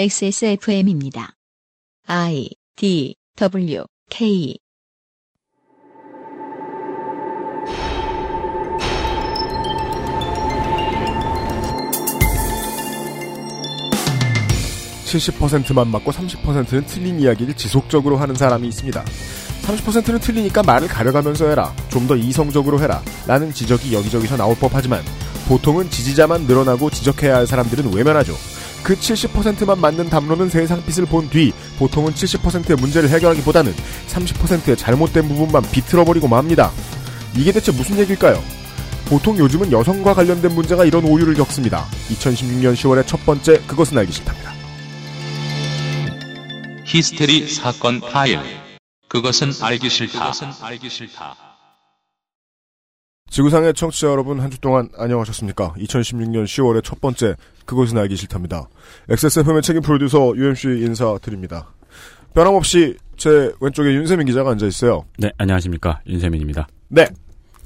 XSFM입니다. I D W K 칠십 퍼센트만 맞고 30%는 틀린 이야기를 지속적으로 하는 사람이 있습니다. 30%는 틀리니까 말을 가려가면서 해라. 좀 더 이성적으로 해라. 라는 지적이 여기저기서 나올 법하지만 보통은 지지자만 늘어나고 지적해야 할 사람들은 외면하죠. 그 70%만 맞는 담론은 세상 빛을 본 뒤 보통은 70%의 문제를 해결하기보다는 30%의 잘못된 부분만 비틀어버리고 맙니다. 이게 대체 무슨 얘기일까요? 보통 요즘은 여성과 관련된 문제가 이런 오류를 겪습니다. 2016년 10월의 첫 번째 그것은 알기 싫답니다. 히스테리 사건 파일. 그것은 알기 싫다. 지구상의 청취자 여러분 한 주 동안 안녕하셨습니까? 2016년 10월의 첫 번째 그것은 알기 싫답니다. XSFM의 책임 프로듀서 UMC 인사드립니다. 변함없이 제 왼쪽에 윤세민 기자가 앉아 있어요. 네, 안녕하십니까. 윤세민입니다. 네.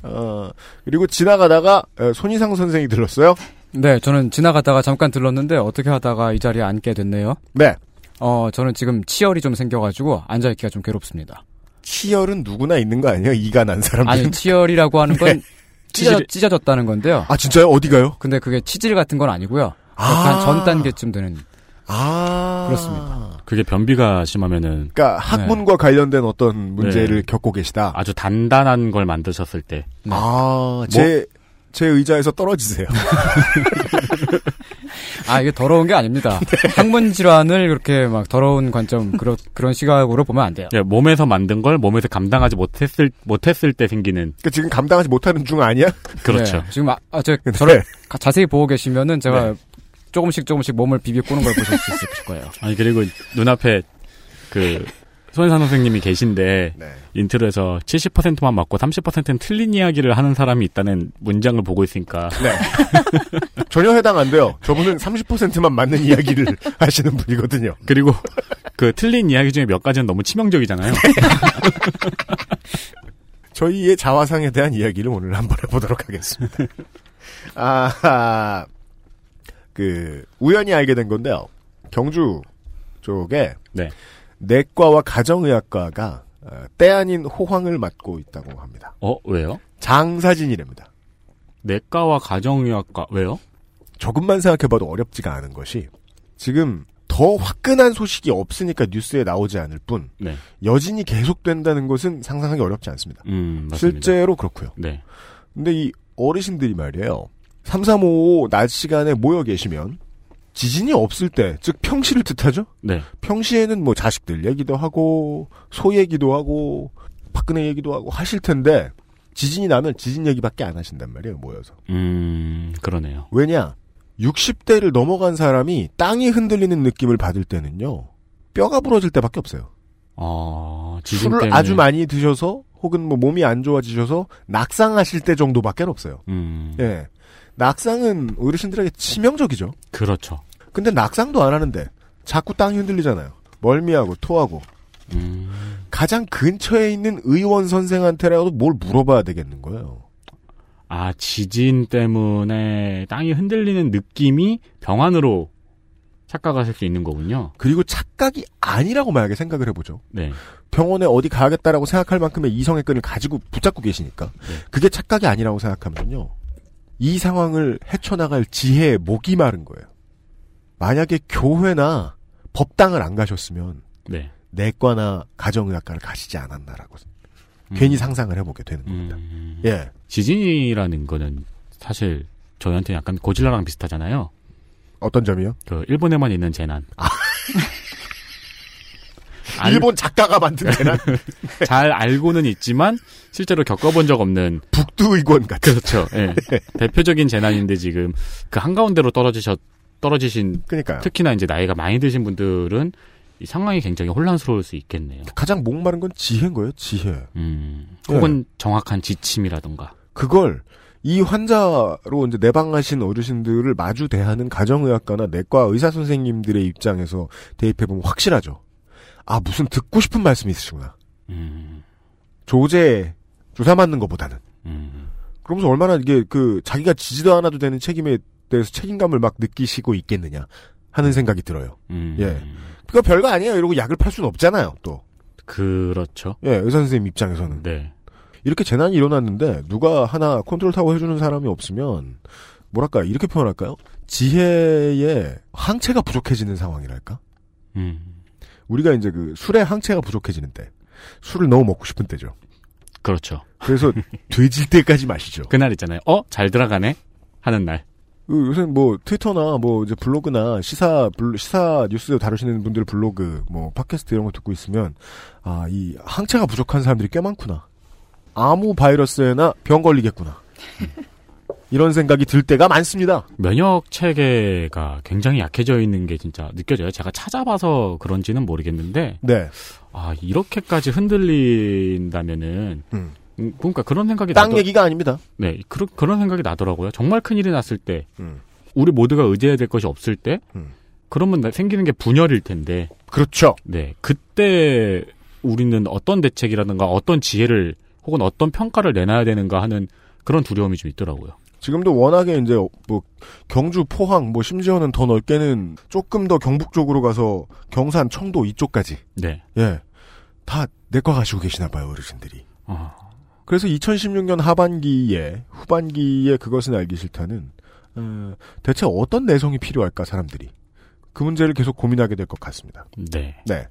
어, 그리고 지나가다가 에, 손희상 선생이 들렀어요. 네, 저는 지나가다가 잠깐 들렀는데 어떻게 하다가 이 자리에 앉게 됐네요. 네. 어, 저는 지금 치열이 좀 생겨가지고 앉아있기가 좀 괴롭습니다. 치열은 누구나 있는 거 아니에요? 이가 난 사람들. 아니, 치열이라고 하는 건 찢어, 치질- 찢어졌다는 건데요. 아 진짜요? 어디가요? 근데 그게 치질 같은 건 아니고요. 아. 약간 전 단계쯤 되는. 아 그렇습니다. 그게 변비가 심하면은 그러니까 학문과 관련된 어떤 문제를 네. 겪고 계시다. 아주 단단한 걸 만드셨을 때. 네. 아, 제, 제 의자에서 떨어지세요. 아, 이게 더러운 게 아닙니다. 학문 질환을 그렇게 막 더러운 관점, 그런, 그런 시각으로 보면 안 돼요. 예, 몸에서 만든 걸 몸에서 감당하지 못했을, 못했을 때 생기는. 그러니까 지금 감당하지 못하는 중 아니야? 그렇죠. 네, 지금, 아, 아, 저, 네. 저를 가- 자세히 보고 계시면은 제가 조금씩 조금씩 몸을 비비 꼬는 걸 보실 수 있을 거예요. 아니, 그리고 눈앞에 그, 손희상 선생님이 계신데, 네. intro에서 70%만 맞고 30%는 틀린 이야기를 하는 사람이 있다는 문장을 보고 있으니까. 네. 전혀 해당 안 돼요. 저분은 30%만 맞는 이야기를 하시는 분이거든요. 그리고 그 틀린 이야기 중에 몇 가지는 너무 치명적이잖아요. 저희의 자화상에 대한 이야기를 오늘 한번 해보도록 하겠습니다. 아, 그, 우연히 알게 된 건데요. 경주 쪽에 네. 내과와 가정의학과가 어, 때 아닌 호황을 맞고 있다고 합니다. 어, 왜요? 장사진이랍니다. 내과와 가정의학과, 왜요? 조금만 생각해봐도 어렵지가 않은 것이 지금 더 화끈한 소식이 없으니까 뉴스에 나오지 않을 뿐 네. 여진이 계속된다는 것은 상상하기 어렵지 않습니다. 음. 실제로 그렇고요. 네. 근데 이 어르신들이 말이에요. 335낮 시간에 모여 계시면 지진이 없을 때, 즉 평시를 뜻하죠? 네. 평시에는 뭐 자식들 얘기도 하고 소 얘기도 하고 박근혜 얘기도 하고 하실 텐데 지진이 나면 지진 얘기밖에 안 하신단 말이에요, 모여서. 음, 그러네요. 왜냐? 60대를 넘어간 사람이 땅이 흔들리는 느낌을 받을 때는요. 뼈가 부러질 때밖에 없어요. 어, 지진 술을 때문에. 아주 많이 드셔서 혹은 뭐 몸이 안 좋아지셔서 낙상하실 때 정도밖에 없어요. 음, 예. 낙상은 어르신들에게 치명적이죠. 그렇죠. 근데 낙상도 안 하는데 자꾸 땅이 흔들리잖아요. 멀미하고 토하고 음, 가장 근처에 있는 의원 선생한테라도 뭘 물어봐야 되겠는 거예요. 아, 지진 때문에 땅이 흔들리는 느낌이 병환으로 착각하실 수 있는 거군요. 그리고 착각이 아니라고 만약에 생각을 해보죠. 네. 병원에 어디 가야겠다라고 생각할 만큼의 이성의 끈을 가지고 붙잡고 계시니까 네. 그게 착각이 아니라고 생각하면요. 이 상황을 헤쳐나갈 지혜의 목이 마른 거예요. 만약에 교회나 법당을 안 가셨으면 네. 내과나 가정의학과를 가시지 않았나라고 음. 괜히 상상을 해보게 되는 겁니다. 음, 예. 지진이라는 거는 사실 저희한테 약간 고질라랑 비슷하잖아요. 어떤 점이요? 그 일본에만 있는 재난. 알- 일본 작가가 만든 대난 잘 알고는 있지만 실제로 겪어본 적 없는 북두의권 같은. 그렇죠. 예. 대표적인 재난인데 지금 그 한가운데로 떨어지셨 떨어지신 그러니까요. 특히나 이제 나이가 많이 드신 분들은 이 상황이 굉장히 혼란스러울 수 있겠네요. 가장 목마른 건 지혜인 거예요. 지혜. 음, 네. 혹은 정확한 지침이라던가. 그걸 이 환자로 이제 내방하신 어르신들을 마주 대하는 가정의학과나 내과 의사 선생님들의 입장에서 대입해 보면 확실하죠. 아 무슨 듣고 싶은 말씀이 있으시구나. 음, 조제 주사 맞는 것보다는. 음, 그러면서 얼마나 이게 그 자기가 지지도 않아도 되는 책임에 대해서 책임감을 막 느끼시고 있겠느냐. 하는 생각이 들어요. 음. 예. 그거 별거 아니에요. 이러고 약을 팔 수는 없잖아요. 또. 그렇죠. 예, 의사 선생님 입장에서는. 네. 이렇게 재난이 일어났는데 누가 하나 컨트롤 타워 해주는 사람이 없으면 뭐랄까 이렇게 표현할까요? 지혜의 항체가 부족해지는 상황이랄까? 음. 우리가 이제 그 술의 항체가 부족해지는 때 술을 너무 먹고 싶은 때죠. 그렇죠. 그래서 돼질 때까지 마시죠. 그날 있잖아요. 어? 잘 들어가네? 하는 날. 그 요새 뭐 트위터나 뭐 이제 블로그나 시사 블- 시사 뉴스 다루시는 분들 블로그 뭐 팟캐스트 이런 거 듣고 있으면 아 이 항체가 부족한 사람들이 꽤 많구나. 아무 바이러스에나 병 걸리겠구나. 이런 생각이 들 때가 많습니다. 면역 체계가 굉장히 약해져 있는 게 진짜 느껴져요. 제가 찾아봐서 그런지는 모르겠는데, 네. 아, 이렇게까지 흔들린다면은, 음. 음, 그러니까 그런 생각이 땅 나더- 얘기가 아닙니다. 네, 그런, 그런 생각이 나더라고요. 정말 큰 일이 났을 때, 음. 우리 모두가 의지해야 될 것이 없을 때, 음. 그러면 나- 생기는 게 분열일 텐데, 그렇죠. 네, 그때 우리는 어떤 대책이라든가 어떤 지혜를 혹은 어떤 평가를 내놔야 되는가 하는 그런 두려움이 좀 있더라고요. 지금도 워낙에 이제 뭐 경주, 포항, 뭐 심지어는 더 넓게는 조금 더 경북 쪽으로 가서 경산, 청도 이쪽까지 네. 예. 다 내과 가시고 계시나 봐요, 어르신들이. 어, 그래서 2016년 하반기에 후반기에 그것은 알기 싫다는 어, 대체 어떤 내성이 필요할까 사람들이 그 문제를 계속 고민하게 될 것 같습니다. 네. 네.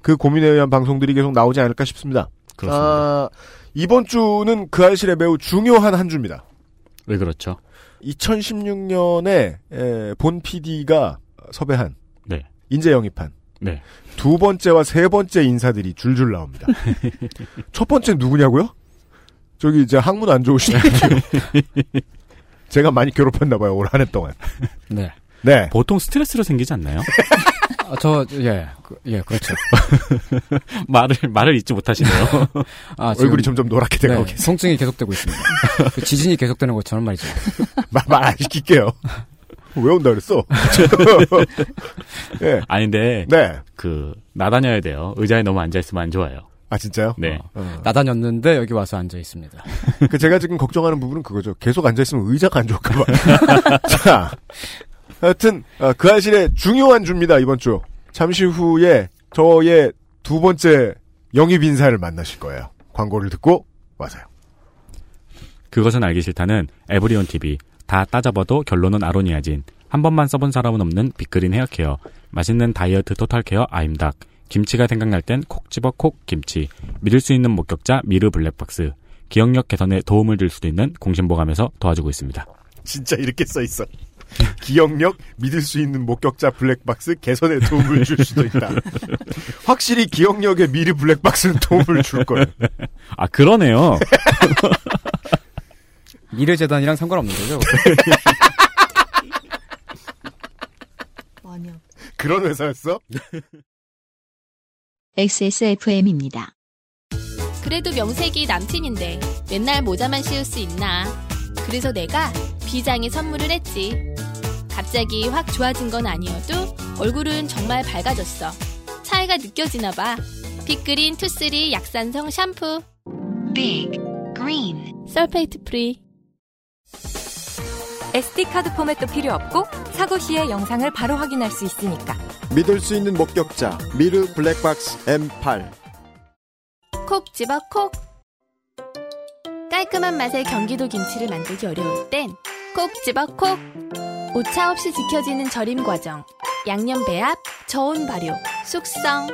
그 고민에 의한 방송들이 계속 나오지 않을까 싶습니다. 그렇습니다. 아, 이번 주는 그 알실에 매우 중요한 한 주입니다. 왜 그렇죠? 2016년에 본 PD가 섭외한 네. 인재 영입한 네. 두 번째와 세 번째 인사들이 줄줄 나옵니다. 첫 번째 누구냐고요? 저기 이제 학문 안 좋으신 분이요. 제가 많이 괴롭혔나 봐요 올 한 해 동안. 네. 네. 보통 스트레스로 생기지 않나요? 아, 저, 예, 그, 예, 그렇죠. 말을 말을 잊지 못하시네요. 아, 지금, 얼굴이 점점 노랗게 되고 네, 계세요. 통증이 계속되고 있습니다. 그 지진이 계속되는 것처럼 말이죠. 말안 시킬게요. 왜 온다 그랬어? 네. 아닌데 네. 그 나다녀야 돼요. 의자에 너무 앉아 있으면 안 좋아요. 아 진짜요? 네. 어. 나다녔는데 여기 와서 앉아 있습니다. 그 제가 지금 걱정하는 부분은 그거죠. 계속 앉아 있으면 의자가 안 좋을까 봐. 자, 하 여튼 어, 그 아실의 중요한 주입니다 이번 주. 잠시 후에 저의 두 번째 영입 인사를 만나실 거예요. 광고를 듣고 와서요. 그것은 알기 싫다는 에브리온 TV 다 따져봐도 결론은 아로니아진 한 번만 써본 사람은 없는 빅그린 헤어케어 맛있는 다이어트 토탈케어 아임닭 김치가 생각날 땐 콕 집어 콕 김치 믿을 수 있는 목격자 미르 블랙박스 기억력 개선에 도움을 줄 수도 있는 공신보감에서 도와주고 있습니다. 진짜 이렇게 써 있어. 기억력, 믿을 수 있는 목격자 블랙박스 개선에 도움을 줄 수도 있다. 확실히 기억력에 미리 블랙박스는 도움을 줄 거예요. 아 그러네요. 미래 재단이랑 상관없는 거죠? 원형 그런 회사였어? XSFM입니다. 그래도 명색이 남친인데 맨날 모자만 씌울 수 있나. 그래서 내가 비장의 선물을 했지. 갑자기 확 좋아진 건 아니어도 얼굴은 정말 밝아졌어. 차이가 느껴지나 봐. 빅그린 투쓰리 약산성 샴푸. Big Green sulfate free. SD카드 포맷도 필요 없고 사고 시에 영상을 바로 확인할 수 있으니까 믿을 수 있는 목격자 미르 블랙박스 M8 콕 집어 콕. 깔끔한 맛의 경기도 김치를 만들기 어려울 땐 콕 집어 콕. 오차 없이 지켜지는 절임 과정. 양념 배합, 저온 발효, 숙성.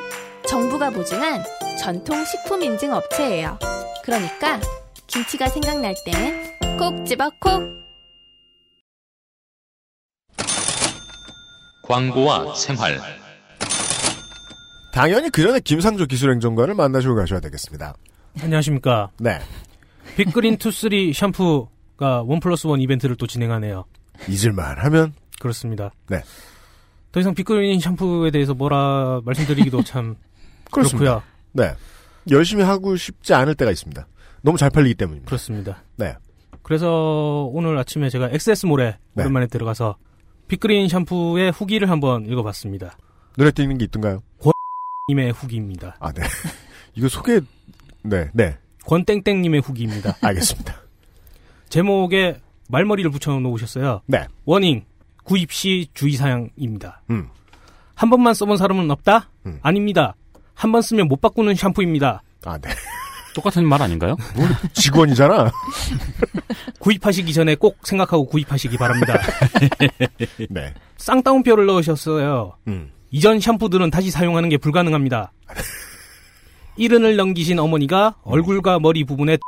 정부가 보증한 전통 식품 인증 업체예요. 그러니까 김치가 생각날 땐 콕 집어 콕. 광고와 생활 당연히 그 전에 김상조 기술행정관을 만나시고 가셔야 되겠습니다. 안녕하십니까. 네. 빅그린 투쓰리 샴푸가 one plus one 이벤트를 또 진행하네요. 잊을만 하면 그렇습니다. 네. 더 이상 빅그린 샴푸에 대해서 뭐라 말씀드리기도 참 그렇습니다. 그렇고요. 네. 열심히 하고 싶지 않을 때가 있습니다. 너무 잘 팔리기 때문입니다. 그렇습니다. 네. 그래서 오늘 아침에 제가 XS몰에 네. 오랜만에 들어가서 빅그린 샴푸의 후기를 한번 읽어봤습니다. 눈에 띄는 게 있던가요? 님의 후기입니다. 아, 네. 이거 소개, 네, 네. 권땡땡님의 후기입니다. 알겠습니다. 제목에 말머리를 붙여놓으셨어요. 네. 워닝. 구입 시 주의사항입니다. 음. 한 번만 써본 사람은 없다? 음. 아닙니다. 한 번 쓰면 못 바꾸는 샴푸입니다. 아, 네. 똑같은 말 아닌가요? 직원이잖아. 구입하시기 전에 꼭 생각하고 구입하시기 바랍니다. 네. 쌍따옴표를 넣으셨어요. 음. 이전 샴푸들은 다시 사용하는 게 불가능합니다. 이른을 넘기신 어머니가 얼굴과 머리 부분에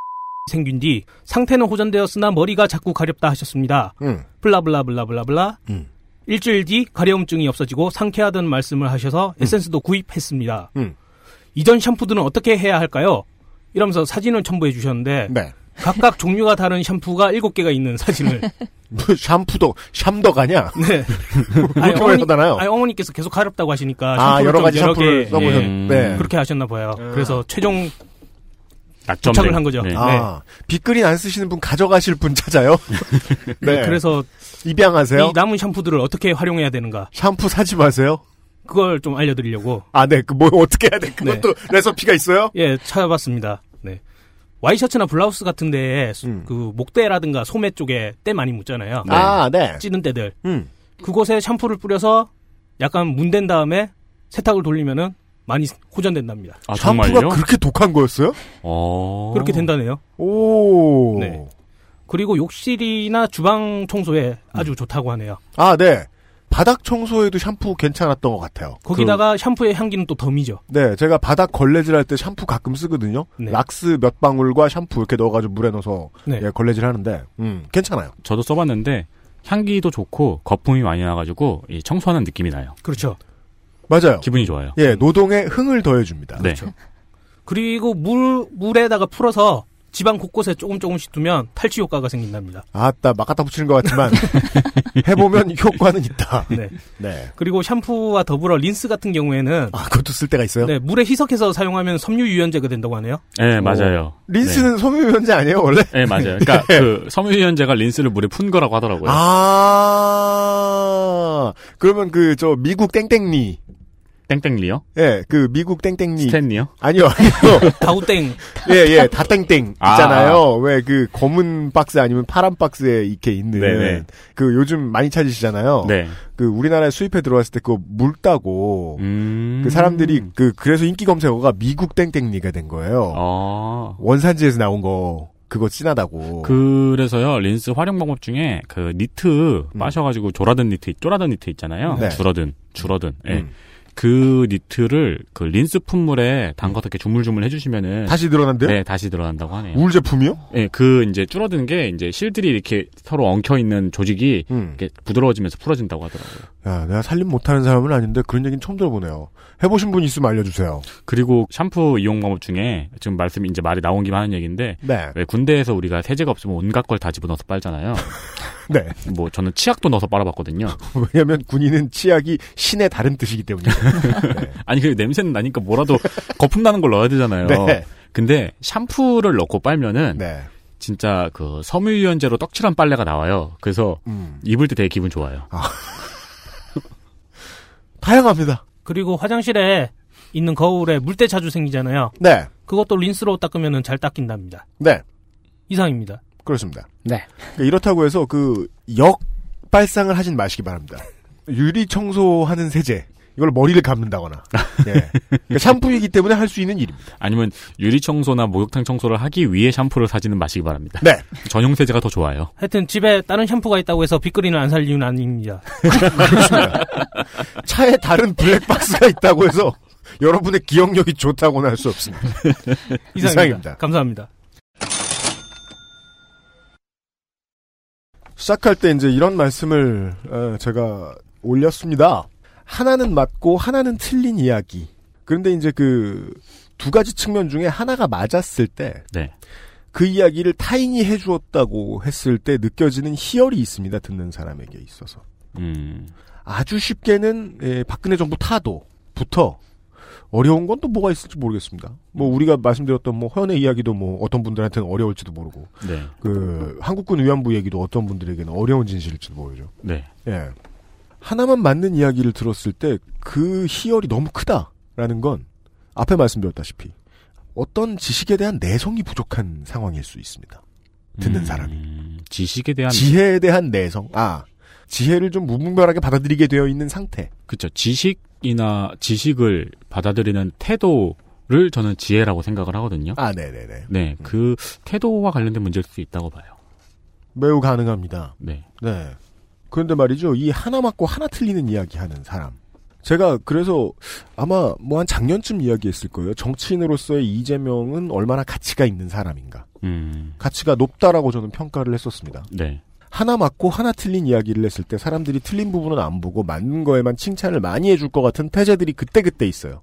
생긴 뒤 상태는 호전되었으나 머리가 자꾸 가렵다 하셨습니다. 음. 블라블라블라블라블라. 음. 일주일 뒤 가려움증이 없어지고 상쾌하다는 말씀을 하셔서 에센스도 구입했습니다. 음. 이전 샴푸들은 어떻게 해야 할까요? 이러면서 사진을 첨부해 주셨는데 네. 각각 종류가 다른 샴푸가 7개가 있는 사진을 뭐 샴푸도 샴덕 아냐? 네. 많이 하잖아요. 아니, 어머니께서 계속 가렵다고 하시니까 아, 샴푸를 여러 좀 가지 샴푸를 개, 써보셨, 예, 네. 그렇게 하셨나 봐요. 그래서 최종 도착을 한 거죠. 네. 아, 빗그린 안 쓰시는 분 가져가실 분 찾아요? 네. 그래서 입양하세요? 이 남은 샴푸들을 어떻게 활용해야 되는가 샴푸 사지 마세요? 그걸 좀 알려드리려고 아, 네. 그, 뭐, 어떻게 해야 돼? 그것도 레시피가 있어요? 예 찾아봤습니다. 네. 와이셔츠나 블라우스 같은 데에 수- 음. 그 목대라든가 소매 쪽에 때 많이 묻잖아요. 아, 네. 찌는 때들. 음. 그곳에 샴푸를 뿌려서 약간 문댄 다음에 세탁을 돌리면은 많이 호전된답니다. 아, 샴푸가 정말요? 그렇게 독한 거였어요? 어. 그렇게 된다네요. 오. 네. 그리고 욕실이나 주방 청소에 아주 좋다고 하네요. 아, 네. 바닥 청소에도 샴푸 괜찮았던 것 같아요. 거기다가 샴푸의 향기는 또 덤이죠. 네, 제가 바닥 걸레질 할 때 샴푸 가끔 쓰거든요. 네. 락스 몇 방울과 샴푸 이렇게 넣어가지고 물에 넣어서 네. 예, 걸레질 하는데, 음, 괜찮아요. 저도 써봤는데 향기도 좋고 거품이 많이 나가지고 이 청소하는 느낌이 나요. 그렇죠. 맞아요. 기분이 좋아요. 예, 노동에 흥을 더해줍니다. 네. 그리고 물 물에다가 풀어서 집안 곳곳에 조금 조금씩 두면 탈취 효과가 생긴답니다. 아따, 막 갖다 붙이는 것 같지만, 해보면 효과는 있다. 네. 네. 그리고 샴푸와 더불어 린스 같은 경우에는 아, 그것도 쓸 때가 있어요? 네, 물에 희석해서 사용하면 섬유 유연제가 된다고 하네요. 네, 맞아요. 린스는 섬유 유연제 아니에요, 원래? 네, 네, 맞아요. 그러니까 그 섬유 유연제가 린스를 물에 푼 거라고 하더라고요. 아, 그러면 그, 저, 미국 땡땡리. 땡땡리요? 예, 그, 미국 땡땡리. 스탠리요? 아니요, 아니요. 다우땡. 예, 예, 다 땡땡 아. 있잖아요. 왜그 검은 박스 아니면 파란 박스에 이렇게 있는 네네. 그 요즘 많이 찾으시잖아요. 네. 그 우리나라에 수입해 들어왔을 때 그거 묽다고 음. 그 사람들이 그 그래서 인기 검색어가 미국 땡땡리가 된 거예요. 어. 원산지에서 나온 거 그거 진하다고. 그래서요 린스 활용 방법 중에 그 니트 빠셔가지고 졸아든 니트 쪼라든 니트 있잖아요 네. 줄어든 줄어든 예. 음. 그 니트를 그 린스 품물에 담가서 이렇게 주물주물 해주시면은 다시 늘어난대요? 네 다시 늘어난다고 하네요. 울 제품이요? 예, 그 이제 줄어든 게 이제 실들이 이렇게 서로 엉켜 있는 조직이 음. 부드러워지면서 풀어진다고 하더라고요. 야, 내가 살림 못하는 사람은 아닌데 그런 얘기는 처음 들어보네요. 해보신 분 있으면 알려주세요. 그리고 샴푸 이용 방법 중에 지금 말씀이 이제 말이 나온 김에 하는 얘기인데 네, 왜 군대에서 우리가 세제가 없으면 온갖 걸 다 집어넣어서 빨잖아요. 네. 뭐 저는 치약도 넣어서 빨아봤거든요. 왜냐하면 군인은 치약이 신의 다른 뜻이기 때문이에요. 아니 그 냄새는 나니까 뭐라도 거품 나는 걸 넣어야 되잖아요. 네. 근데 샴푸를 넣고 빨면은 네. 진짜 그 섬유유연제로 떡칠한 빨래가 나와요. 그래서 음. 입을 때 되게 기분 좋아요. 다양합니다. 그리고 화장실에 있는 거울에 물때 자주 생기잖아요. 네, 그것도 린스로 닦으면 잘 닦인답니다. 네. 이상입니다. 그렇습니다. 네. 그러니까 이렇다고 해서 그 역 발상을 하진 마시기 바랍니다. 유리 청소하는 세제 이걸 머리를 감는다거나 예. 그러니까 샴푸이기 때문에 할 수 있는 일입니다. 아니면 유리 청소나 목욕탕 청소를 하기 위해 샴푸를 사지는 마시기 바랍니다. 네, 전용 세제가 더 좋아요. 하여튼 집에 다른 샴푸가 있다고 해서 빗그린을 안살 이유는 아닙니다. 차에 다른 블랙박스가 있다고 해서 여러분의 기억력이 좋다고는 할 수 없습니다. 이상입니다. 이상입니다. 감사합니다. 시작할 때 이제 이런 말씀을 어, 제가 올렸습니다. 하나는 맞고 하나는 틀린 이야기. 그런데 이제 그 두 가지 측면 중에 하나가 맞았을 때 네. 그 이야기를 타인이 해주었다고 했을 때 느껴지는 희열이 있습니다. 듣는 사람에게 있어서. 음. 아주 쉽게는 예, 박근혜 정부 타도부터 어려운 건 또 뭐가 있을지 모르겠습니다. 뭐 우리가 말씀드렸던 뭐 허연의 이야기도 뭐 어떤 분들한테는 어려울지도 모르고 네. 그 한국군 위안부 얘기도 어떤 분들에게는 어려운 진실일지도 모르죠. 네. 예. 하나만 맞는 이야기를 들었을 때 그 희열이 너무 크다라는 건 앞에 말씀드렸다시피 어떤 지식에 대한 내성이 부족한 상황일 수 있습니다. 듣는 음, 사람이. 지식에 대한 지혜에 대한 내성. 아, 지혜를 좀 무분별하게 받아들이게 되어 있는 상태. 그렇죠. 지식이나 지식을 받아들이는 태도 를 저는 지혜라고 생각을 하거든요. 아, 네네네. 네, 그 태도와 관련된 문제일 수 있다고 봐요. 매우 가능합니다. 네. 네. 그런데 말이죠. 이 하나 맞고 하나 틀리는 이야기 하는 사람. 제가 그래서 아마 뭐 한 작년쯤 이야기했을 거예요. 정치인으로서의 이재명은 얼마나 가치가 있는 사람인가. 음, 가치가 높다라고 저는 평가를 했었습니다. 네. 하나 맞고 하나 틀린 이야기를 했을 때 사람들이 틀린 부분은 안 보고 맞는 거에만 칭찬을 많이 해줄 것 같은 태제들이 그때그때 있어요.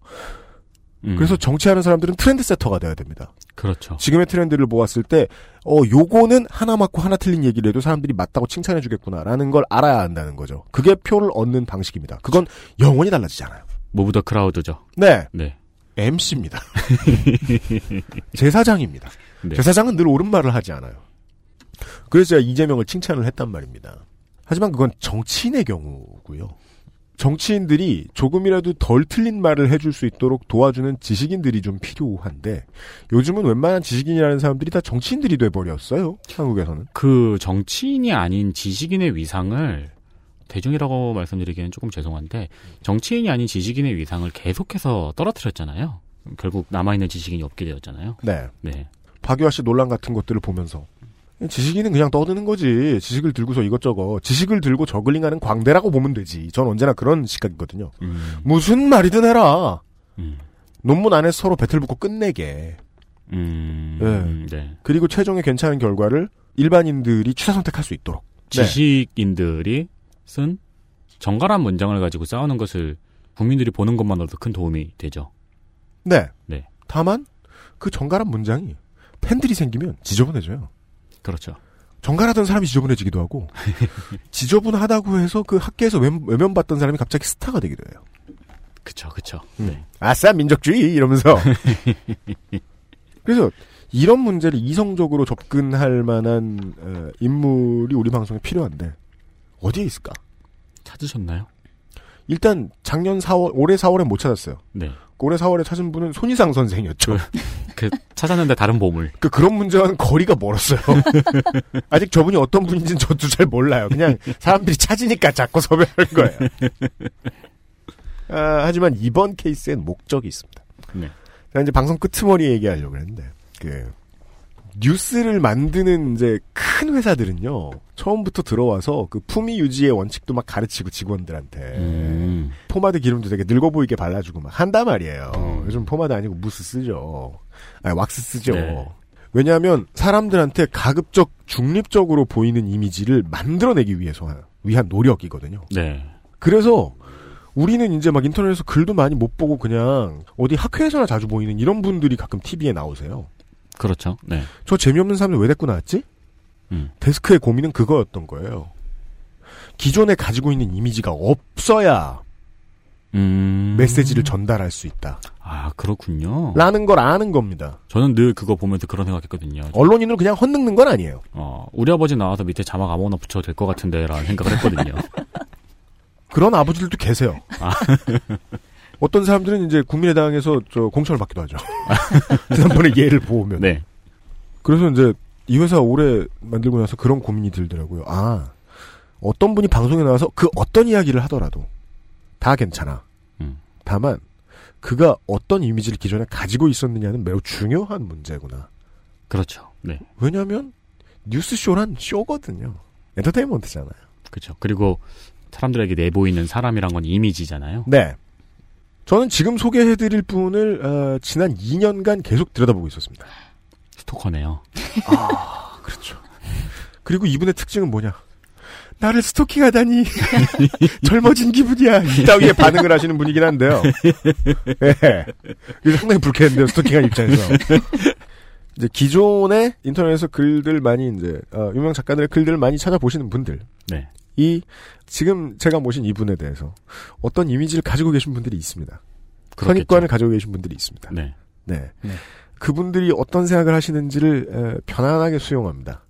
음, 그래서 정치하는 사람들은 트렌드 세터가 돼야 됩니다. 그렇죠. 지금의 트렌드를 보았을 때, 어, 요거는 하나 맞고 하나 틀린 얘기를 해도 사람들이 맞다고 칭찬해주겠구나라는 걸 알아야 한다는 거죠. 그게 표를 얻는 방식입니다. 그건 영원히 달라지지 않아요. 무브 더 크라우드죠. 네. 네. MC입니다. 제사장입니다. 네. 제사장은 늘 옳은 말을 하지 않아요. 그래서 제가 이재명을 칭찬을 했단 말입니다. 하지만 그건 정치인의 경우고요. 정치인들이 조금이라도 덜 틀린 말을 해줄 수 있도록 도와주는 지식인들이 좀 필요한데 요즘은 웬만한 지식인이라는 사람들이 다 정치인들이 돼버렸어요. 한국에서는. 그 정치인이 아닌 지식인의 위상을 대중이라고 말씀드리기는 조금 죄송한데 정치인이 아닌 지식인의 위상을 계속해서 떨어뜨렸잖아요. 결국 남아있는 지식인이 없게 되었잖아요. 네. 네. 박유아 씨 논란 같은 것들을 보면서 지식인은 그냥 떠드는 거지. 지식을 들고서 이것저것 지식을 들고 저글링하는 광대라고 보면 되지. 전 언제나 그런 시각이거든요. 음, 무슨 말이든 해라. 음, 논문 안에 서로 배틀 붙고 끝내게. 음, 네. 그리고 최종의 괜찮은 결과를 일반인들이 취사 선택할 수 있도록. 네. 지식인들이 쓴 정갈한 문장을 가지고 싸우는 것을 국민들이 보는 것만으로도 큰 도움이 되죠. 네. 네. 다만 그 정갈한 문장이 팬들이 생기면 지저분해져요. 그렇죠. 정갈하던 사람이 지저분해지기도 하고 지저분하다고 해서 그 학계에서 외, 외면 받던 사람이 갑자기 스타가 되기도 해요. 그쵸, 그쵸. 음. 네. 아싸 민족주의 이러면서 그래서 이런 문제를 이성적으로 접근할 만한 어, 인물이 우리 방송에 필요한데 어디에 있을까? 찾으셨나요? 일단 작년 4월 올해 4월에 못 찾았어요. 네. 올해 4월에 찾은 분은 손희상 선생이었죠. 그 찾았는데 다른 보물. 그 그런 문제와는 거리가 멀었어요. 아직 저분이 어떤 분인지는 저도 잘 몰라요. 그냥 사람들이 찾으니까 자꾸 섭외하는 거예요. 아, 하지만 이번 케이스엔 목적이 있습니다. 네. 제가 이제 방송 끄트머리 얘기하려고 했는데 그 뉴스를 만드는 이제 큰 회사들은요 처음부터 들어와서 그 품위 유지의 원칙도 막 가르치고 직원들한테 음. 포마드 기름도 되게 늙어 보이게 발라주고 막 한단 말이에요. 음. 요즘 포마드 아니고 무스 쓰죠. 아니 왁스 쓰죠. 네. 왜냐하면 사람들한테 가급적 중립적으로 보이는 이미지를 만들어내기 위해서 위한 노력이거든요. 네. 그래서 우리는 이제 막 인터넷에서 글도 많이 못 보고 그냥 어디 학회에서나 자주 보이는 이런 분들이 가끔 TV에 나오세요. 그렇죠. 네. 저 재미없는 사람들 왜 데리고 나왔지? 음. 데스크의 고민은 그거였던 거예요. 기존에 가지고 있는 이미지가 없어야 음. 메시지를 전달할 수 있다. 아, 그렇군요. 라는 걸 아는 겁니다. 저는 늘 그거 보면서 그런 생각했거든요. 언론인을 그냥 헛늙는 건 아니에요. 어, 우리 아버지 나와서 밑에 자막 아무거나 붙여도 될 것 같은데, 라는 생각을 했거든요. 그런 아버지들도 계세요. 아. 어떤 사람들은 이제 국민의당에서 저 공천을 받기도 하죠. 지난번에 얘를 보면. 네. 그래서 이제 이 회사 오래 만들고 나서 그런 고민이 들더라고요. 아, 어떤 분이 방송에 나와서 그 어떤 이야기를 하더라도 다 괜찮아. 음. 다만 그가 어떤 이미지를 기존에 가지고 있었느냐는 매우 중요한 문제구나. 그렇죠. 네. 왜냐하면 뉴스쇼란 쇼거든요. 엔터테인먼트잖아요. 그렇죠. 그리고 사람들에게 내보이는 사람이란 건 이미지잖아요. 네. 저는 지금 소개해드릴 분을 어, 지난 2년간 계속 들여다보고 있었습니다. 스토커네요. 아, 그렇죠. 그리고 이분의 특징은 뭐냐? 나를 스토킹하다니 젊어진 기분이야. 이따위에 반응을 하시는 분이긴 한데요. 예. 이게 상당히 불쾌한데요. 스토킹한 입장에서. 이제 기존의 인터넷에서 글들 많이 이제 어, 유명 작가들의 글들을 많이 찾아보시는 분들. 네. 이 지금 제가 모신 이분에 대해서 어떤 이미지를 가지고 계신 분들이 있습니다. 그렇겠죠. 선입관을 가지고 계신 분들이 있습니다. 네. 네. 네. 그분들이 어떤 생각을 하시는지를 에, 편안하게 수용합니다.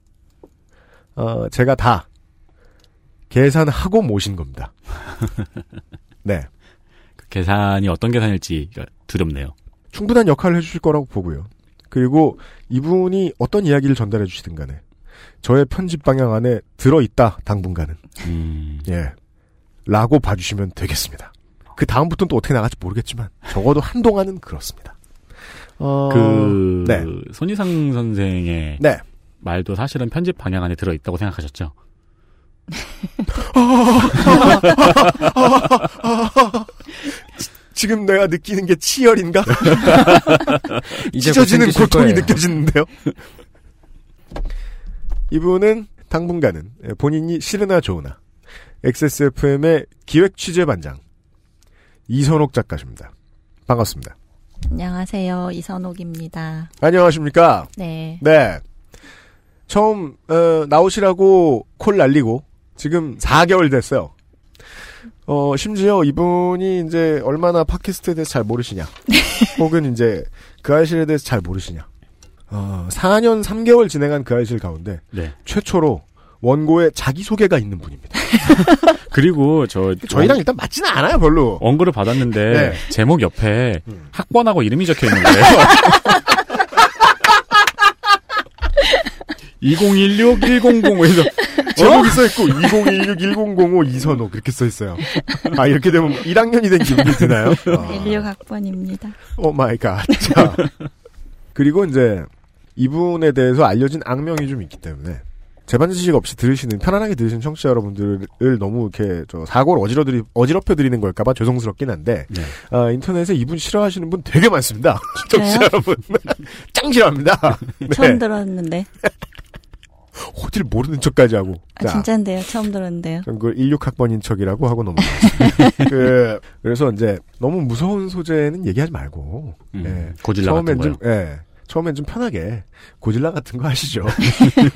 어, 제가 다 계산하고 모신 겁니다. 네. 그 계산이 어떤 계산일지 두렵네요. 충분한 역할을 해주실 거라고 보고요. 그리고 이분이 어떤 이야기를 전달해 주시든 간에 저의 편집 방향 안에 들어있다, 당분간은. 음, 예. 라고 봐주시면 되겠습니다. 그 다음부터는 또 어떻게 나갈지 모르겠지만, 적어도 한동안은 그렇습니다. 어, 그 네. 손희상 선생의 네. 말도 사실은 편집 방향 안에 들어 있다고 생각하셨죠? 지금 내가 느끼는 게 치열인가? 찢어지는 고통이 거예요. 느껴지는데요. 이분은 당분간은 본인이 싫으나 좋으나 XSFM의 기획 취재 반장 이선옥 작가십니다. 반갑습니다. 안녕하세요. 이선옥입니다. 안녕하십니까? 네. 네. 처음 어, 나오시라고 콜 날리고 지금 4개월 됐어요. 어, 심지어 이분이 이제 얼마나 팟캐스트에 대해서 잘 모르시냐. 혹은 이제 그 아이실에 대해서 잘 모르시냐. 어, 4년 3개월 진행한 그 아이실 가운데 네. 최초로 원고에 자기 소개가 있는 분입니다. 그리고 저 저희랑 일단 맞지는 않아요, 별로. 원고를 받았는데 네. 제목 옆에 음. 학번하고 이름이 적혀 있는 거예요. 2016 1005에서 제목이 써있고 2016 1005 이선옥 이렇게 써 있어요. 아, 이렇게 되면 1학년이 된 기분이 드나요? 아. 16학번입니다. oh my god. 자. 그리고 이제 이분에 대해서 알려진 악명이 좀 있기 때문에 제반 지식 없이 들으시는 편안하게 들으시는 청취자 여러분들을 너무 이렇게 저 사고를 어지러드리 어지럽혀 드리는 걸까봐 죄송스럽긴 한데 네. 아, 인터넷에 이분 싫어하시는 분 되게 많습니다. 청취자? 여러분 짱 싫어합니다. 네. 처음 들었는데. 호질 모르는 척까지 하고. 아, 진짜인데요. 처음 들었는데요. 전 그걸 16학번인 척이라고 하고 넘어갔습니다. 그, 그래서 이제 너무 무서운 소재는 얘기하지 말고. 음, 예. 처음엔 좀, 거요. 예. 처음엔 좀 편하게 고질라 같은 거 하시죠.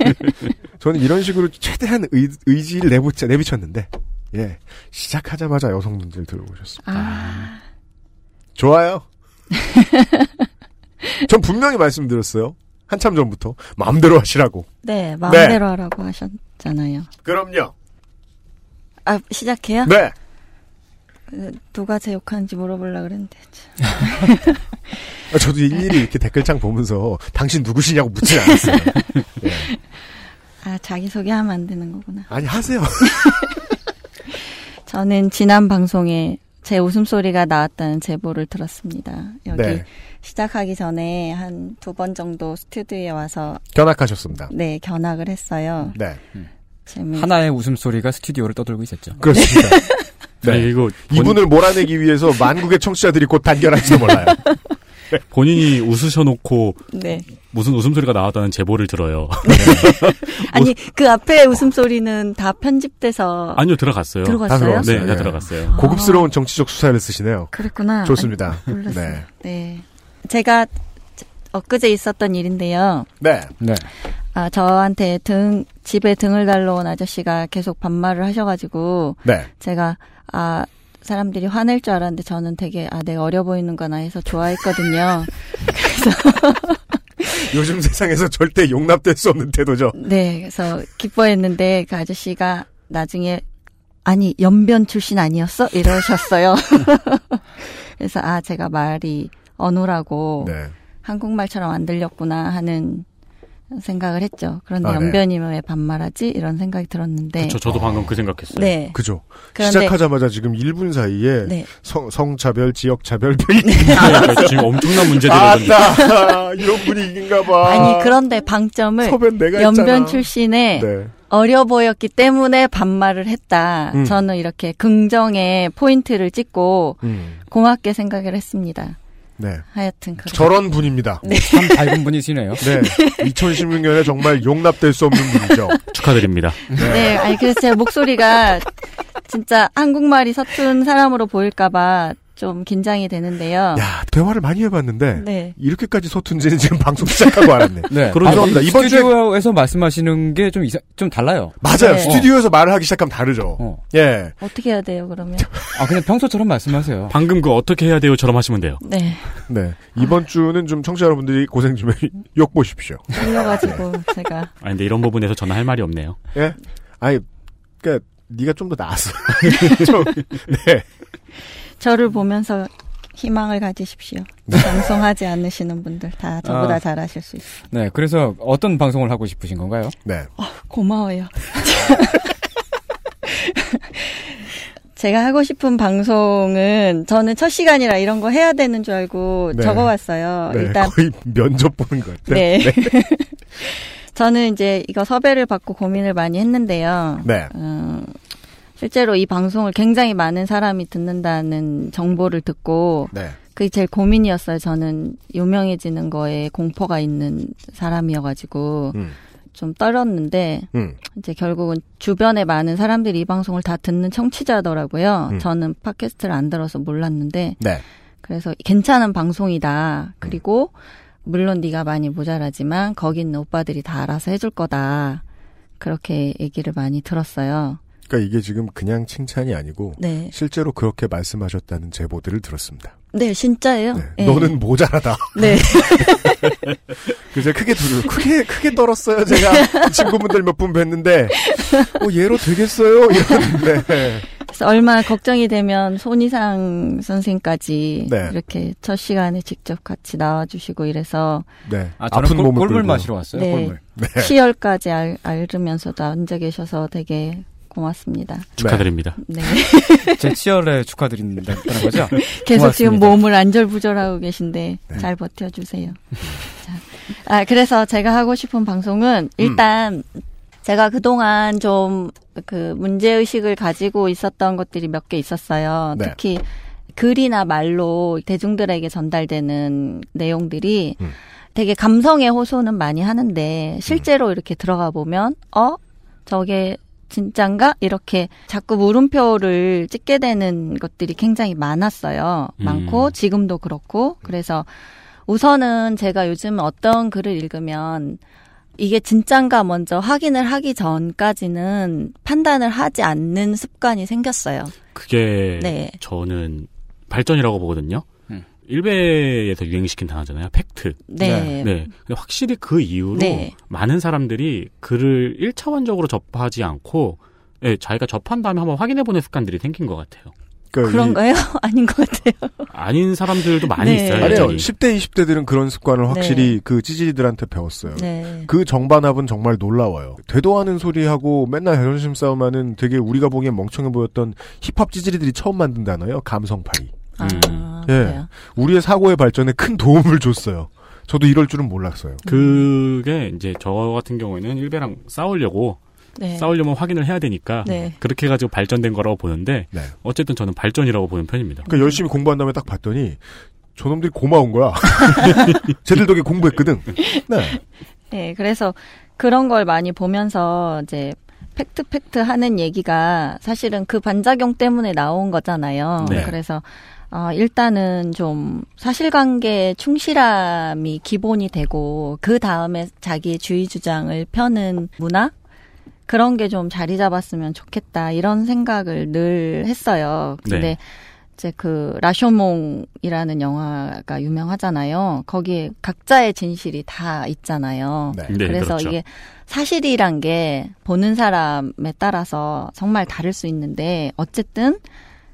저는 이런 식으로 최대한 의, 의지를 내비쳤, 내비쳤는데, 예. 시작하자마자 여성분들 들어오셨습니다. 아, 좋아요. 전 분명히 말씀드렸어요. 한참 전부터. 마음대로 하시라고. 네. 마음대로 하라고 하셨잖아요. 그럼요. 아, 시작해요? 네. 그, 누가 제 욕하는지 물어보려고 그랬는데. 아, 저도 일일이 이렇게 댓글창 보면서 당신 누구시냐고 묻진 않았어요. 예. 아, 자기 소개하면 안 되는 거구나. 아니, 하세요. 저는 지난 방송에 제 웃음소리가 나왔다는 제보를 들었습니다. 여기 네. 시작하기 전에 한 두 번 정도 스튜디오에 와서 견학하셨습니다. 네, 견학을 했어요. 네. 재미 하나의 웃음소리가 스튜디오를 떠돌고 있었죠. 그렇습니다. 네. 그리고 본, 이분을 몰아내기 위해서 만국의 청취자들이 곧 단결할지도 몰라요. 본인이 웃으셔놓고 네. 무슨 웃음소리가 나왔다는 제보를 들어요. 아니, 그 앞에 웃음소리는 다 편집돼서 아니요 들어갔어요. 들어갔어요? 다 들어갔어요. 네, 다 예. 들어갔어요. 고급스러운 정치적 수사를 쓰시네요. 그랬구나. 좋습니다. 아니, 몰랐어요. 네. 네. 제가 엊그제 있었던 일인데요. 네. 네. 아, 저한테 등, 집에 등을 달러 온 아저씨가 계속 반말을 하셔가지고, 네. 제가, 아, 사람들이 화낼 줄 알았는데 저는 되게, 아, 내가 어려 보이는구나 해서 좋아했거든요. 요즘 세상에서 절대 용납될 수 없는 태도죠. 네, 그래서 기뻐했는데 그 아저씨가 나중에, 아니, 연변 출신 아니었어? 이러셨어요. 그래서, 아, 제가 말이 어눌하고, 네. 한국말처럼 안 들렸구나 하는 생각을 했죠. 그런데 아, 네. 연변이면 왜 반말하지? 이런 생각이 들었는데. 저 저도 방금 그 생각했어요. 네. 그죠. 그런데 시작하자마자 지금 1분 사이에 네. 성, 성차별, 지역차별, 그러니까 지금 엄청난 문제들이 아따 이런 분위기인가 봐. 아니 그런데 방점을 연변 했잖아. 출신에 네. 어려 보였기 때문에 반말을 했다. 음. 저는 이렇게 긍정의 포인트를 찍고 음. 고맙게 생각을 했습니다. 네. 하여튼 그런. 저런 분입니다. 네. 참 밝은 분이시네요. 네. 2016년에 정말 용납될 수 없는 분이죠. 축하드립니다. 네, 아니 그래서 제 목소리가 진짜 한국말이 서툰 사람으로 보일까봐 좀 긴장이 되는데요. 야, 대화를 많이 해봤는데 네. 이렇게,까지 서툰지는 지금 방송 시작하고 알았네. 네. 그러니까 죄송합니다. 이번 주에 스튜디오에서 말씀하시는 게좀 이상, 좀 달라요. 맞아요. 네. 스튜디오에서 말을 하기 시작하면 다르죠. 어. 예. 어떻게 해야 돼요, 그러면? 아, 그냥 평소처럼 말씀하세요. 방금 그 어떻게 해야 돼요처럼 하시면 돼요. 네. 네. 이번 주는 좀 청취자 여러분들이 고생 좀 해- 욕 보십시오. 틀려가지고 제가. 아 근데 이런 부분에서 저는 할 말이 없네요. 예? 아니, 그니까, 네가 좀 더 나았어. 좀, 네. 저를 보면서 희망을 가지십시오. 방송하지 않으시는 분들 다 저보다 아. 잘하실 수 있어요. 네, 그래서 어떤 방송을 하고 싶으신 건가요? 네. 고마워요. 제가 하고 싶은 방송은 저는 첫 시간이라 이런 거 해야 되는 줄 알고 네. 적어왔어요. 네, 일단 거의 면접 보는 것 같아요. 네. 저는 이제 이거 섭외를 받고 고민을 많이 했는데요. 네. 음, 실제로 이 방송을 굉장히 많은 사람이 듣는다는 정보를 듣고 네. 그게 제일 고민이었어요. 저는 유명해지는 거에 공포가 있는 사람이어가지고 음. 좀 떨었는데 음. 이제 결국은 주변에 많은 사람들이 이 방송을 다 듣는 청취자더라고요. 음. 저는 팟캐스트를 안 들어서 몰랐는데 네. 그래서 괜찮은 방송이다. 그리고 물론 네가 많이 모자라지만 거기 있는 오빠들이 다 알아서 해줄 거다. 그렇게 얘기를 많이 들었어요. 그러니까 이게 지금 그냥 칭찬이 아니고 네. 실제로 그렇게 말씀하셨다는 제보들을 들었습니다. 네, 진짜예요. 네. 너는 모자라다. 네. 그제 크게 두 크게 크게 떨었어요. 제가 친구분들 몇 분 뵀는데 어 얘로 되겠어요. 이러는데 그래서 얼마나 걱정이 되면 손이상 선생까지 네. 이렇게 첫 시간에 직접 같이 나와주시고 이래서 네. 아, 저는 아픈 꿀- 몸을 꿀물 끌고. 마시러 왔어요. 네. 꿀물. 시열까지 알, 앓으면서도 앉아 계셔서 되게 고맙습니다. 축하드립니다. 네. 제 치열에 축하드린다는 거죠? 계속 지금 고맙습니다. 몸을 안절부절하고 계신데 네. 잘 버텨주세요. 자, 아 그래서 제가 하고 싶은 방송은 일단 제가 그동안 좀 그 문제 의식을 가지고 있었던 것들이 몇 개 있었어요. 네. 특히 글이나 말로 대중들에게 전달되는 내용들이 음. 되게 감성의 호소는 많이 하는데 실제로 이렇게 들어가 보면 어 저게 진짠가 이렇게 자꾸 물음표를 찍게 되는 것들이 굉장히 많았어요. 음. 많고 지금도 그렇고 그래서 우선은 제가 요즘 어떤 글을 읽으면 이게 진짠가 먼저 확인을 하기 전까지는 판단을 하지 않는 습관이 생겼어요. 그게 네. 저는 발전이라고 보거든요. 음. 일베에서 유행시킨 단어잖아요. 팩트. 네. 네. 근데 확실히 그 이후로 네. 많은 사람들이 글을 1차원적으로 접하지 않고 예, 자기가 접한 다음에 한번 확인해보는 습관들이 생긴 것 같아요. 그러니까 이- 그런가요? 아닌 것 같아요. 아닌 사람들도 많이 네. 있어요. 아니요. 여전히. 10대, 20대들은 그런 습관을 확실히 그 찌질이들한테 배웠어요. 네. 그 정반합은 정말 놀라워요. 되도 않은 소리하고 맨날 자존심 싸움하는 되게 우리가 보기엔 멍청해 보였던 힙합 찌질이들이 처음 만든 단어예요. 감성파리. 아, 음. 예. 그래요. 우리의 사고의 발전에 큰 도움을 줬어요. 저도 이럴 줄은 몰랐어요. 그게 이제 저 같은 경우에는 일베랑 싸우려고 네. 싸우려면 확인을 해야 되니까 네. 그렇게 해가지고 발전된 거라고 보는데 네. 어쨌든 저는 발전이라고 보는 편입니다. 그러니까 열심히 공부한 다음에 딱 봤더니 저놈들이 고마운 거야. 쟤들 덕에 공부했거든. 네. 네, 그래서 그런 걸 많이 보면서 이제 팩트 팩트 하는 얘기가 사실은 그 반작용 때문에 나온 거잖아요. 네. 그래서 어, 일단은 좀 사실관계에 충실함이 기본이 되고 그 다음에 자기의 주의 주장을 펴는 문화 그런 게 좀 자리 잡았으면 좋겠다 이런 생각을 늘 했어요. 근데 네. 이제 그 라쇼몽이라는 영화가 유명하잖아요. 거기에 각자의 진실이 다 있잖아요. 네. 네, 그래서 그렇죠. 이게 사실이란 게 보는 사람에 따라서 정말 다를 수 있는데 어쨌든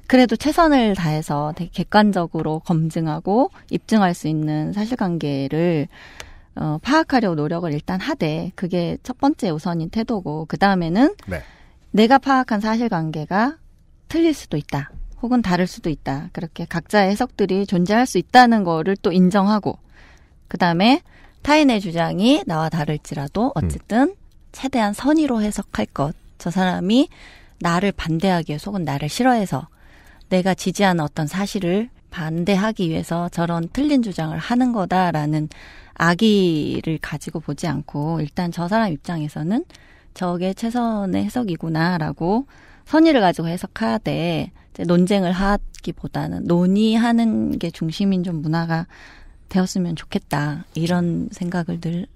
그래도 최선을 다해서 되게 객관적으로 검증하고 입증할 수 있는 사실관계를 어, 파악하려고 노력을 일단 하되 그게 첫 번째 우선인 태도고 그 다음에는 네. 내가 파악한 사실관계가 틀릴 수도 있다. 혹은 다를 수도 있다. 그렇게 각자의 해석들이 존재할 수 있다는 거를 또 인정하고 그 다음에 타인의 주장이 나와 다를지라도 어쨌든 최대한 선의로 해석할 것. 저 사람이 나를 반대하기 위해서 혹은 나를 싫어해서 내가 지지하는 어떤 사실을 반대하기 위해서 저런 틀린 주장을 하는 거다라는 악의를 가지고 보지 않고 일단 저 사람 입장에서는 저게 최선의 해석이구나라고 선의를 가지고 해석하되 이제 논쟁을 하기보다는 논의하는 게 중심인 좀 문화가 되었으면 좋겠다 이런 생각을 늘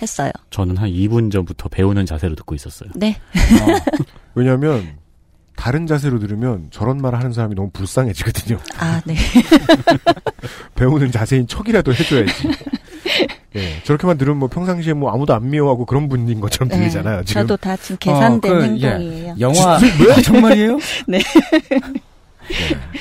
했어요. 저는 한 2분 전부터 배우는 자세로 듣고 있었어요. 네. 왜냐하면 다른 자세로 들으면 저런 말을 하는 사람이 너무 불쌍해지거든요. 아, 네. 배우는 자세인 척이라도 해줘야지. 예, 저렇게만 들으면 뭐 평상시에 뭐 아무도 안 미워하고 그런 분인 것처럼 네. 들리잖아요. 지금 저도 다 지금 계산된 어, 그, 행동이에요. 영화 뭐야? 정말이에요? 네.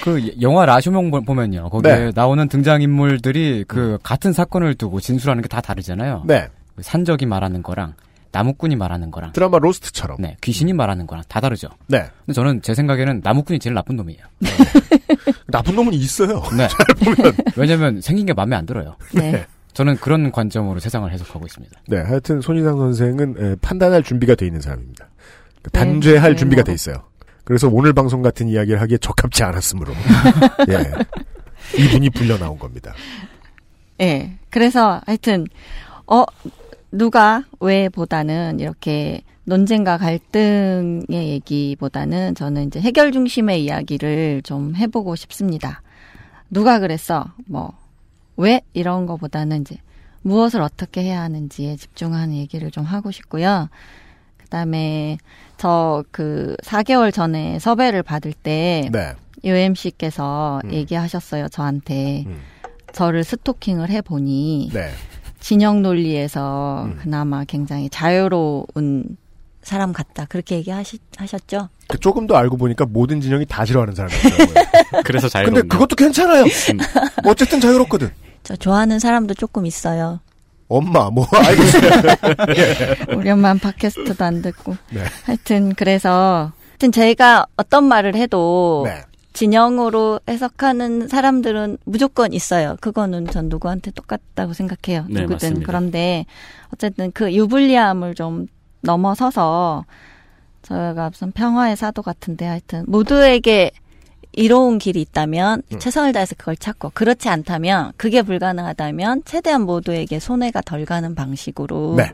그 영화 라쇼몽 보- 보면요. 거기에 네. 나오는 등장 인물들이 그 같은 사건을 두고 진술하는 게 다 다르잖아요. 네. 그 산적이 말하는 거랑 나무꾼이 말하는 거랑 드라마 로스트처럼. 네, 귀신이 말하는 거랑 다 다르죠. 네. 근데 저는 제 생각에는 나무꾼이 제일 나쁜 놈이에요. 나쁜 놈은 있어요. 네. 왜냐면 생긴 게 마음에 안 들어요. 네. 저는 그런 관점으로 세상을 해석하고 있습니다. 네, 하여튼 손희상 선생은 에, 판단할 준비가 돼 있는 사람입니다. 그 단죄할 네, 준비가 네, 돼 있어요. 그래서 오늘 방송 같은 이야기를 하기에 적합지 않았으므로 예, 이분이 불려 나온 겁니다. 예. 그래서 하여튼 어 누가 왜 보다는 이렇게 논쟁과 갈등의 얘기보다는 저는 이제 해결 중심의 이야기를 좀 해보고 싶습니다. 누가 그랬어? 뭐 왜 이런 거보다는 이제 무엇을 어떻게 해야 하는지에 집중하는 얘기를 좀 하고 싶고요. 그 다음에 저 그 4개월 전에 섭외를 받을 때 네, UMC께서 음. 얘기하셨어요. 저한테 음. 저를 스토킹을 해 보니 네, 진영 논리에서 음. 그나마 굉장히 자유로운 사람 같다. 그렇게 얘기하셨죠? 그 조금 더 알고 보니까 모든 진영이 다 싫어하는 사람이었어요. 그래서 근데 자유롭네요. 그것도 괜찮아요. 어쨌든 자유롭거든. 저 좋아하는 사람도 조금 있어요. 엄마, 뭐, 알고 있어요. 우리 엄마는 팟캐스트도 안 듣고. 네. 하여튼 그래서 하여튼 제가 어떤 말을 해도 네. 진영으로 해석하는 사람들은 무조건 있어요. 그거는 전 누구한테 똑같다고 생각해요. 네, 누구든. 맞습니다. 그런데 어쨌든 그 유불리함을 좀 넘어서서 저희가 무슨 평화의 사도 같은데 하여튼 모두에게 이로운 길이 있다면 음. 최선을 다해서 그걸 찾고 그렇지 않다면 그게 불가능하다면 최대한 모두에게 손해가 덜 가는 방식으로 네.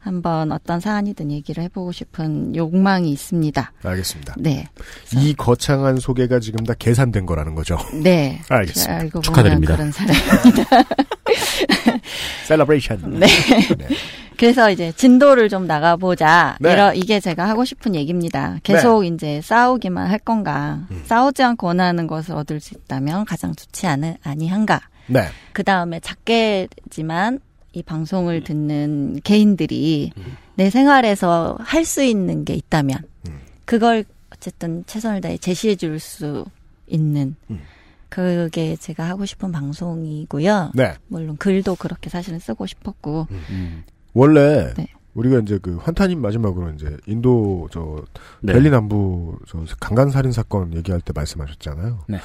한번 어떤 사안이든 얘기를 해보고 싶은 욕망이 있습니다. 알겠습니다. 네. 이 거창한 소개가 지금 다 계산된 거라는 거죠. 네. 알겠습니다. 알고 보면 축하드립니다. 그런 사람. Celebration. 네. 그래서 이제 진도를 좀 나가보자. 네. 이러, 이게 제가 하고 싶은 얘기입니다. 계속 이제 싸우기만 할 건가. 음. 싸우지 않고 원하는 것을 얻을 수 있다면 가장 좋지 않은, 아니한가. 네. 그 다음에 작게지만 이 방송을 듣는 개인들이 내 생활에서 할 수 있는 게 있다면 음. 그걸 어쨌든 최선을 다해 제시해 줄 수 있는 음. 그게 제가 하고 싶은 방송이고요. 네. 물론 글도 그렇게 사실은 쓰고 싶었고 음. 원래 네. 우리가 이제 그 환타님 마지막으로 이제 인도 저 네. 델리 남부 저 강간 살인 사건 얘기할 때 말씀하셨잖아요. 네.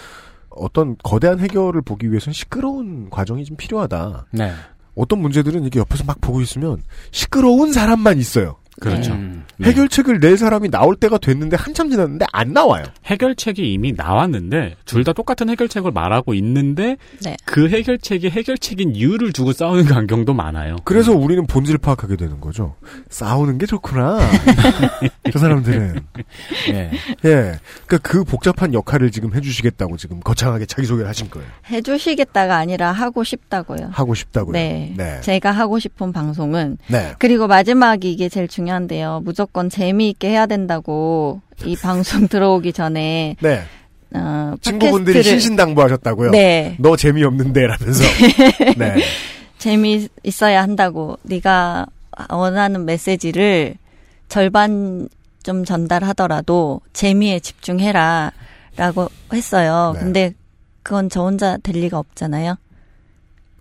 어떤 거대한 해결을 보기 위해서는 시끄러운 과정이 좀 필요하다. 네. 어떤 문제들은 이게 옆에서 막 보고 있으면 시끄러운 사람만 있어요. 그렇죠. 음. 네. 해결책을 낼 사람이 나올 때가 됐는데 한참 지났는데 안 나와요. 해결책이 이미 나왔는데 둘 다 똑같은 해결책을 말하고 있는데 네. 그 해결책이 해결책인 이유를 두고 싸우는 광경도 많아요. 그래서 우리는 본질을 파악하게 되는 거죠. 싸우는 게 좋구나. 저 사람들은. 네. 예. 그러니까 그 복잡한 역할을 지금 해주시겠다고 지금 거창하게 자기소개를 하신 거예요. 해주시겠다가 아니라 하고 싶다고요. 하고 싶다고요. 네. 네. 제가 하고 싶은 방송은 네. 그리고 마지막이 이게 제일 중요한 데요. 무조건 재미있게 해야 된다고 이 방송 들어오기 전에 네. 어, 친구분들이 신신당부하셨다고요. 네. 너 재미없는데라면서. 네. 재미 있어야 한다고 네가 원하는 메시지를 절반 좀 전달하더라도 재미에 집중해라라고 했어요. 네. 근데 그건 저 혼자 될 리가 없잖아요.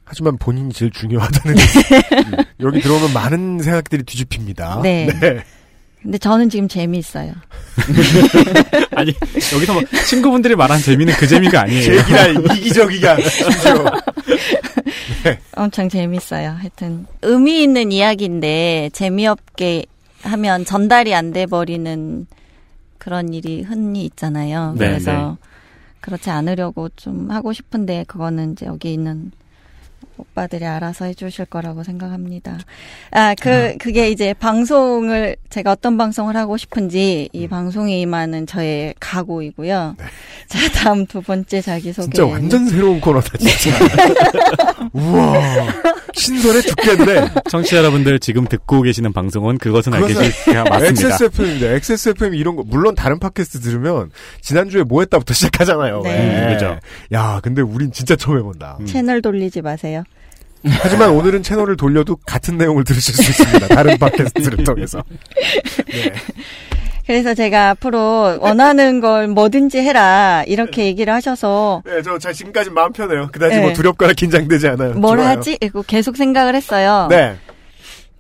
하지만 본인이 제일 중요하다는 여기 들어오면 많은 생각들이 뒤집힙니다. 네. 근데 저는 지금 재미있어요. 아니 여기서 뭐 친구분들이 말한 재미는 그 재미가 아니에요. 제기라 이기적이가 심지어. 엄청 재밌어요. 하여튼 의미 있는 이야기인데 재미없게 하면 전달이 안 돼 버리는 그런 일이 흔히 있잖아요. 네, 그래서 그렇지 않으려고 좀 하고 싶은데 그거는 이제 여기 있는 오빠들이 알아서 해주실 거라고 생각합니다. 아, 그, 그게 이제 방송을, 제가 어떤 방송을 하고 싶은지 이 방송에 임하는 저의 각오이고요. 자, 다음 두 번째 자기소개. 진짜 완전 새로운 코너다, 진짜. 우와. 신선해 죽겠네. 청취자 여러분들 지금 듣고 계시는 방송은 그것은 그것은 싫다 맞습니다. XSFM입니다. XSFM 이런 거, 물론 다른 팟캐스트 들으면, 지난주에 뭐 했다부터 시작하잖아요. 네. 왜. 그죠. 야, 근데 우린 진짜 처음 해본다. 채널 돌리지 마세요. 하지만 오늘은 채널을 돌려도 같은 내용을 들으실 수 있습니다. 다른 팟캐스트를 통해서. 네. 그래서 제가 앞으로 원하는 걸 뭐든지 해라 이렇게 얘기를 하셔서 네, 저, 저 지금까지 마음 편해요. 그다지 네. 뭐 두렵거나 긴장되지 않아요. 뭘 좋아요. 하지? 이거 계속 생각을 했어요. 네.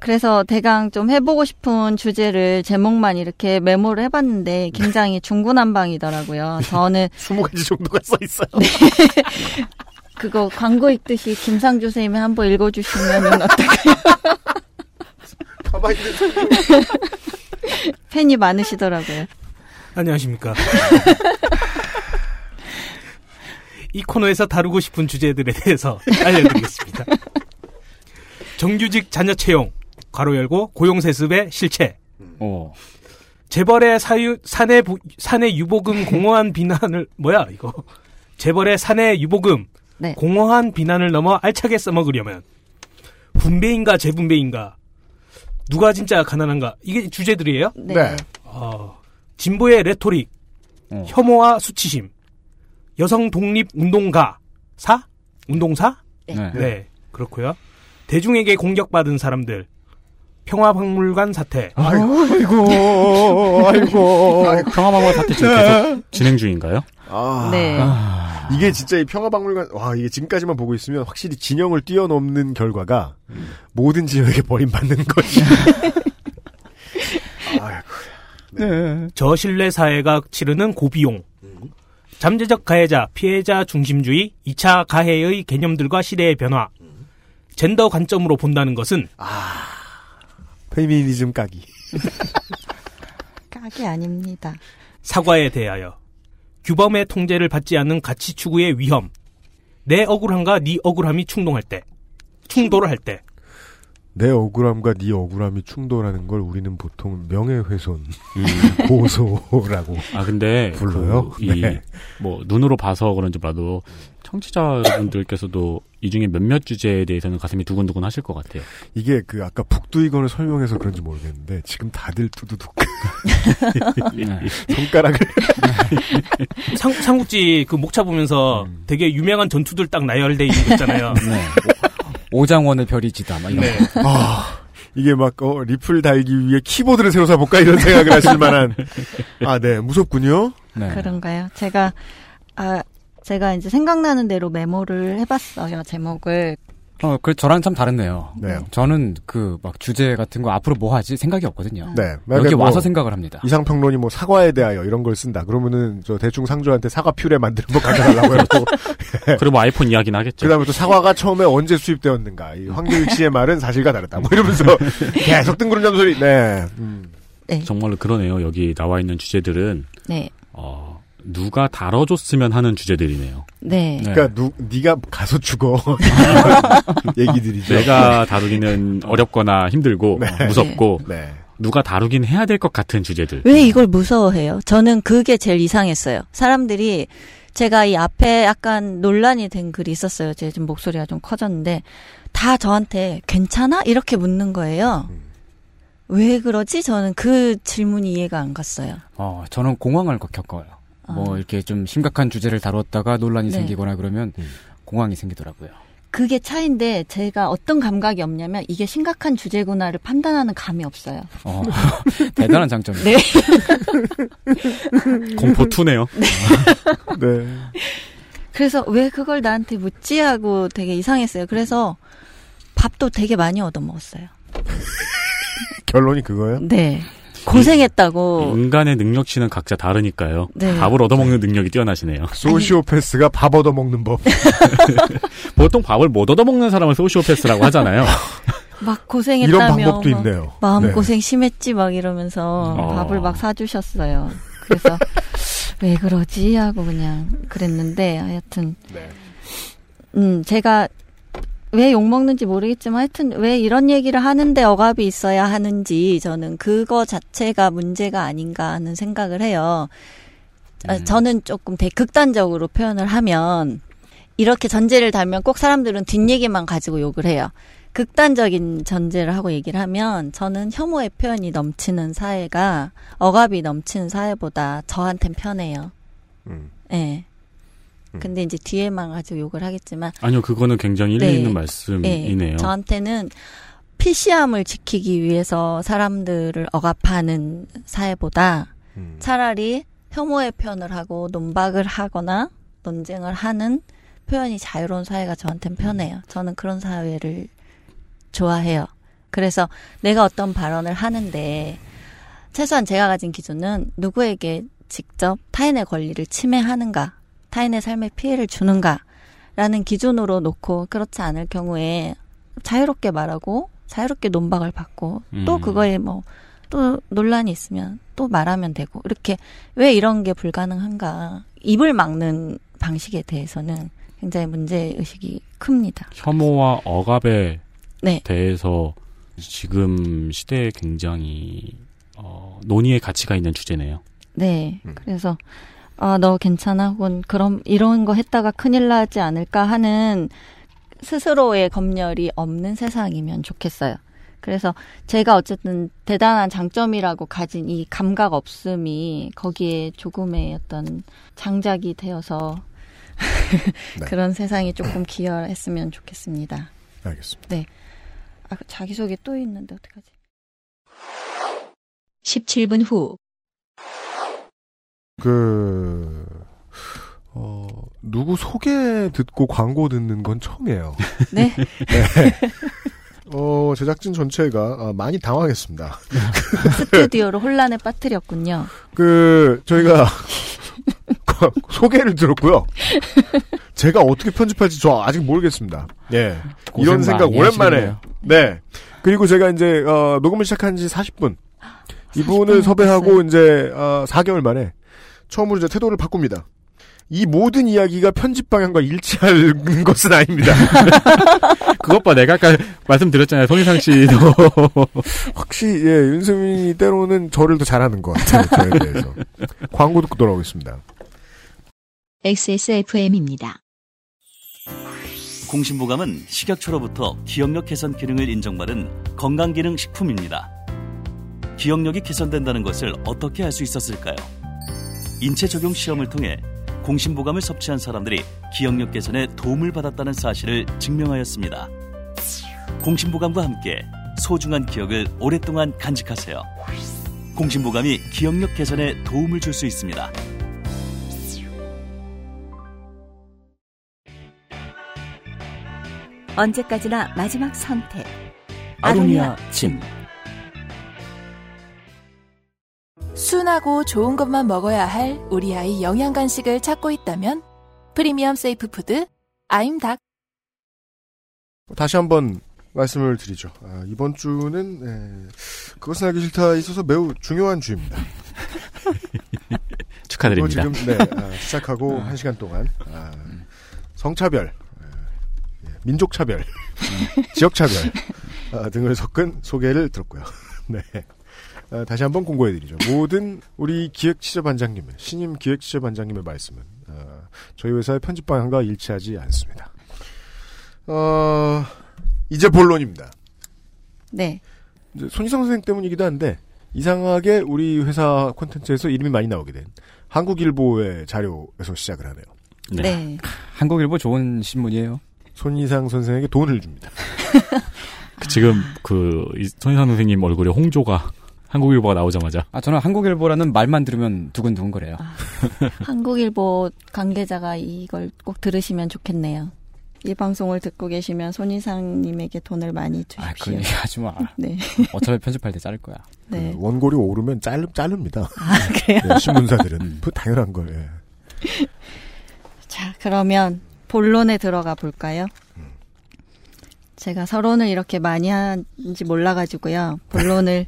그래서 대강 좀 해보고 싶은 주제를 제목만 이렇게 메모를 해봤는데 굉장히 중구난방이더라고요. 저는 20가지 정도가 써 있어요. 그거 광고 읽듯이 김상조 선생님이 한번 읽어주시면 어떨까요? 가만히 팬이 많으시더라고요. 안녕하십니까. 이 코너에서 다루고 싶은 주제들에 대해서 알려드리겠습니다. 정규직 자녀 채용, 괄호 열고 고용세습의 실체, 어. 재벌의 사유, 사내, 부- 사내 유보금 공허한 비난을, 뭐야, 이거. 재벌의 사내 유보금, 네. 공허한 비난을 넘어 알차게 써먹으려면, 분배인가 재분배인가, 누가 진짜 가난한가, 이게 주제들이에요? 네. 네. 어, 진보의 레토릭, 어. 혐오와 수치심, 여성 독립 운동가, 사? 운동사? 네. 네, 그렇고요. 대중에게 공격받은 사람들, 평화박물관 사태, 아이고, 아이고. 평화방어 사태 지금 계속 진행 중인가요? 아, 네. 이게 진짜 이 평화박물관, 와, 이게 지금까지만 보고 있으면 확실히 진영을 뛰어넘는 결과가 모든 지역에 버림받는 것이. 아이고. 네. 저신뢰 사회가 치르는 고비용, 잠재적 가해자, 피해자 중심주의, 2차 가해의 개념들과 시대의 변화, 젠더 관점으로 본다는 것은 페미니즘 까기. 깍이 아닙니다. 사과에 대하여 규범의 통제를 받지 않는 가치 추구의 위험, 내 억울함과 네 억울함이 충동할 때, 충돌을 할 때, 내 억울함과 네 억울함이 충돌하는 걸 우리는 보통 명예훼손, 음. 고소라고. 아 근데 불러요? 그 이, 네. 뭐 눈으로 봐서 그런지 봐도 청취자 여러분들께서도 이 중에 몇몇 주제에 대해서는 가슴이 두근두근 하실 것 같아요. 이게 그 아까 북두이건을 설명해서 그런지 모르겠는데 지금 다들 뚜두둑 네. 손가락을 상, 삼국지 그 목차 보면서 되게 유명한 전투들 딱 나열돼 있는 거 있잖아요. 네. 오- 오장원의 별이 지다. 막 이런 네. 거. 아, 이게 막, 어, 리플 달기 위해 키보드를 새로 사볼까? 이런 생각을 하실 만한. 아, 네, 무섭군요. 네. 그런가요? 제가 아 제가 이제 생각나는 대로 메모를 해봤어요 제목을. 어, 그 저랑 참 다르네요. 네. 저는 그 막 주제 같은 거 앞으로 뭐 하지 생각이 없거든요. 네. 여기 만약에 뭐 와서 생각을 합니다. 이상평론이 뭐 사과에 대하여 이런 걸 쓴다. 그러면은 저 대충 상조한테 사과 퓨레 만드는 거 가져달라고 해놓고. 그리고 뭐 아이폰 이야기는 하겠죠. 그 다음에 또 사과가 처음에 언제 수입되었는가. 이 황교익 씨의 말은 사실과 다르다. 뭐 이러면서 계속 뜬구름 잡는 소리. 네. 음. 정말로 그러네요. 여기 나와 있는 주제들은 네. 어, 누가 다뤄줬으면 하는 주제들이네요. 네. 네. 그러니까 누, 네가 가서 죽어. 얘기들이죠. 내가 다루기는 어렵거나 힘들고 네. 무섭고 네. 누가 다루긴 해야 될 것 같은 주제들. 왜 이걸 무서워해요? 저는 그게 제일 이상했어요. 사람들이 제가 이 앞에 약간 논란이 된 글이 있었어요. 제 지금 목소리가 좀 커졌는데 다 저한테 괜찮아? 이렇게 묻는 거예요. 왜 그러지? 저는 그 질문이 이해가 안 갔어요. 어, 저는 공황을 겪어요. 뭐 아. 이렇게 좀 심각한 주제를 다뤘다가 논란이 네. 생기거나 그러면 공황이 생기더라고요. 그게 차인데 제가 어떤 감각이 없냐면 이게 심각한 주제구나를 판단하는 감이 없어요. 어, 대단한 장점이에요. 네. 공포 투네요. 네. 그래서 왜 그걸 나한테 묻지 하고 되게 이상했어요. 그래서 밥도 되게 많이 얻어 먹었어요. 결론이 그거예요? 네. 고생했다고. 인간의 능력치는 각자 다르니까요. 네. 밥을 얻어먹는 능력이 뛰어나시네요. 소시오패스가 밥 얻어먹는 법. 보통 밥을 못 얻어먹는 사람을 소시오패스라고 하잖아요. 막 고생했다며. 이런 방법도 막 있네요. 마음 네. 고생 심했지 막 이러면서 어. 밥을 막 사주셨어요. 그래서 왜 그러지 하고 그냥 그랬는데 하여튼 네. 음 제가 왜 욕 먹는지 모르겠지만 하여튼 왜 이런 얘기를 하는데 억압이 있어야 하는지 저는 그거 자체가 문제가 아닌가 하는 생각을 해요. 아, 음. 저는 조금 되게 극단적으로 표현을 하면 이렇게 전제를 달면 꼭 사람들은 뒷얘기만 가지고 욕을 해요. 극단적인 전제를 하고 얘기를 하면 저는 혐오의 표현이 넘치는 사회가 억압이 넘치는 사회보다 저한텐 편해요. 음. 예. 음. 근데 이제 뒤에만 가지고 욕을 하겠지만 아니요, 그거는 굉장히 일리 네. 있는 예, 말씀이네요. 저한테는 PC함을 지키기 위해서 사람들을 억압하는 사회보다 음. 차라리 혐오의 표현을 하고 논박을 하거나 논쟁을 하는 표현이 자유로운 사회가 저한테는 편해요. 저는 그런 사회를 좋아해요. 그래서 내가 어떤 발언을 하는데 최소한 제가 가진 기준은 누구에게 직접 타인의 권리를 침해하는가, 타인의 삶에 피해를 주는가라는 기준으로 놓고 그렇지 않을 경우에 자유롭게 말하고 자유롭게 논박을 받고 또 음. 그거에 뭐 또 논란이 있으면 또 말하면 되고 이렇게 왜 이런 게 불가능한가 입을 막는 방식에 대해서는 굉장히 문제 의식이 큽니다. 혐오와 억압에 네. 대해서 지금 시대에 굉장히 어, 논의의 가치가 있는 주제네요. 네. 그래서 아, 너 괜찮아? 혹은 그럼 이런 거 했다가 큰일 나지 않을까 하는 스스로의 검열이 없는 세상이면 좋겠어요. 그래서 제가 어쨌든 대단한 장점이라고 가진 이 감각 없음이 거기에 조금의 어떤 장작이 되어서 네. 그런 세상이 조금 기여했으면 좋겠습니다. 알겠습니다. 네. 아, 자기소개 또 있는데 어떡하지? 17분 후 그, 어, 누구 소개 듣고 광고 듣는 건 처음이에요. 네. 어, 제작진 전체가 아, 많이 당황했습니다. 스튜디오로 혼란에 빠뜨렸군요. 그, 저희가 소개를 들었고요. 제가 어떻게 편집할지 저 아직 모르겠습니다. 예. 고생 이런 생각 오랜만에. 하시겠네요. 네. 그리고 제가 이제, 어, 녹음을 시작한 지 40분. 이분을 40분 섭외하고 됐어요. 이제, 어, 4개월 만에 처음으로 이제 태도를 바꿉니다. 이 모든 이야기가 편집 방향과 일치할 것은 아닙니다. 그것 봐 내가 아까 말씀드렸잖아요. 손희상 씨도 확실히, 예, 윤수민이 때로는 저를 더 잘하는 것 같아요. 저에 대해서. 광고 듣고 돌아오겠습니다. XSFM입니다. 공신보감은 식약처로부터 기억력 개선 기능을 인정받은 건강기능 식품입니다. 기억력이 개선된다는 것을 어떻게 알 수 있었을까요? 인체 적용 시험을 통해 공신보감을 섭취한 사람들이 기억력 개선에 도움을 받았다는 사실을 증명하였습니다. 공신보감과 함께 소중한 기억을 오랫동안 간직하세요. 공신보감이 기억력 개선에 도움을 줄 수 있습니다. 언제까지나 마지막 선택. 아로니아 침. 순하고 좋은 것만 먹어야 할 우리 아이 영양 간식을 찾고 있다면 premium safe food 아임닭 다시 한번 말씀을 드리죠. 아, 이번 주는 에, 그것은 알기 싫다에 있어서 매우 중요한 주입니다. 축하드립니다. 지금 네, 아, 시작하고 한 시간 동안 아, 성차별, 아, 예, 민족차별, 지역차별 아, 등을 섞은 소개를 들었고요. 네. 아, 다시 한번 공고해드리죠. 모든 우리 기획 취재반장님의 신임 기획 취재반장님의 말씀은 아, 저희 회사의 편집 방향과 일치하지 않습니다. 어, 이제 본론입니다. 네. 이제 손희상 선생 때문이기도 한데 이상하게 우리 회사 콘텐츠에서 이름이 많이 나오게 된 한국일보의 자료에서 시작을 하네요. 네. 한국일보 좋은 신문이에요. 손희상 선생에게 돈을 줍니다. 지금 그 이- 손희상 선생님 얼굴에 홍조가 한국일보가 나오자마자 아, 저는 한국일보라는 말만 들으면 두근두근 거려요. 한국일보 관계자가 이걸 꼭 들으시면 좋겠네요. 이 방송을 듣고 계시면 손희상님에게 돈을 많이 아, 주십시오. 그런 얘기 하지 마. 네. 어차피 편집할 때 자를 거야. 네. 그 원고료 오르면 짤, 자릅니다. 아, 그래요? 네, 신문사들은. 그 당연한 거예요. 자, 그러면 본론에 들어가 볼까요? 제가 서론을 이렇게 많이 하는지 몰라가지고요. 본론을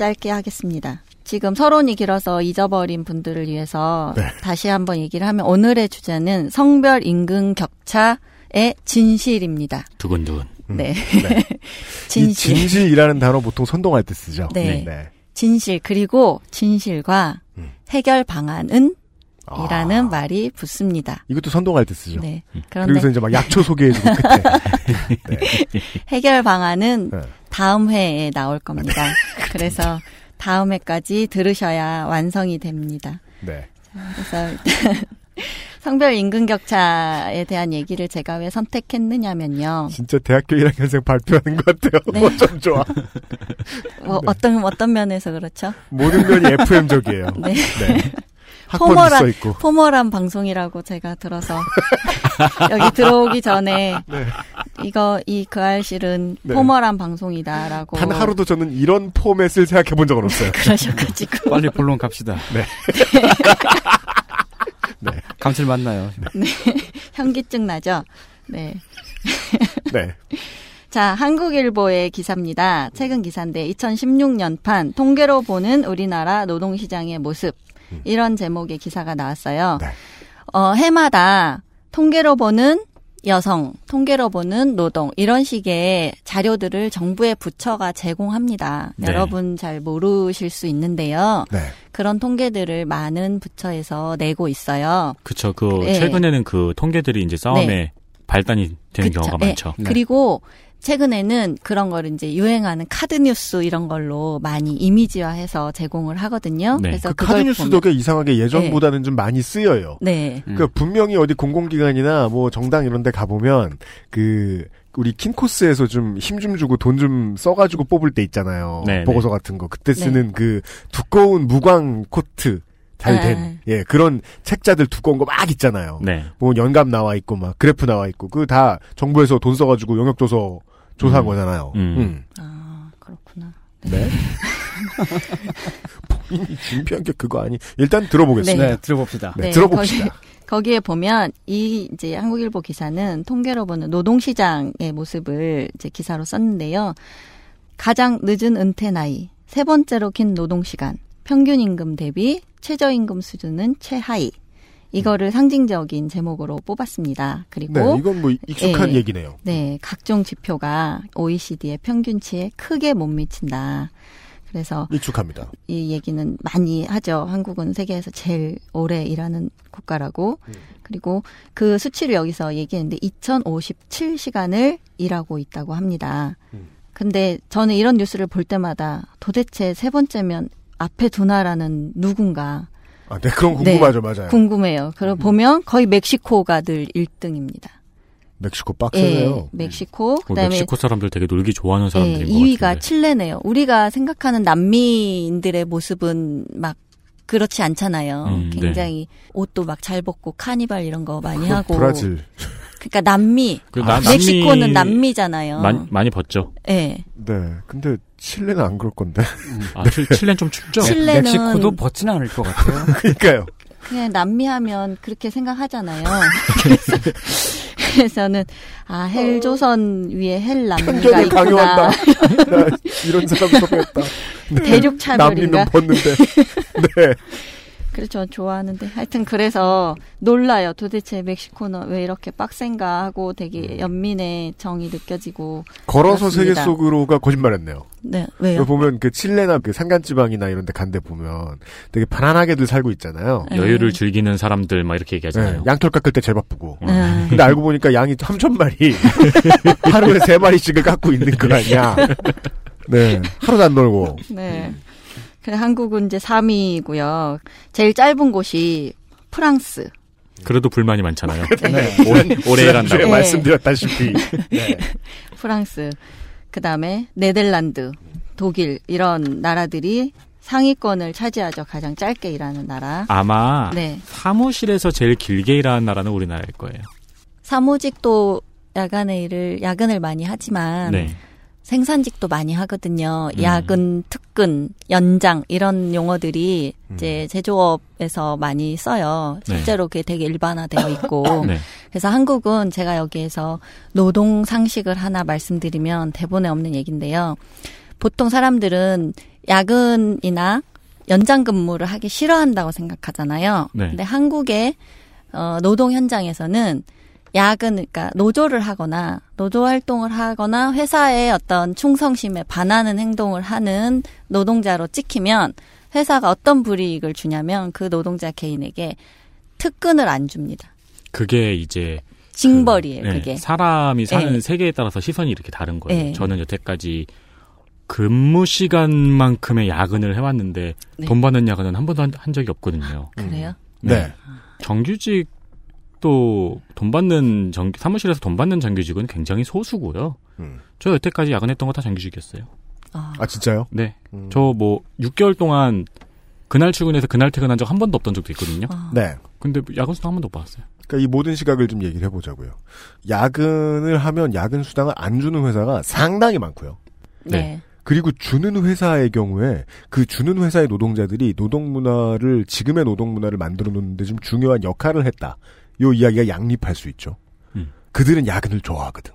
짧게 하겠습니다. 지금 서론이 길어서 잊어버린 분들을 위해서 네. 다시 한번 얘기를 하면 오늘의 주제는 성별 임금 격차의 진실입니다. 두근두근. 네. 네. 진실. 이 진실이라는 단어 보통 선동할 때 쓰죠. 네. 진실 그리고 진실과 음. 해결 방안은 아. 이라는 말이 붙습니다. 이것도 선동할 때 쓰죠. 네. 그런데 그러고서 이제 막 약초 소개해주고 끝에. 해결 방안은 네. 다음 회에 나올 겁니다. 그래서 다음 회까지 들으셔야 완성이 됩니다. 네. 그래서 일단 성별 임금 격차에 대한 얘기를 제가 왜 선택했느냐면요. 진짜 대학교 1학년생 발표하는 것 같아요. 네. 어쩜 좋아. 뭐 어떤 어떤 면에서 그렇죠? 모든 면이 FM적이에요. 네. 학번도 포멀한. 포멀한 방송이라고 제가 들어서 여기 들어오기 전에 네. 이거 이 그 알실은 네. 포멀한 방송이다라고 단 하루도 저는 이런 포맷을 생각해 본 적은 없어요. 그러셔가지고 빨리 본론 갑시다. 네. 감칠맛 나요. 네. 현기증 나죠. 네. 네. 자, 한국일보의 기사입니다. 최근 기사인데 2016년판 통계로 보는 우리나라 노동시장의 모습 이런 제목의 기사가 나왔어요. 어, 해마다 통계로 보는 여성, 통계로 보는 노동 이런 식의 자료들을 정부의 부처가 제공합니다. 네. 여러분 잘 모르실 수 있는데요. 네. 그런 통계들을 많은 부처에서 내고 있어요. 그쵸. 그 네. 최근에는 그 통계들이 이제 싸움에 네. 발단이 되는 그쵸. 경우가 예. 많죠. 그리고 최근에는 그런 거를 이제 유행하는 카드 뉴스 이런 걸로 많이 이미지화해서 제공을 하거든요. 그 그래서 카드 그걸 뉴스 보면- 덕에 이상하게 예전보다는 좀 많이 쓰여요. 네. 그 분명히 어디 공공기관이나 뭐 정당 이런 데 가보면 그 우리 킨코스에서 좀 힘 좀 주고 돈 좀 써가지고 뽑을 때 있잖아요. 네, 보고서 같은 거. 그때 쓰는 그 두꺼운 무광 코트 잘 된, 네. 예, 그런 책자들 두꺼운 거 막 있잖아요. 네. 뭐 연감 나와 있고 막 그래프 나와 있고 그 다 정부에서 돈 써가지고 영역조서 조사한 거잖아요. 음. 음. 아, 그렇구나. 네. 본인이 준비한 게 그거 아니. 일단 들어보겠습니다. 네, 들어봅시다. 네, 들어봅시다. 거기, 거기에 보면 이 이제 한국일보 기사는 통계로 보는 노동시장의 모습을 이제 기사로 썼는데요. 가장 늦은 은퇴 나이, 세 번째로 긴 노동 시간, 평균 임금 대비 최저임금 수준은 최하위. 이거를 상징적인 제목으로 뽑았습니다. 그리고 네, 이건 뭐 익숙한 예, 얘기네요. 네, 각종 지표가 OECD의 평균치에 크게 못 미친다. 그래서 익숙합니다. 이 얘기는 많이 하죠. 한국은 세계에서 제일 오래 일하는 국가라고. 그리고 그 수치를 여기서 얘기했는데 2057시간을 일하고 있다고 합니다. 근데 저는 이런 뉴스를 볼 때마다 도대체 세 번째면 앞에 두 나라는 누군가. 아, 네, 그런 궁금하죠, 맞아요. 궁금해요. 그럼 보면 거의 멕시코가 늘 1등입니다. 멕시코 빡세네요. 예, 멕시코. 뭐 그다음에 멕시코 사람들 되게 놀기 좋아하는 예, 사람들인 것 2위가 같은데. 칠레네요. 우리가 생각하는 남미인들의 모습은 막 그렇지 않잖아요. 음, 네. 굉장히 옷도 막 잘 벗고 카니발 이런 거 많이 하고. 브라질. 그러니까 남미. 그 나- 멕시코는 남미- 남미잖아요. 많이, 많이 벗죠. 예. 네. 근데 칠레는 안 그럴 건데. 아, 칠, 칠레는 좀 춥죠? 칠레는- 멕시코도 벗지는 않을 것 같아요. 그러니까요. 그냥 남미 하면 그렇게 생각하잖아요. 그래서, 그래서는 아 헬조선 위에 헬 남미가 편견을 있구나. 이런 사람 섭외했다. 네. 대륙 차별인가? 남미는 벗는데. 네. 그렇죠. 좋아하는데. 하여튼 그래서 놀라요. 도대체 멕시코는 왜 이렇게 빡센가 하고 되게 연민의 정이 느껴지고. 걸어서 세계 그렇습니다. 속으로가 거짓말했네요. 네, 왜요? 보면 그 칠레나 그 산간 지방이나 이런 데 간 데 보면 되게 편안하게들 살고 있잖아요. 여유를 즐기는 사람들 막 이렇게 얘기하잖아요. 네, 양털 깎을 때 제일 바쁘고. 음. 근데 알고 보니까 양이 삼천 마리 하루에 세 마리씩을 깎고 있는 거 아니야. 네. 하루도 안 놀고. 네. 한국은 이제 3위고요. 제일 짧은 곳이 프랑스. 그래도 불만이 많잖아요. 네. 오래, 오래 일한다고. 지난주에 말씀드렸다시피. 네. 프랑스. 그 다음에 네덜란드, 독일 이런 나라들이 상위권을 차지하죠. 가장 짧게 일하는 나라. 아마 네. 사무실에서 제일 길게 일하는 나라는 우리나라일 거예요. 사무직도 야간에 일을 야근을 많이 하지만 네. 생산직도 많이 하거든요. 음. 야근, 특근, 연장 이런 용어들이 음. 이제 제조업에서 많이 써요. 네. 실제로 그게 되게 일반화되어 있고. 네. 그래서 한국은 제가 여기에서 노동 상식을 하나 말씀드리면 대본에 없는 얘기인데요. 보통 사람들은 야근이나 연장 근무를 하기 싫어한다고 생각하잖아요. 네. 근데 한국의 어, 노동 현장에서는 야근, 그러니까 노조를 하거나 노조 활동을 하거나 회사의 어떤 충성심에 반하는 행동을 하는 노동자로 찍히면 회사가 어떤 불이익을 주냐면 그 노동자 개인에게 특근을 안 줍니다. 그게 이제 징벌이에요, 네, 그게. 사람이 사는 네. 세계에 따라서 시선이 이렇게 다른 거예요. 네. 저는 여태까지 근무 시간만큼의 야근을 해왔는데 네. 돈 받는 야근은 한 번도 한, 한 적이 없거든요. 그래요? 네. 정규직 아직도 돈 받는 정 사무실에서 돈 받는 정규직은 굉장히 소수고요. 저 여태까지 야근했던 거 다 정규직이었어요. 아 진짜요? 네. 저뭐 6개월 동안 그날 출근해서 그날 퇴근한 적 한 번도 없던 적도 있거든요. 네. 근데 야근 수당 한 번도 못 받았어요. 그러니까 이 모든 시각을 좀 얘기를 해보자고요. 야근을 하면 야근 수당을 안 주는 회사가 상당히 많고요. 네. 그리고 주는 회사의 경우에 그 주는 회사의 노동자들이 노동 문화를 지금의 노동 문화를 만들어 놓는데 좀 중요한 역할을 했다. 요 이야기가 양립할 수 있죠. 그들은 야근을 좋아하거든.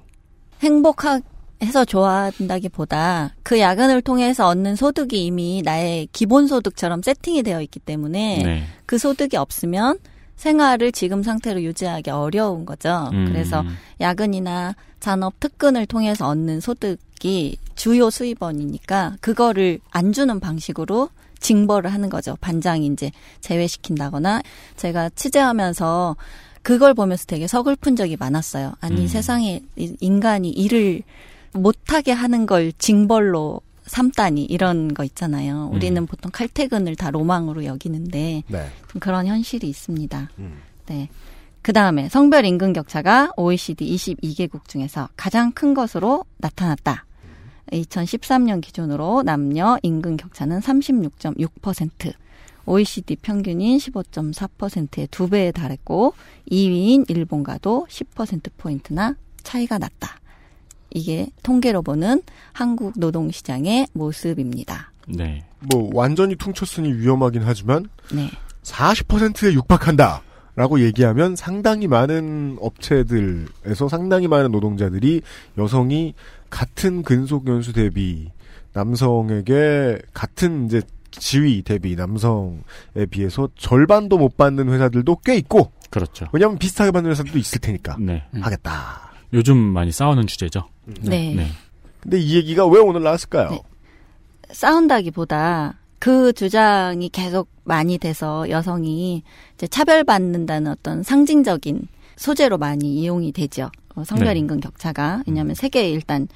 행복해서 좋아한다기보다 그 야근을 통해서 얻는 소득이 이미 나의 기본 소득처럼 세팅이 되어 있기 때문에 네. 그 소득이 없으면 생활을 지금 상태로 유지하기 어려운 거죠. 음. 그래서 야근이나 잔업 특근을 통해서 얻는 소득이 주요 수입원이니까 그거를 안 주는 방식으로 징벌을 하는 거죠. 반장이 이제 제외시킨다거나 제가 취재하면서 그걸 보면서 되게 서글픈 적이 많았어요. 아니 음. 세상에 이- 인간이 일을 못하게 하는 걸 징벌로 삼다니 이런 거 있잖아요. 우리는 보통 칼퇴근을 다 로망으로 여기는데 네. 좀 그런 현실이 있습니다. 네. 그 다음에 성별 임금 격차가 OECD 22개국 중에서 가장 큰 것으로 나타났다. 2013년 기준으로 남녀 임금 격차는 36.6%, OECD 평균인 15.4%의 두 배에 달했고 2위인 일본과도 10%포인트나 차이가 났다. 이게 통계로 보는 한국 노동 시장의 모습입니다. 네. 뭐 완전히 퉁쳤으니 위험하긴 하지만 네. 40%에 육박한다. 라고 얘기하면 상당히 많은 업체들에서 상당히 많은 노동자들이 여성이 같은 근속 연수 대비 남성에게 같은 이제 지위 대비 남성에 비해서 절반도 못 받는 회사들도 꽤 있고 그렇죠. 왜냐하면 비슷하게 받는 회사도 있을 테니까 네. 하겠다. 요즘 많이 싸우는 주제죠. 네. 근데 이 얘기가 왜 오늘 나왔을까요? 싸운다기보다 그 주장이 계속 많이 돼서 여성이 이제 차별받는다는 어떤 상징적인 소재로 많이 이용이 되죠. 어, 성별 네. 임금 격차가. 왜냐하면 세계 일단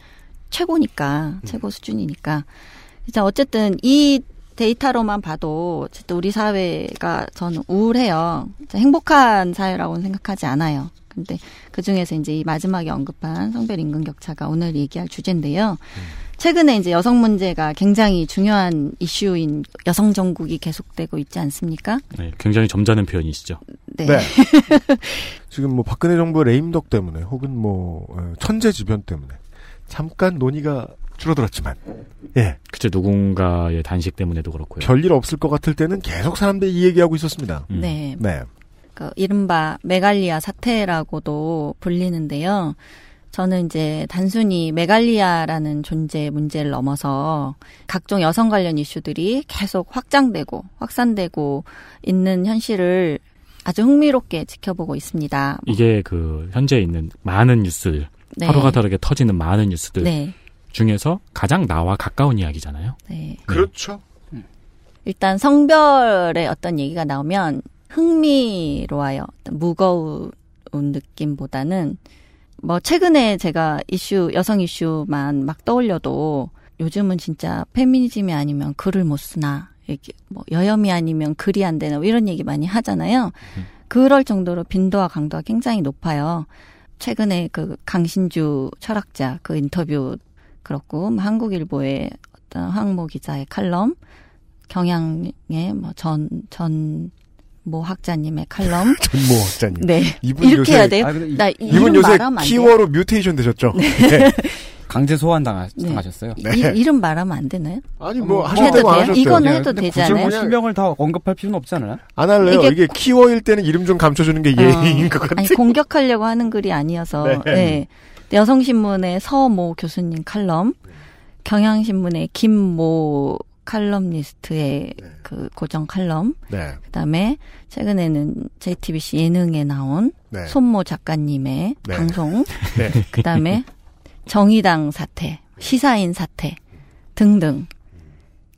최고니까, 최고 수준이니까. 자, 어쨌든 이 데이터로만 봐도 어쨌든 우리 사회가 저는 우울해요. 행복한 사회라고는 생각하지 않아요. 근데 그 중에서 이제 이 마지막에 언급한 성별 임금 격차가 오늘 얘기할 주제인데요. 최근에 이제 여성 문제가 굉장히 중요한 이슈인 여성 정국이 계속되고 있지 않습니까? 네, 굉장히 점잖은 표현이시죠. 네. 지금 뭐 박근혜 정부의 레임덕 때문에 혹은 뭐 어, 천재 지변 때문에 잠깐 논의가 줄어들었지만 예 그쵸 누군가의 단식 때문에도 그렇고요. 별일 없을 것 같을 때는 계속 사람들이 이 얘기하고 있었습니다. 네. 네. 그 이른바 메갈리아 사태라고도 불리는데요. 저는 이제 단순히 메갈리아라는 존재 문제를 넘어서 각종 여성 관련 이슈들이 계속 확장되고 확산되고 있는 현실을 아주 흥미롭게 지켜보고 있습니다. 이게 그 현재 있는 많은 뉴스들 네. 하루가 다르게 터지는 많은 뉴스들 네. 중에서 가장 나와 가까운 이야기잖아요. 네. 그렇죠. 일단 성별의 어떤 얘기가 나오면 흥미로워요. 무거운 느낌보다는 뭐 최근에 제가 이슈 여성 이슈만 막 떠올려도 요즘은 진짜 페미니즘이 아니면 글을 못 쓰나 이렇게 뭐 여염이 아니면 글이 안 되나 뭐 이런 얘기 많이 하잖아요. 그럴 정도로 빈도와 강도가 굉장히 높아요. 최근에 그 강신주 철학자 그 인터뷰 그렇고 뭐 한국일보의 어떤 황모 기자의 칼럼 경향의 뭐 전 전 모 학자님의 칼럼 전 모 학자님. 네 이분 이렇게 요새- 해야 돼요. 아, 나 이- 이분 이름 요새 말하면 안 돼요? 키워로 뮤테이션 되셨죠? 네. 네. 강제 소환 당하, 네. 당하셨어요. 이, 이름 말하면 안 되나요? 아니 뭐 해도 돼요? 이거는 해도 되지 않아요? 뭐 실명을 다 언급할 필요는 없지 않아요? 안 할래요. 이게- 이게, 키워일 때는 이름 좀 감춰주는 게 예의인 것 같아요. 아니 공격하려고 하는 글이 아니어서 네. 네. 여성신문의 서모 교수님 칼럼, 경향신문의 김모 칼럼니스트의 그 고정 칼럼, 네. 그다음에 최근에는 JTBC 예능에 나온 네. 손모 작가님의 네. 방송, 네. 그다음에 정의당 사태, 시사인 사태 등등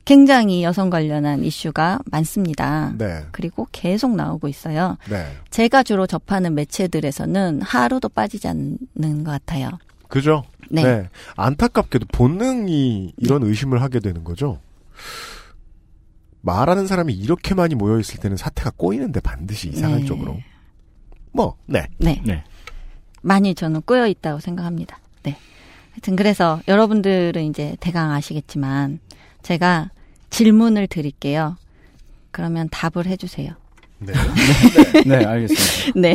굉장히 여성 관련한 이슈가 많습니다. 네. 그리고 계속 나오고 있어요. 네. 제가 주로 접하는 매체들에서는 하루도 빠지지 않는 것 같아요. 그죠? 네. 안타깝게도 본능이 이런 의심을 하게 되는 거죠. 말하는 사람이 이렇게 많이 모여 있을 때는 사태가 꼬이는데 반드시 이상한 네. 쪽으로. 뭐, 네. 네. 네. 많이 저는 꼬여 있다고 생각합니다. 네. 하여튼 그래서 여러분들은 이제 대강 아시겠지만 제가 질문을 드릴게요. 그러면 답을 해주세요. 네. 네, 알겠습니다. 네.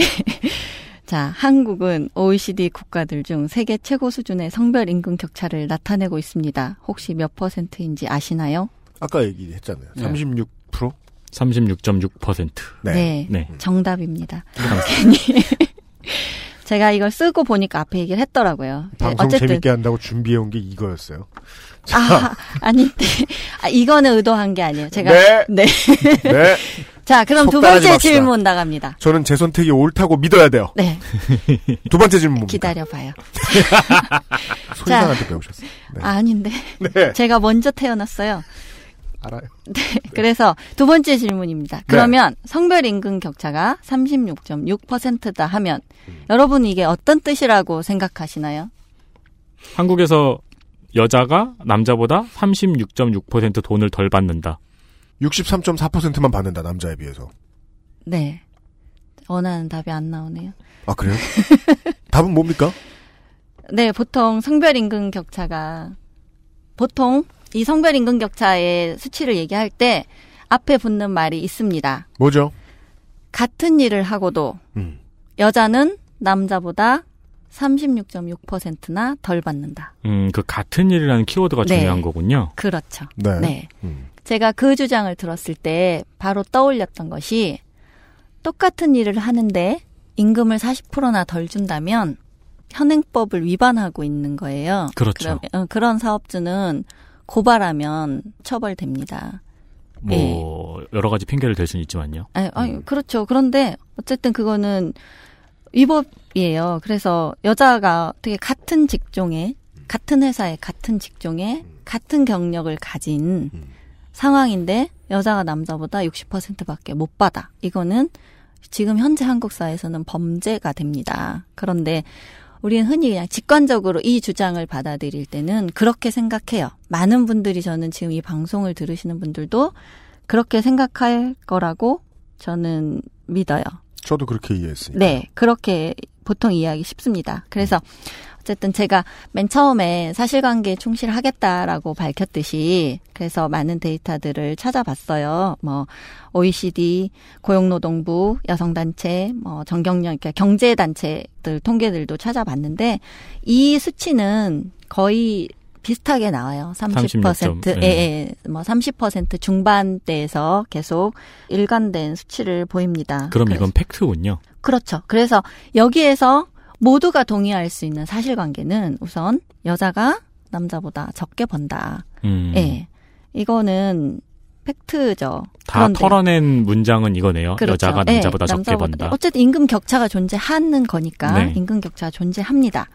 자, 한국은 OECD 국가들 중 세계 최고 수준의 성별 임금 격차를 나타내고 있습니다. 혹시 몇 퍼센트인지 아시나요? 아까 얘기했잖아요. 네. 36%? 36.6%. 네. 네. 정답입니다. 괜히 제가 이걸 쓰고 보니까 앞에 얘기를 했더라고요. 네, 방송 재밌게 한다고 준비해온 게 이거였어요. 아, 아닌데. 아, 이거는 의도한 게 아니에요. 제가. 네. 네. 네. 자, 그럼 두 번째 맙시다. 질문 나갑니다. 저는 제 선택이 옳다고 믿어야 돼요. 네. 두 번째 질문 뭡니까? 기다려봐요. 소리상한테 배우셨어요. 네. 아, 아닌데. 네. 제가 먼저 태어났어요. 알아요. 네. 그래서 두 번째 질문입니다. 그러면 성별 임금 격차가 36.6%다 하면 여러분 이게 어떤 뜻이라고 생각하시나요? 한국에서 여자가 남자보다 36.6% 돈을 덜 받는다. 63.4%만 받는다, 남자에 비해서. 네. 원하는 답이 안 나오네요. 아, 그래요? 답은 뭡니까? 네, 보통 성별 임금 격차가 보통 이 성별 임금 격차의 수치를 얘기할 때 앞에 붙는 말이 있습니다. 뭐죠? 같은 일을 하고도 음. 여자는 남자보다 36.6%나 덜 받는다. 음, 그 같은 일이라는 키워드가 네. 중요한 거군요. 그렇죠. 네. 네. 음. 제가 그 주장을 들었을 때 바로 떠올렸던 것이 똑같은 일을 하는데 임금을 40%나 덜 준다면 현행법을 위반하고 있는 거예요. 그렇죠. 그럼, 어, 그런 사업주는 고발하면 처벌됩니다. 뭐 여러 가지 핑계를 댈 수는 있지만요. 아니, 아니, 그렇죠. 그런데 어쨌든 그거는 위법이에요. 그래서 여자가 어떻게 같은 직종에 같은 회사에 같은 직종에 같은 경력을 가진 상황인데 여자가 남자보다 60%밖에 못 받아. 이거는 지금 현재 한국 사회에서는 범죄가 됩니다. 그런데 우리는 흔히 그냥 직관적으로 이 주장을 받아들일 때는 그렇게 생각해요. 많은 분들이 저는 지금 이 방송을 들으시는 분들도 그렇게 생각할 거라고 저는 믿어요. 저도 그렇게 이해했으니까. 네, 그렇게 보통 이해하기 쉽습니다. 그래서 어쨌든 제가 맨 처음에 사실관계에 충실하겠다라고 밝혔듯이 그래서 많은 데이터들을 찾아봤어요. 뭐 OECD, 고용노동부, 여성단체, 뭐 정경련, 그러니까 경제단체들 통계들도 찾아봤는데 이 수치는 거의 비슷하게 나와요. 30%, 36점, 예, 예, 뭐 30% 중반대에서 계속 일관된 수치를 보입니다. 그럼 그래서- 이건 팩트군요. 그렇죠. 그래서 여기에서 모두가 동의할 수 있는 사실관계는 우선 여자가 남자보다 적게 번다. 음. 예. 이거는 팩트죠. 다 그런데- 털어낸 문장은 이거네요. 그렇죠. 여자가 예, 남자보다 적게 남자보다- 번다. 어쨌든 임금 격차가 존재하는 거니까 네. 임금 격차가 존재합니다.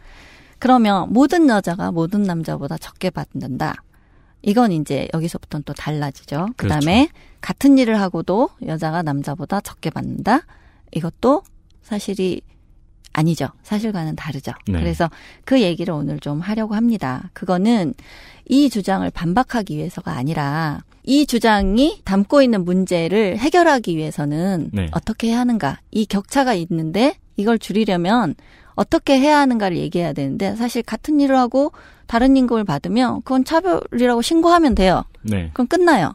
그러면 모든 여자가 모든 남자보다 적게 받는다. 이건 이제 여기서부터는 또 달라지죠. 그 다음에 그렇죠. 같은 일을 하고도 여자가 남자보다 적게 받는다. 이것도 사실이 아니죠. 사실과는 다르죠. 네. 그래서 그 얘기를 오늘 좀 하려고 합니다. 그거는 이 주장을 반박하기 위해서가 아니라 이 주장이 담고 있는 문제를 해결하기 위해서는 네. 어떻게 해야 하는가. 이 격차가 있는데 이걸 줄이려면 어떻게 해야 하는가를 얘기해야 되는데 사실 같은 일을 하고 다른 임금을 받으면 그건 차별이라고 신고하면 돼요. 네. 그럼 끝나요.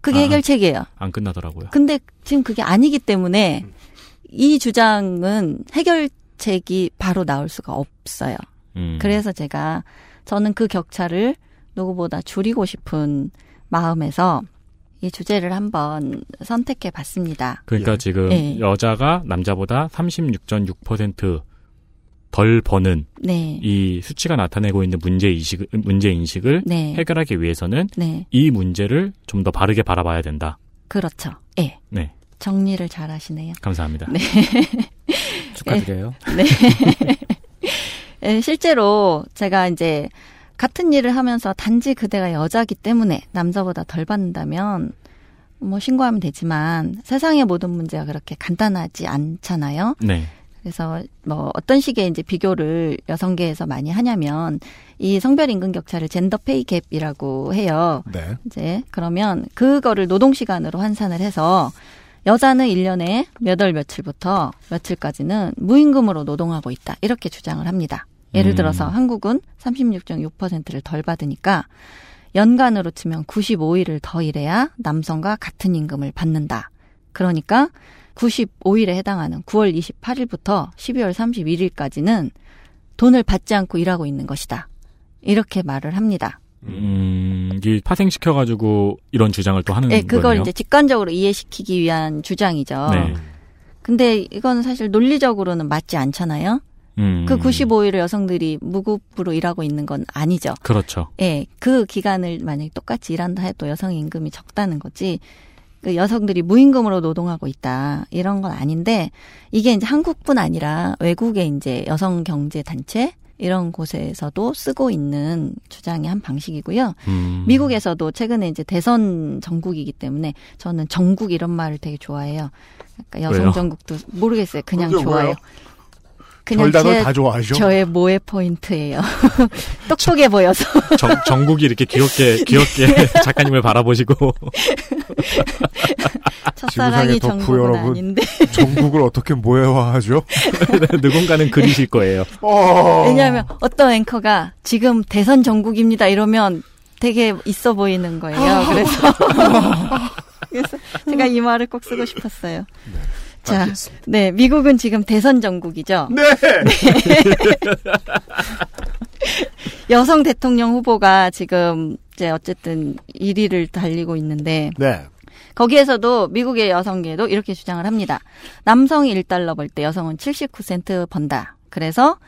그게 아. 해결책이에요. 안 끝나더라고요. 근데 지금 그게 아니기 때문에 이 주장은 해결책이 바로 나올 수가 없어요. 음. 그래서 제가 저는 그 격차를 누구보다 줄이고 싶은 마음에서 이 주제를 한번 선택해 봤습니다. 그러니까 지금 예. 여자가 남자보다 36.6%덜 버는 네. 이 수치가 나타내고 있는 문제 인식 문제 인식을 네. 해결하기 위해서는 네. 이 문제를 좀 더 바르게 바라봐야 된다. 그렇죠. 예. 네. 정리를 잘 하시네요. 감사합니다. 네. 축하드려요. 네. 예, 실제로 제가 이제 같은 일을 하면서 단지 그대가 여자기 때문에 남자보다 덜 받는다면 뭐 신고하면 되지만 세상의 모든 문제가 그렇게 간단하지 않잖아요. 네. 그래서 뭐 어떤 식의 이제 비교를 여성계에서 많이 하냐면 이 성별 임금 격차를 젠더 페이 갭이라고 해요. 네. 이제 그러면 그거를 노동 시간으로 환산을 해서 여자는 1년에 몇 월 며칠부터 며칠까지는 무임금으로 노동하고 있다. 이렇게 주장을 합니다. 예를 음. 들어서 한국은 36.6%를 덜 받으니까 연간으로 치면 95일을 더 일해야 남성과 같은 임금을 받는다. 그러니까 95일에 해당하는 9월 28일부터 12월 31일까지는 돈을 받지 않고 일하고 있는 것이다. 이렇게 말을 합니다. 음, 이게 파생시켜가지고 이런 주장을 또 하는 네, 그걸 거네요. 이제 직관적으로 이해시키기 위한 주장이죠. 네. 근데 이건 사실 논리적으로는 맞지 않잖아요. 음. 그 95일을 여성들이 무급으로 일하고 있는 건 아니죠. 그렇죠. 예, 그 기간을 만약에 똑같이 일한다 해도 여성 임금이 적다는 거지. 그 여성들이 무임금으로 노동하고 있다. 이런 건 아닌데, 이게 이제 한국뿐 아니라 외국의 이제 여성 경제 단체, 이런 곳에서도 쓰고 있는 주장의 한 방식이고요. 음. 미국에서도 최근에 이제 대선 전국이기 때문에 저는 전국 이런 말을 되게 좋아해요. 그러니까 여성 왜요? 전국도 모르겠어요. 그냥 그게 좋아해요. 별단어를 제- 다 좋아하죠? 저의 모의 포인트예요. 똑똑해 보여서. 정, 정국이 이렇게 귀엽게, 귀엽게 작가님을 바라보시고. 첫사랑이 정국은 여러분, 아닌데. 전국을 어떻게 모해화하죠? 누군가는 그리실 거예요. 어. 왜냐하면 어떤 앵커가 지금 대선 전국입니다 이러면 되게 있어 보이는 거예요. 그래서 그래서 제가 이 말을 꼭 쓰고 싶었어요. 자, 네, 미국은 지금 대선 전국이죠. 네. 여성 대통령 후보가 지금 이제 어쨌든 1위를 달리고 있는데 네. 거기에서도 미국의 여성계도 이렇게 주장을 합니다. 남성이 1달러 벌 때 여성은 79센트 번다. 그래서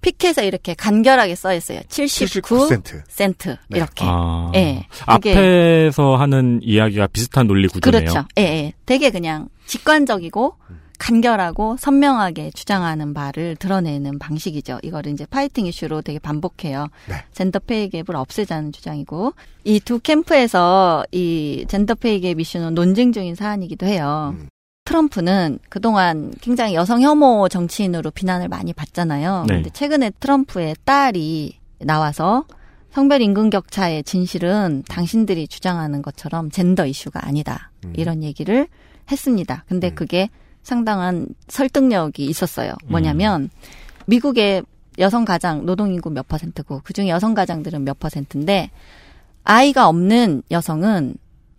피켓에 이렇게 간결하게 써 있어요. 79 79센트. 센트 이렇게. 아. 예. 그게 앞에서 하는 이야기가 비슷한 논리 구조네요. 그렇죠. 예, 예. 되게 그냥 직관적이고 간결하고 선명하게 주장하는 바를 드러내는 방식이죠. 이거를 이제 파이팅 이슈로 되게 반복해요. 젠더 페이 갭을 없애자는 주장이고 이 두 캠프에서 이 젠더 페이 갭 이슈는 논쟁 중인 사안이기도 해요. 트럼프는 그동안 굉장히 여성 혐오 정치인으로 비난을 많이 받잖아요. 네. 근데 최근에 트럼프의 딸이 나와서 성별 임금 격차의 진실은 당신들이 주장하는 것처럼 젠더 이슈가 아니다. 이런 얘기를 했습니다. 근데 그게 상당한 설득력이 있었어요. 뭐냐면 미국의 여성 가장 노동 인구 몇 퍼센트고 그중에 여성 가장들은 몇 퍼센트인데 아이가 없는 여성은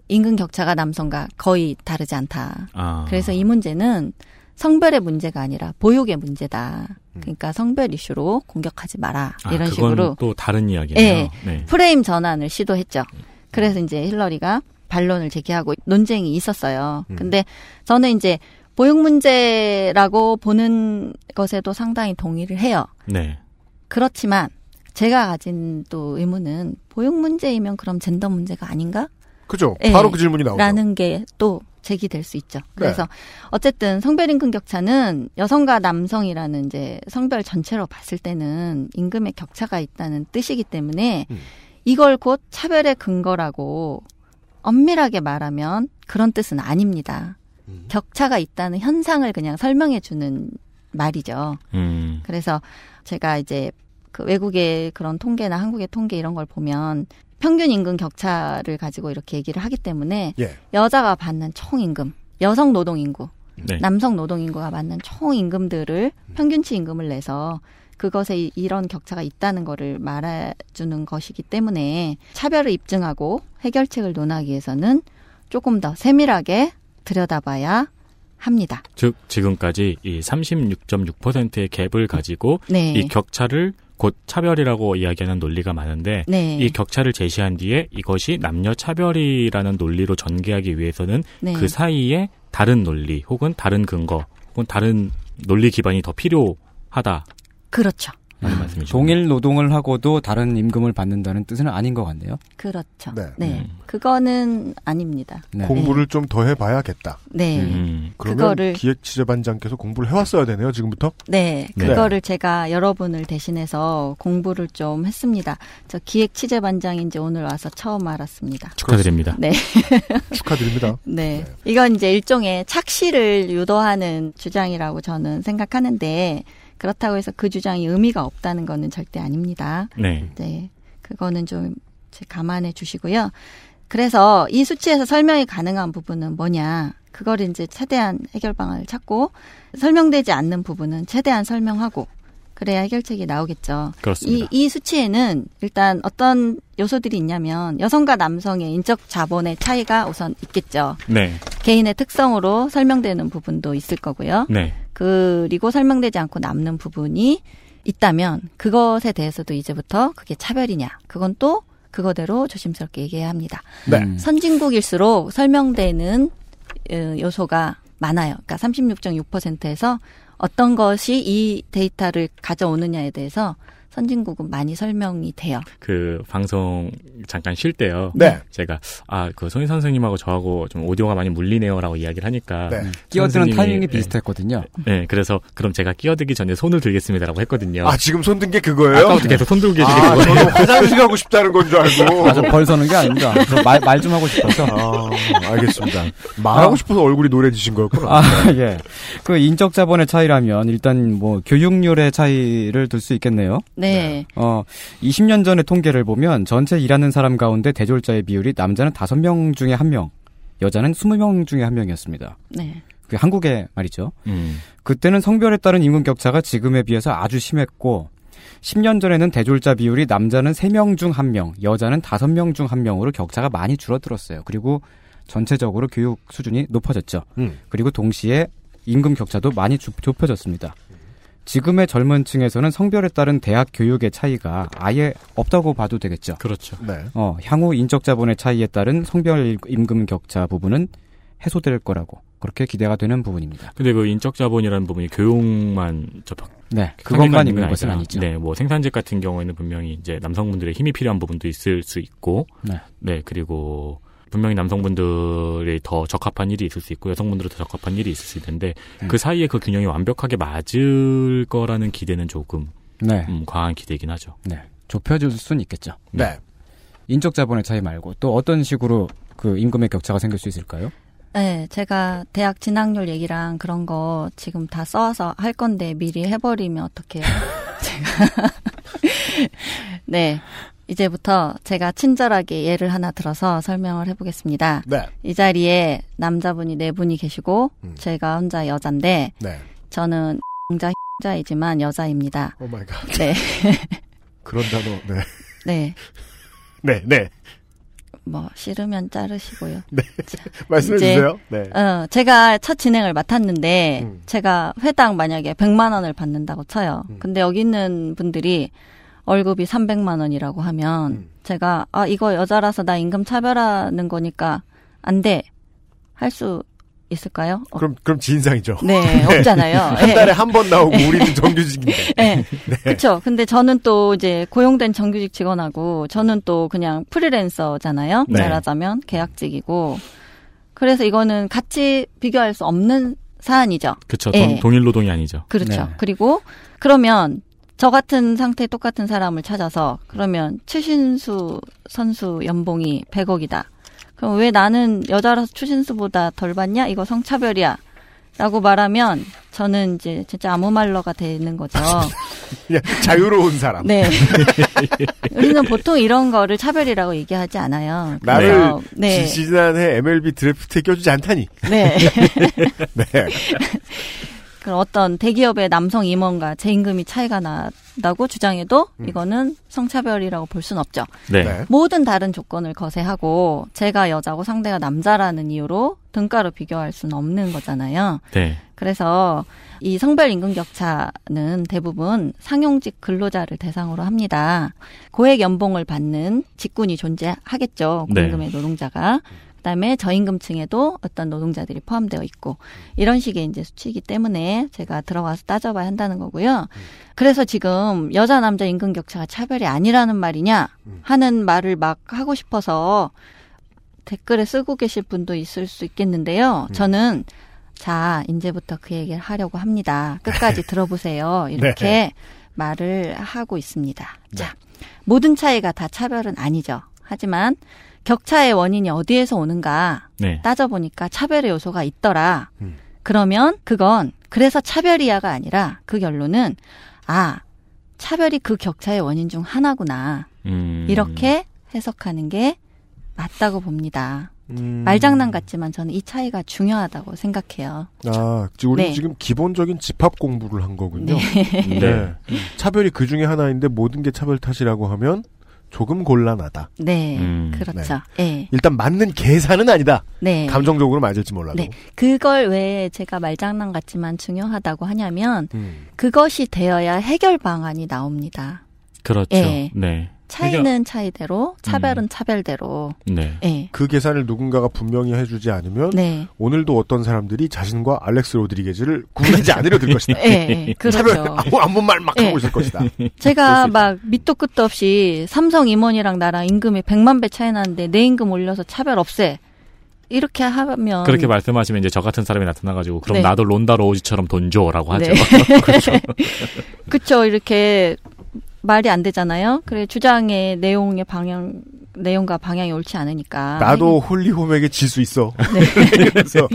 임금 격차가 남성과 거의 다르지 않다. 아. 그래서 이 문제는 성별의 문제가 아니라 보육의 문제다. 그러니까 성별 이슈로 공격하지 마라. 아, 이런 식으로 또 다른 이야기네요. 예, 네. 프레임 전환을 시도했죠. 그래서 이제 힐러리가 반론을 제기하고 논쟁이 있었어요. 근데 저는 이제 보육 문제라고 보는 것에도 상당히 동의를 해요. 네. 그렇지만 제가 가진 또 의문은 보육 문제이면 그럼 젠더 문제가 아닌가? 그죠. 예, 바로 그 질문이 나오죠. 라는 게 또 제기될 수 있죠. 그래서 어쨌든 성별 임금 격차는 여성과 남성이라는 이제 성별 전체로 봤을 때는 임금의 격차가 있다는 뜻이기 때문에 이걸 곧 차별의 근거라고 엄밀하게 말하면 그런 뜻은 아닙니다. 격차가 있다는 현상을 그냥 설명해 주는 말이죠. 음. 그래서 제가 이제 그 외국의 그런 통계나 한국의 통계 이런 걸 보면 평균 임금 격차를 가지고 이렇게 얘기를 하기 때문에 예. 여자가 받는 총 임금, 여성 노동 인구, 네. 남성 노동 인구가 받는 총 임금들을 평균치 임금을 내서 그것에 이- 이런 격차가 있다는 거를 말해주는 것이기 때문에 차별을 입증하고 해결책을 논하기 위해서는 조금 더 세밀하게 들여다봐야 합니다. 즉 지금까지 이 36.6%의 갭을 가지고 네. 이 격차를 곧 차별이라고 이야기하는 논리가 많은데 네. 이 격차를 제시한 뒤에 이것이 남녀 차별이라는 논리로 전개하기 위해서는 네. 그 사이에 다른 논리 혹은 다른 근거 혹은 다른 논리 기반이 더 필요하다. 그렇죠. 라는 말씀이죠. 동일 노동을 하고도 다른 임금을 받는다는 뜻은 아닌 것 같네요. 그렇죠. 네. 네. 그거는 아닙니다. 공부를 좀 더 해봐야겠다. 네. 음. 그러면 그거를 기획 취재반장께서 공부를 해왔어야 되네요. 지금부터. 네, 네. 그거를 제가 여러분을 대신해서 공부를 좀 했습니다. 저 기획 취재반장인지 오늘 와서 처음 알았습니다. 축하드립니다. 네. 축하드립니다. 네. 이건 이제 일종의 착시를 유도하는 주장이라고 저는 생각하는데 그렇다고 해서 그 주장이 의미가 없다는 거는 절대 아닙니다. 네. 네. 그거는 좀 감안해 주시고요. 그래서 이 수치에서 설명이 가능한 부분은 뭐냐. 그걸 이제 최대한 해결 방안을 찾고 설명되지 않는 부분은 최대한 설명하고 그래야 해결책이 나오겠죠. 그렇습니다. 이, 이 수치에는 일단 어떤 요소들이 있냐면 여성과 남성의 인적 자본의 차이가 우선 있겠죠. 네. 개인의 특성으로 설명되는 부분도 있을 거고요. 네. 그리고 설명되지 않고 남는 부분이 있다면 그것에 대해서도 이제부터 그게 차별이냐. 그건 또 그거대로 조심스럽게 얘기해야 합니다. 네. 선진국일수록 설명되는 어, 요소가 많아요. 그러니까 36.6%에서 어떤 것이 이 데이터를 가져오느냐에 대해서 선진국은 많이 설명이 돼요. 그 방송 잠깐 쉴 때요. 네. 제가 아 그 송희 선생님하고 저하고 좀 오디오가 많이 물리네요라고 이야기를 하니까 네. 끼어드는 선생님이- 타이밍이 네. 비슷했거든요. 네, 그래서 그럼 제가 끼어들기 전에 손을 들겠습니다라고 했거든요. 아, 지금 손 든 게 그거예요? 아까부터 계속 손 들고 계시는 아, 거예요. 저는 화장실 가고 싶다는 건 줄 알고. 아, 저벌 서는 게 아닙니다. 말, 말 좀 하고 싶어서. 아, 알겠습니다. 말하고 아. 싶어서 얼굴이 노래지신 거였구나. 아, 예. 그 인적 자본의 차이라면 일단 뭐 교육률의 차이를 둘 수 있겠네요. 네. 어, 20년 전의 통계를 보면 전체 일하는 사람 가운데 대졸자의 비율이 남자는 5명 중에 1명, 여자는 20명 중에 1명이었습니다. 네. 그 한국의 말이죠. 음. 그때는 성별에 따른 임금 격차가 지금에 비해서 아주 심했고 10년 전에는 대졸자 비율이 남자는 3명 중 1명, 여자는 5명 중 1명으로 격차가 많이 줄어들었어요. 그리고 전체적으로 교육 수준이 높아졌죠. 음. 그리고 동시에 임금 격차도 많이 좁- 좁혀졌습니다. 지금의 젊은 층에서는 성별에 따른 대학 교육의 차이가 아예 없다고 봐도 되겠죠. 그렇죠. 네. 어, 향후 인적 자본의 차이에 따른 성별 임금 격차 부분은 해소될 거라고 그렇게 기대가 되는 부분입니다. 근데 그 인적 자본이라는 부분이 교육만 접촉 네, 그것만 있는 것은 아니라, 아니죠. 네, 뭐 생산직 같은 경우에는 분명히 이제 남성분들의 힘이 필요한 부분도 있을 수 있고, 네. 그리고 분명히 남성분들이 더 적합한 일이 있을 수 있고 여성분들은 더 적합한 일이 있을 수 있는데 음. 그 사이에 그 균형이 완벽하게 맞을 거라는 기대는 조금 네. 음, 과한 기대이긴 하죠. 네. 좁혀줄 수는 있겠죠. 네. 인적 자본의 차이 말고 또 어떤 식으로 그 임금의 격차가 생길 수 있을까요? 네, 제가 대학 진학률 얘기랑 그런 거 지금 다 써서 할 건데 미리 해버리면 어떡해요? 제가. 네. 이제부터 제가 친절하게 예를 하나 들어서 설명을 해보겠습니다. 네. 이 자리에 남자분이 네 분이 계시고, 제가 혼자 여잔데, 네. 저는 자 자이지만 여자입니다. Oh my god. 네. 그런 단어, 네. 네. 네, 네. 뭐 싫으면 자르시고요. 네. 말씀해 이제, 주세요. 네. 어, 제가 첫 진행을 맡았는데 음. 제가 회당 만약에 100만 원을 받는다고 쳐요. 음. 근데 여기 있는 분들이 월급이 300만 원이라고 하면 음. 제가 아 이거 여자라서 나 임금 차별하는 거니까 안 돼. 할 수 있을까요? 어, 그럼, 그럼 진상이죠. 네, 없잖아요. 한 예. 달에 한번 나오고 우리는 정규직인데. 네. 그렇죠. 근데 저는 또 이제 고용된 정규직 직원하고 저는 또 그냥 프리랜서잖아요. 네. 말하자면 계약직이고. 그래서 이거는 같이 비교할 수 없는 사안이죠. 그렇죠. 예. 동일 노동이 아니죠. 그렇죠. 네. 그리고 그러면 저 같은 상태 똑같은 사람을 찾아서 그러면 최신수 선수 연봉이 100억이다. 그럼 왜 나는 여자라서 추신수보다 덜 받냐? 이거 성차별이야. 라고 말하면 저는 이제 진짜 아무 말러가 되는 거죠. 자유로운 사람. 네. 우리는 보통 이런 거를 차별이라고 얘기하지 않아요. 나를 네. 지- 지난해 MLB 드래프트에 껴주지 않다니. 네. 네. 그 어떤 대기업의 남성 임원과 제 임금이 차이가 나다고 주장해도 이거는 성차별이라고 볼 수는 없죠. 네. 네. 모든 다른 조건을 거세하고 제가 여자고 상대가 남자라는 이유로 등가로 비교할 수는 없는 거잖아요. 네. 그래서 이 성별 임금 격차는 대부분 상용직 근로자를 대상으로 합니다. 고액 연봉을 받는 직군이 존재하겠죠. 네. 고임금의 노동자가. 그다음에 저임금층에도 어떤 노동자들이 포함되어 있고 이런 식의 이제 수치이기 때문에 제가 들어가서 따져봐야 한다는 거고요. 그래서 지금 여자 남자 임금 격차가 차별이 아니라는 말이냐 하는 말을 막 하고 싶어서 댓글에 쓰고 계실 분도 있을 수 있겠는데요. 저는 자 이제부터 그 얘기를 하려고 합니다. 끝까지 들어보세요. 이렇게 네. 말을 하고 있습니다. 자 모든 차이가 다 차별은 아니죠. 하지만 격차의 원인이 어디에서 오는가 네. 따져보니까 차별의 요소가 있더라. 음. 그러면 그건 그래서 차별이야가 아니라 그 결론은 아 차별이 그 격차의 원인 중 하나구나. 음. 이렇게 해석하는 게 맞다고 봅니다. 음. 말장난 같지만 저는 이 차이가 중요하다고 생각해요. 아, 지금 우리 네. 지금 기본적인 집합 공부를 한 거군요. 네. 네. 차별이 그 중에 하나인데 모든 게 차별 탓이라고 하면 조금 곤란하다. 네, 음, 그렇죠. 예. 일단 맞는 계산은 아니다. 네. 감정적으로 맞을지 몰라도. 네. 그걸 왜 제가 말장난 같지만 중요하다고 하냐면 음. 그것이 되어야 해결 방안이 나옵니다. 그렇죠. 예. 네. 차이는 차이대로, 차별은 차별대로. 네. 예. 그 계산을 누군가가 분명히 해주지 않으면 네. 오늘도 어떤 사람들이 자신과 알렉스 로드리게즈를 구분하지 않으려 들 것이다. 예, 예, 그렇죠. 차별 아무 아무 말막 예. 하고 있을 것이다. 제가 막 밑도 끝도 없이 삼성 임원이랑 나랑 임금이 100만 배 차이 나는데 내 임금 올려서 차별 없애. 이렇게 하면 그렇게 말씀하시면 이제 저 같은 사람이 나타나가지고 그럼 네. 나도 론다 로우지처럼 돈 줘라고 하죠. 네. 그렇죠. 그쵸 이렇게 말이 안 되잖아요. 그래 주장의 내용의 방향 내용과 방향이 옳지 않으니까 나도 홀리홈에게 질 수 있어. 네. 그래서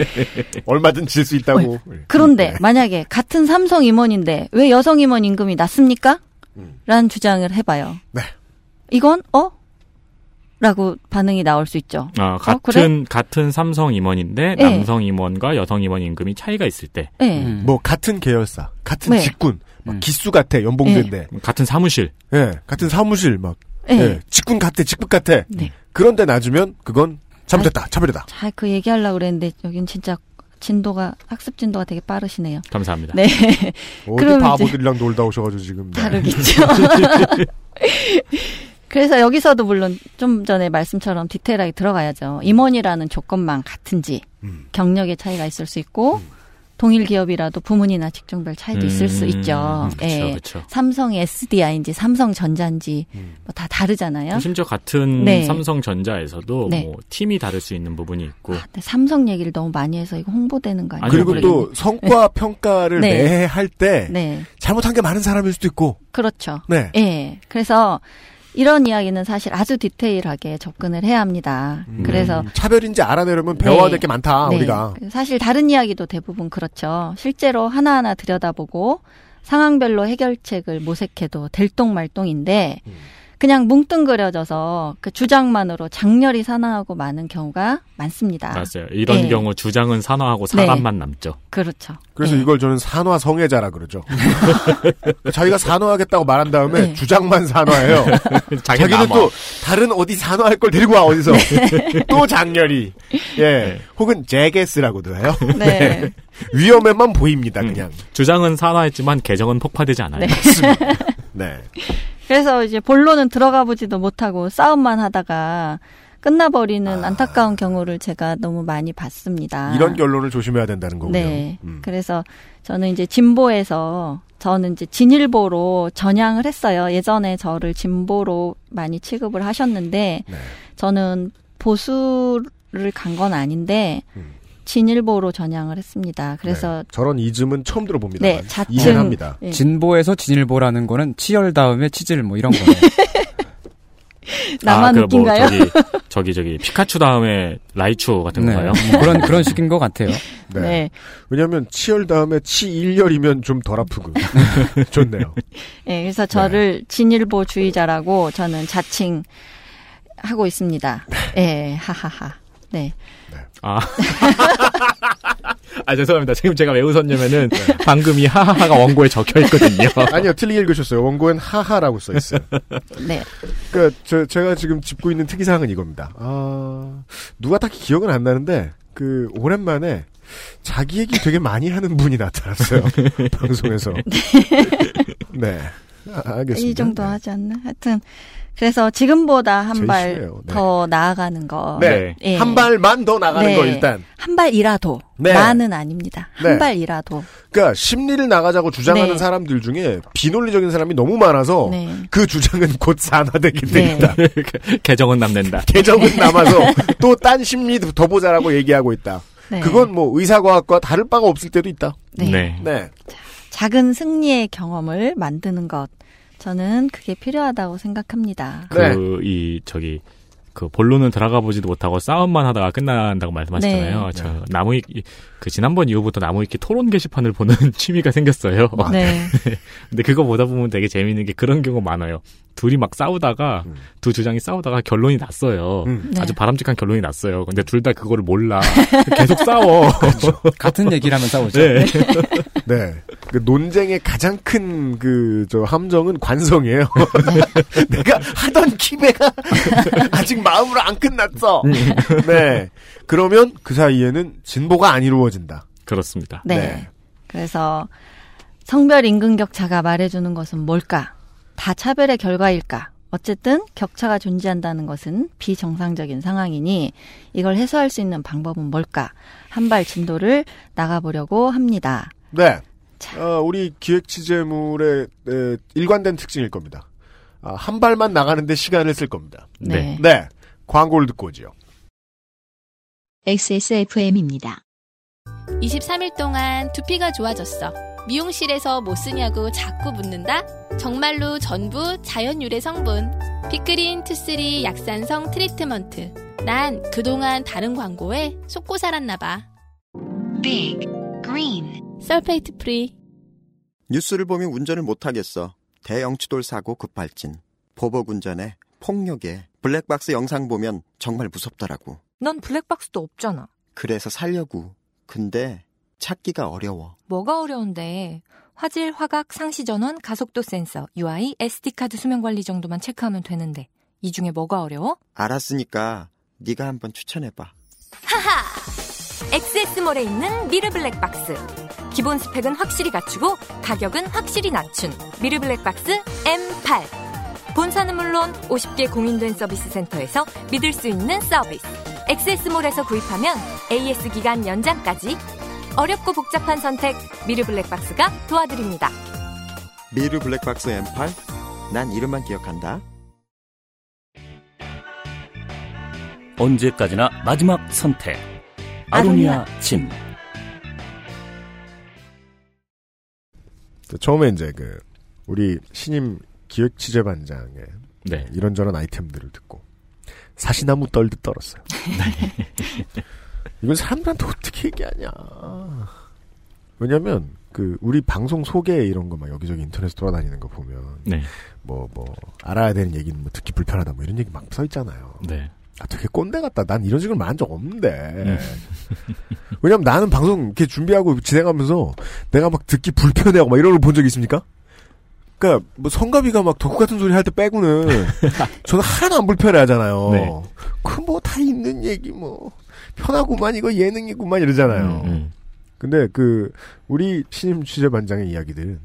얼마든 질 수 있다고. 그런데 만약에 같은 삼성 임원인데 왜 여성 임원 임금이 낮습니까? 라는 주장을 해봐요. 네. 이건 어? 라고 반응이 나올 수 있죠. 아, 어, 같은 그래? 같은 삼성 임원인데 네. 남성 임원과 여성 임원 임금이 차이가 있을 때 네. 뭐 같은 계열사, 같은 네. 직군, 막 기수 같아 연봉제인데. 같은 사무실. 예, 같은 사무실 막. 네. 예, 직군 같아, 직급 같아. 네. 그런데 낮으면 그건 잘못됐다, 차별이다. 잘그 얘기하려고 그랬는데 여긴 진짜 진도가 학습 진도가 되게 빠르시네요. 감사합니다. 네. 어디 그럼 이제 바보들이랑 놀다 오셔가지고 지금. 네. 다르겠죠. 그래서 여기서도 물론 좀 전에 말씀처럼 디테일하게 들어가야죠. 임원이라는 조건만 같은지 음. 경력의 차이가 있을 수 있고 동일 기업이라도 부문이나 직종별 차이도 있을 수 음, 있죠. 그쵸, 예. 그쵸. 삼성이 SDI인지 삼성전자인지 음. 뭐다 다르잖아요. 심지어 같은 네. 삼성전자에서도 네. 뭐 팀이 다를 수 있는 부분이 있고 근데 삼성 얘기를 너무 많이 해서 이거 홍보되는 거 아니에요? 그리고 또 성과 평가를 네. 매해 할때 네. 잘못한 게 많은 사람일 수도 있고. 그렇죠. 네. 예. 그래서 이런 이야기는 사실 아주 디테일하게 접근을 해야 합니다. 그래서 음, 차별인지 알아내려면 배워야 네. 될게 많다 네. 우리가. 사실 다른 이야기도 대부분 그렇죠. 실제로 하나하나 들여다보고 상황별로 해결책을 모색해도 될똥말똥인데 그냥 뭉뚱그려져서 그 주장만으로 장렬히 산화하고 많은 경우가 많습니다. 맞아요. 이런 네. 경우 주장은 산화하고 사람만 남죠. 그렇죠. 그래서 이걸 저는 산화 성애자라 그러죠. 자기가 산화하겠다고 말한 다음에 네. 주장만 산화해요. 자기 자기는 남아. 또 다른 어디 산화할 걸 데리고 와 어디서 또 장렬히 예 혹은 제게스라고도 해요. 네. 위험에만 보입니다 그냥. 주장은 산화했지만 개정은 폭파되지 않아요. 네. 네. 그래서 이제 본론은 들어가 보지도 못하고 싸움만 하다가 끝나버리는 안타까운 경우를 제가 너무 많이 봤습니다. 이런 결론을 조심해야 된다는 거고요. 네. 음. 그래서 저는 이제 진보에서 저는 이제 진일보로 전향을 했어요. 예전에 저를 진보로 많이 취급을 하셨는데 네. 저는 보수를 간 건 아닌데 음. 진일보로 전향을 했습니다. 그래서 저런 이즘은 처음 들어봅니다. 네, 자칭- 이해합니다. 예. 진보에서 진일보라는 거는 치열 다음에 치질 뭐 이런 거예요. 나만 아, 그 웃긴가요? 뭐 저기 저기 저기 피카츄 다음에 라이츄 같은 네, 건가요? 뭐 그런 그런 식인 것 같아요. 네. 네. 왜냐하면 치열 다음에 치일열이면 좀 덜 아프고 좋네요. 예, 그래서 저를 진일보주의자라고 저는 자칭 하고 있습니다. 예, 하하하. 네. 아. 아, 죄송합니다. 지금 제가 왜 웃었냐면은, 방금 이 하하하가 원고에 적혀 있거든요. 아니요, 틀리게 읽으셨어요. 원고엔 하하라고 써 있어요. 네. 그러니까 저, 제가 지금 짚고 있는 특이사항은 이겁니다. 아, 누가 딱히 기억은 안 나는데 그 오랜만에 자기 얘기 되게 많이 하는 분이 나타났어요. 방송에서. 네. 아, 알겠습니다. 이 정도 하지 않나? 하여튼 그래서 지금보다 한 제일 발 심해요. 네. 더 나아가는 거. 네. 예. 한 발만 더 나가는 네. 거 일단. 한 발이라도. 네. 많은 아닙니다. 한 네. 발이라도. 그러니까 심리를 나가자고 주장하는 네. 사람들 중에 비논리적인 사람이 너무 많아서 네. 그 주장은 곧 산화되게 네. 됩니다. 개정은 남는다. 개정은 남아서 또 딴 심리 더 보자라고 얘기하고 있다. 네. 그건 뭐 의사과학과 다를 바가 없을 때도 있다. 네. 네. 네. 작은 승리의 경험을 만드는 것. 저는 그게 필요하다고 생각합니다. 그, 네. 이, 저기, 그 본론은 들어가 보지도 못하고 싸움만 하다가 끝난다고 말씀하셨잖아요. 네. 저 나무 그 지난번 이후부터 나무 위키 토론 게시판을 보는 취미가 생겼어요. 네. 근데 그거 보다 보면 되게 재밌는 게 그런 경우 많아요. 둘이 막 싸우다가 음. 두 주장이 싸우다가 결론이 났어요. 네. 아주 바람직한 결론이 났어요. 근데 둘 다 그거를 몰라. 계속 싸워. 같은 얘기를 하면 싸우죠. 네. 네. 그 논쟁의 가장 큰 그 저 함정은 관성이에요. 내가 하던 기배가 아직 마음으로 안 끝났어. 네. 그러면 그 사이에는 진보가 안 이루어진다. 그렇습니다. 네. 네. 그래서 성별 임금 격차가 말해주는 것은 뭘까? 다 차별의 결과일까? 어쨌든 격차가 존재한다는 것은 비정상적인 상황이니 이걸 해소할 수 있는 방법은 뭘까? 한 발 진도를 나가보려고 합니다. 네. 어, 우리 기획 취재물의 에, 일관된 특징일 겁니다. 아, 한 발만 나가는데 시간을 쓸 겁니다. 네. 네. 광고를 듣고 오지요. XSFM입니다. 23일 동안 두피가 좋아졌어. 미용실에서 뭐 쓰냐고 자꾸 묻는다? 정말로 전부 자연 유래 성분. Big Green two three 약산성 트리트먼트. 난 그동안 다른 광고에 속고 살았나봐. Big Green sulfate free. 뉴스를 보면 운전을 못하겠어. 대형 추돌 사고 급발진. 보복 운전에 폭력에 블랙박스 영상 보면 정말 무섭더라고. 넌 블랙박스도 없잖아. 그래서 살려고. 근데 찾기가 어려워. 뭐가 어려운데? 화질, 화각, 상시 전원, 가속도 센서, UI, SD카드 수명 관리 정도만 체크하면 되는데 이 중에 뭐가 어려워? 알았으니까 네가 한번 추천해 봐. 하하! XS몰에 있는 미르 블랙박스. 기본 스펙은 확실히 갖추고 가격은 확실히 낮춘 미르 블랙박스 M8. 본사는 물론 50개 공인된 서비스 센터에서 믿을 수 있는 서비스. XS몰에서 구입하면 AS 기간 연장까지 어렵고 복잡한 선택 미르 블랙박스가 도와드립니다. 미르 블랙박스 M8? 난 이름만 기억한다. 언제까지나 마지막 선택. 아로니아 진. 처음에 이제 그 우리 신임 기획 취재반장의 네. 이런저런 아이템들을 듣고 사시나무 떨듯 떨었어요. 이건 사람들한테 어떻게 얘기하냐. 왜냐면 그 우리 방송 소개 이런 거 막 여기저기 인터넷 돌아다니는 거 보면 네. 뭐뭐 알아야 되는 얘기는 뭐 듣기 불편하다 뭐 이런 얘기 막 써 있잖아요. 네. 아 되게 꼰대 같다. 난 이런 식으로 말한 적 없는데. 음. 왜냐면 나는 방송 이렇게 준비하고 진행하면서 내가 막 듣기 불편해하고 막 이런 걸 본 적 있습니까? 그러니까 뭐 성가비가 막 덕후 같은 소리 할 때 빼고는 저는 하나도 안 불편해 하잖아요. 네. 그뭐 다 있는 얘기 뭐 편하구만 이거 예능이구만 이러잖아요. 음, 근데 그 우리 신임 취재반장의 이야기들은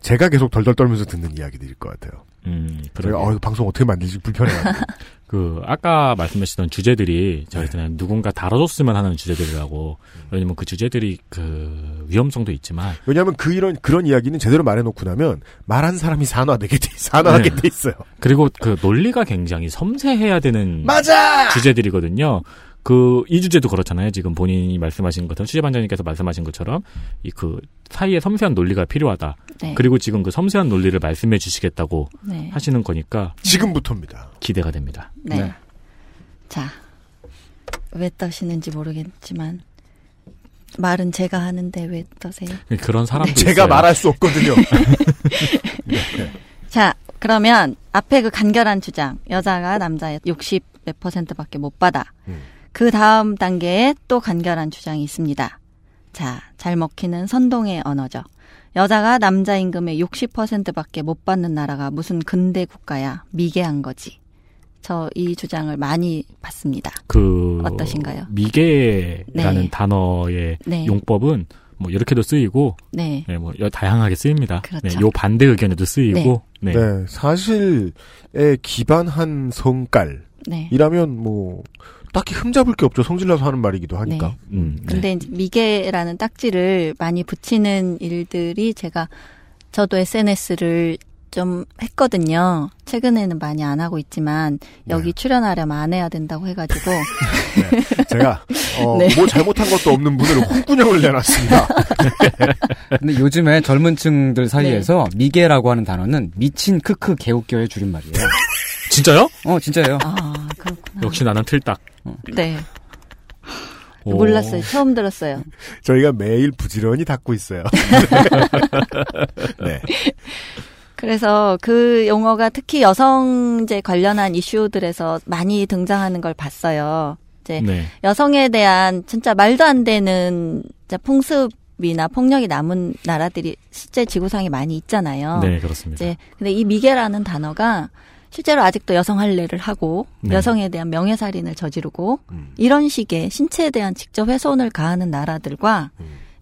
제가 계속 덜덜 떨면서 듣는 이야기들일 것 같아요. 음, 그러게요. 어 이거 방송 어떻게 만들지 불편해가지고. 그 아까 말씀하시던 주제들이 저희 때는 누군가 다뤄줬으면 하는 주제들이라고 왜냐면 그 주제들이 그 위험성도 있지만 왜냐하면 그 이런 그런 이야기는 제대로 말해놓고 나면 말한 사람이 산화되게 돼 산화하게 네. 돼 있어요. 그리고 그 논리가 굉장히 섬세해야 되는 맞아! 주제들이거든요. 그 이 주제도 그렇잖아요. 지금 본인이 말씀하신 것처럼 취재반장님께서 말씀하신 것처럼 이 그 사이에 섬세한 논리가 필요하다. 네. 그리고 지금 그 섬세한 논리를 말씀해 주시겠다고 네. 하시는 거니까 지금부터입니다. 기대가 됩니다. 네. 자, 왜 떠시는지 모르겠지만 말은 제가 하는데 왜 떠세요? 그런 사람도 제가 있어요. 말할 수 없거든요. 자, 그러면 앞에 그 간결한 주장 여자가 남자의 60 몇 퍼센트밖에 못 받아. 음. 그 다음 단계에 또 간결한 주장이 있습니다. 자, 잘 먹히는 선동의 언어죠. 여자가 남자 임금의 60%밖에 못 받는 나라가 무슨 근대 국가야. 미개한 거지. 저 이 주장을 많이 봤습니다. 그 어떠신가요? 미개라는 네. 단어의 네. 용법은 뭐 이렇게도 쓰이고 네. 네, 뭐 여- 다양하게 쓰입니다. 그렇죠. 네, 요 반대 의견에도 쓰이고 네. 네, 사실에 기반한 성깔. 네. 이라면 뭐 딱히 흠잡을 게 없죠. 성질나서 하는 말이기도 하니까. 네. 음, 네. 근데 이제 미개라는 딱지를 많이 붙이는 일들이 제가 저도 SNS를 좀 했거든요. 최근에는 많이 안 하고 있지만 여기 출연하려면 안 해야 된다고 해가지고 제가 어, 네. 뭐 잘못한 것도 없는 분을 홍군형을 내놨습니다. 근데 요즘에 젊은 층들 네. 사이에서 미개라고 하는 단어는 미친 크크 개웃겨의 줄임말이에요. 진짜요? 어, 진짜예요. 아 그렇구나. 역시 나는 틀딱. 네. 오. 몰랐어요. 처음 들었어요. 저희가 매일 부지런히 닦고 있어요. 네. 그래서 그 용어가 특히 여성제 관련한 이슈들에서 많이 등장하는 걸 봤어요. 이제 네. 여성에 대한 진짜 말도 안 되는 진짜 풍습이나 폭력이 남은 나라들이 실제 지구상에 많이 있잖아요. 네, 그렇습니다. 이제 근데 이 미개라는 단어가 실제로 아직도 여성 할례를 하고 네. 여성에 대한 명예살인을 저지르고 이런 식의 신체에 대한 직접 훼손을 가하는 나라들과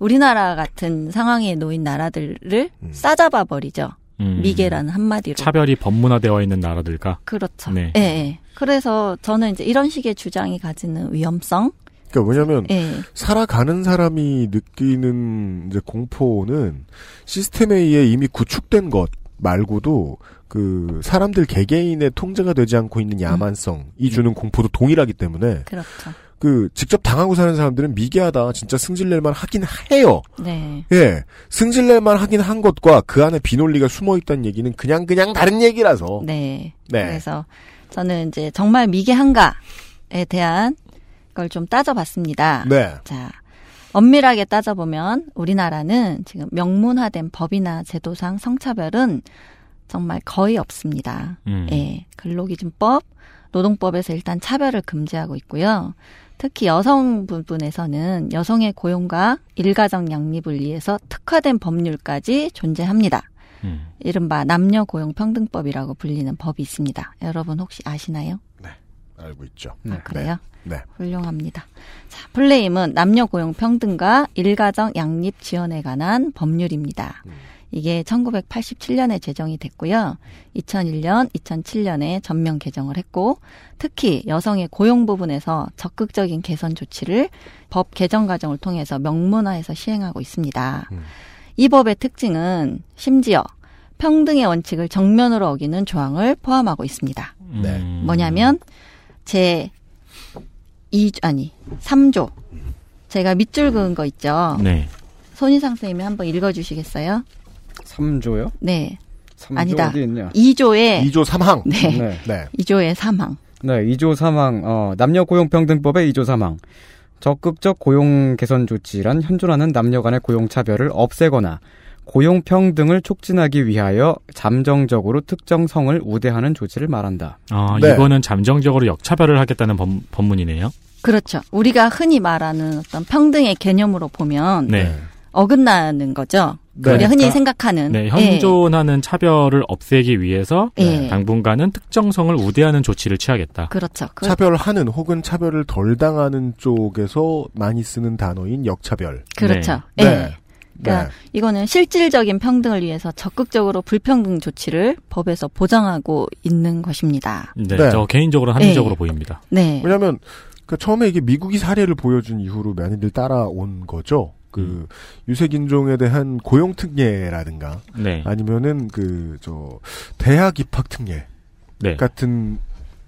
우리나라 같은 상황에 놓인 나라들을 싸잡아 버리죠. 음. 미개라는 한마디로. 차별이 법문화되어 있는 나라들과 그렇죠. 네. 예, 예. 그래서 저는 이제 이런 식의 주장이 가지는 위험성. 그러니까 뭐냐면 예. 살아가는 사람이 느끼는 이제 공포는 시스템에 의해 이미 구축된 것 말고도 그 사람들 개개인의 통제가 되지 않고 있는 야만성이 주는 공포도 동일하기 때문에 그렇죠. 그 직접 당하고 사는 사람들은 미개하다 진짜 승질낼만 하긴 해요. 네. 예, 승질낼만 하긴 한 것과 그 안에 비논리가 숨어 있다는 얘기는 그냥 그냥 다른 얘기라서. 네. 네. 그래서 저는 이제 정말 미개한가에 대한 걸 좀 따져봤습니다. 네. 자, 엄밀하게 따져보면 우리나라는 지금 명문화된 법이나 제도상 성차별은 정말 거의 없습니다. 음. 예, 근로기준법, 노동법에서 일단 차별을 금지하고 있고요. 특히 여성 부분에서는 여성의 고용과 일가정 양립을 위해서 특화된 법률까지 존재합니다. 음. 이른바 남녀 고용 평등법이라고 불리는 법이 있습니다. 여러분 혹시 아시나요? 알고 있죠. 아, 그래요? 네. 훌륭합니다. 자, 플레임은 남녀 고용 평등과 일가정 양립 지원에 관한 법률입니다. 이게 1987년에 제정이 됐고요. 2001년, 2007년에 전면 개정을 했고, 특히 여성의 고용 부분에서 적극적인 개선 조치를 법 개정 과정을 통해서 명문화해서 시행하고 있습니다. 이 법의 특징은 심지어 평등의 원칙을 정면으로 어기는 조항을 포함하고 있습니다. 네. 뭐냐면 제 2, 아니, 3조. 제가 밑줄 그은 거 있죠. 네. 손희상 선생님이 한번 읽어주시겠어요? 3조요? 네. 3조 아니다. 어디 있냐? 2조의 2조 3항. 네. 네. 네. 2조의 3항. 네, 2조 3항, 어, 남녀 고용 평등법의 2조 3항. 적극적 고용 개선 조치란 현존하는 남녀 간의 고용 차별을 없애거나 고용 평등을 촉진하기 위하여 잠정적으로 특정 성을 우대하는 조치를 말한다. 아, 네. 이거는 잠정적으로 역차별을 하겠다는 법, 법문이네요. 그렇죠. 우리가 흔히 말하는 어떤 평등의 개념으로 보면 네. 어긋나는 거죠. 네. 우리가 흔히 그러니까, 생각하는 네, 예. 현존하는 차별을 없애기 위해서 예. 당분간은 특정성을 우대하는 조치를 취하겠다. 그렇죠. 그, 차별하는 혹은 차별을 덜 당하는 쪽에서 많이 쓰는 단어인 역차별. 그렇죠. 네. 예. 네. 그러니까 이거는 실질적인 평등을 위해서 적극적으로 불평등 조치를 법에서 보장하고 있는 것입니다. 네, 네. 저 개인적으로 합리적으로 네. 보입니다. 네. 왜냐하면 그 처음에 이게 미국이 사례를 보여준 이후로 많이들 따라온 거죠. 그 음. 유색 인종에 대한 고용 특례라든가 네. 아니면은 그 저 대학 입학 특례 네. 같은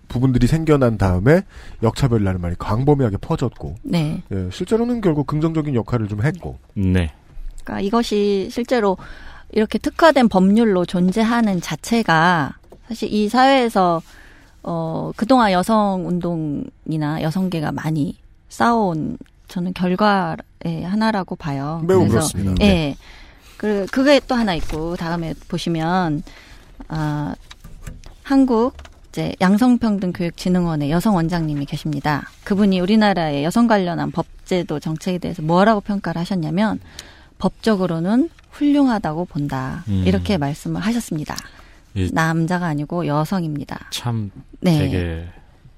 부분들이 생겨난 다음에 역차별이라는 말이 광범위하게 퍼졌고 네. 예, 실제로는 결국 긍정적인 역할을 좀 했고 네. 그러니까 이것이 실제로 이렇게 특화된 법률로 존재하는 자체가 사실 이 사회에서 어 그동안 여성 운동이나 여성계가 많이 싸워온 저는 결과의 하나라고 봐요. 매우 그래서 그렇습니다. 예. 네. 그 그게 또 하나 있고 다음에 보시면 아 한국 이제 양성평등교육진흥원의 여성 원장님이 계십니다. 그분이 우리나라의 여성 관련한 법제도 정책에 대해서 뭐라고 평가를 하셨냐면 법적으로는 훌륭하다고 본다. 음. 이렇게 말씀을 하셨습니다. 이- 남자가 아니고 여성입니다. 참 네. 되게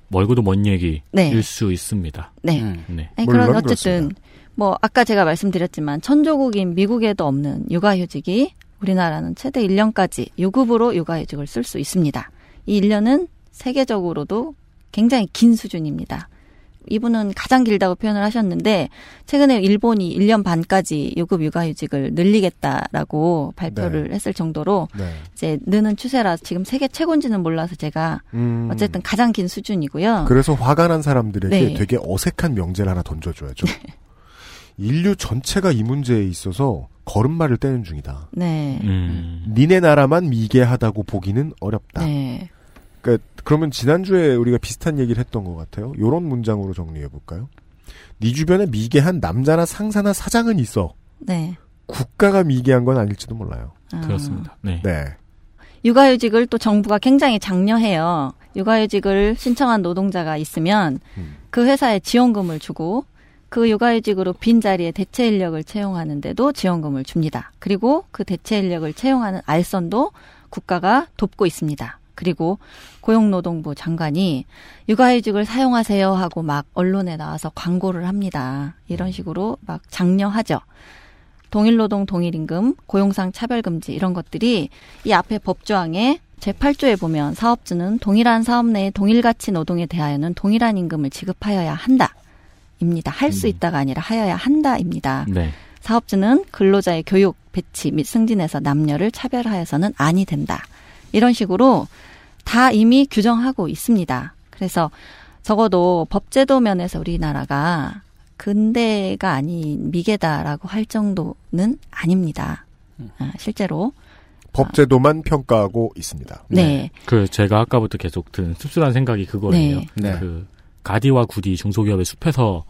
멀고도 먼 얘기일 네. 수 있습니다. 네. 음. 네. 아니, 물론 그런 어쨌든 뭐 아까 제가 말씀드렸지만 천조국인 미국에도 없는 육아휴직이 우리나라는 최대 1년까지 유급으로 육아휴직을 쓸 수 있습니다. 이 1년은 세계적으로도 굉장히 긴 수준입니다. 이분은 가장 길다고 표현을 하셨는데 최근에 일본이 1년 반까지 유급 육아휴직을 늘리겠다라고 발표를 했을 정도로 네. 이제 느는 추세라 지금 세계 최고인지는 몰라서 제가 음, 어쨌든 가장 긴 수준이고요. 그래서 화가 난 사람들에게 네. 되게 어색한 명제를 하나 던져줘야죠. 인류 전체가 이 문제에 있어서 걸음마를 떼는 중이다. 네. 음. 니네 나라만 미개하다고 보기는 어렵다. 네. 그러니까 그러면 지난주에 우리가 비슷한 얘기를 했던 것 같아요. 요런 문장으로 정리해 볼까요? 네 주변에 미개한 남자나 상사나 사장은 있어. 네. 국가가 미개한 건 아닐지도 몰라요. 아. 그렇습니다. 네. 네. 육아휴직을 또 정부가 굉장히 장려해요. 육아휴직을 신청한 노동자가 있으면 음. 그 회사에 지원금을 주고 그 육아휴직으로 빈 자리에 대체 인력을 채용하는데도 지원금을 줍니다. 그리고 그 대체 인력을 채용하는 알선도 국가가 돕고 있습니다. 그리고 고용노동부 장관이 육아휴직을 사용하세요 하고 막 언론에 나와서 광고를 합니다. 이런 식으로 막 장려하죠. 동일노동 동일임금, 고용상 차별금지 이런 것들이 이 앞에 법조항에 제8조에 보면 사업주는 동일한 사업 내에 동일가치 노동에 대하여는 동일한 임금을 지급하여야 한다. 입니다. 할 수 있다가 아니라 하여야 한다입니다. 네. 사업주는 근로자의 교육, 배치 및 승진에서 남녀를 차별하여서는 아니 된다. 이런 식으로 다 이미 규정하고 있습니다. 그래서 적어도 법제도 면에서 우리나라가 근대가 아닌 미개다라고 할 정도는 아닙니다. 아, 실제로. 법제도만 평가하고 있습니다. 네. 그 제가 아까부터 계속 든 씁쓸한 생각이 그거예요. 네. 네. 그 가디와 구디 중소기업의 숲에서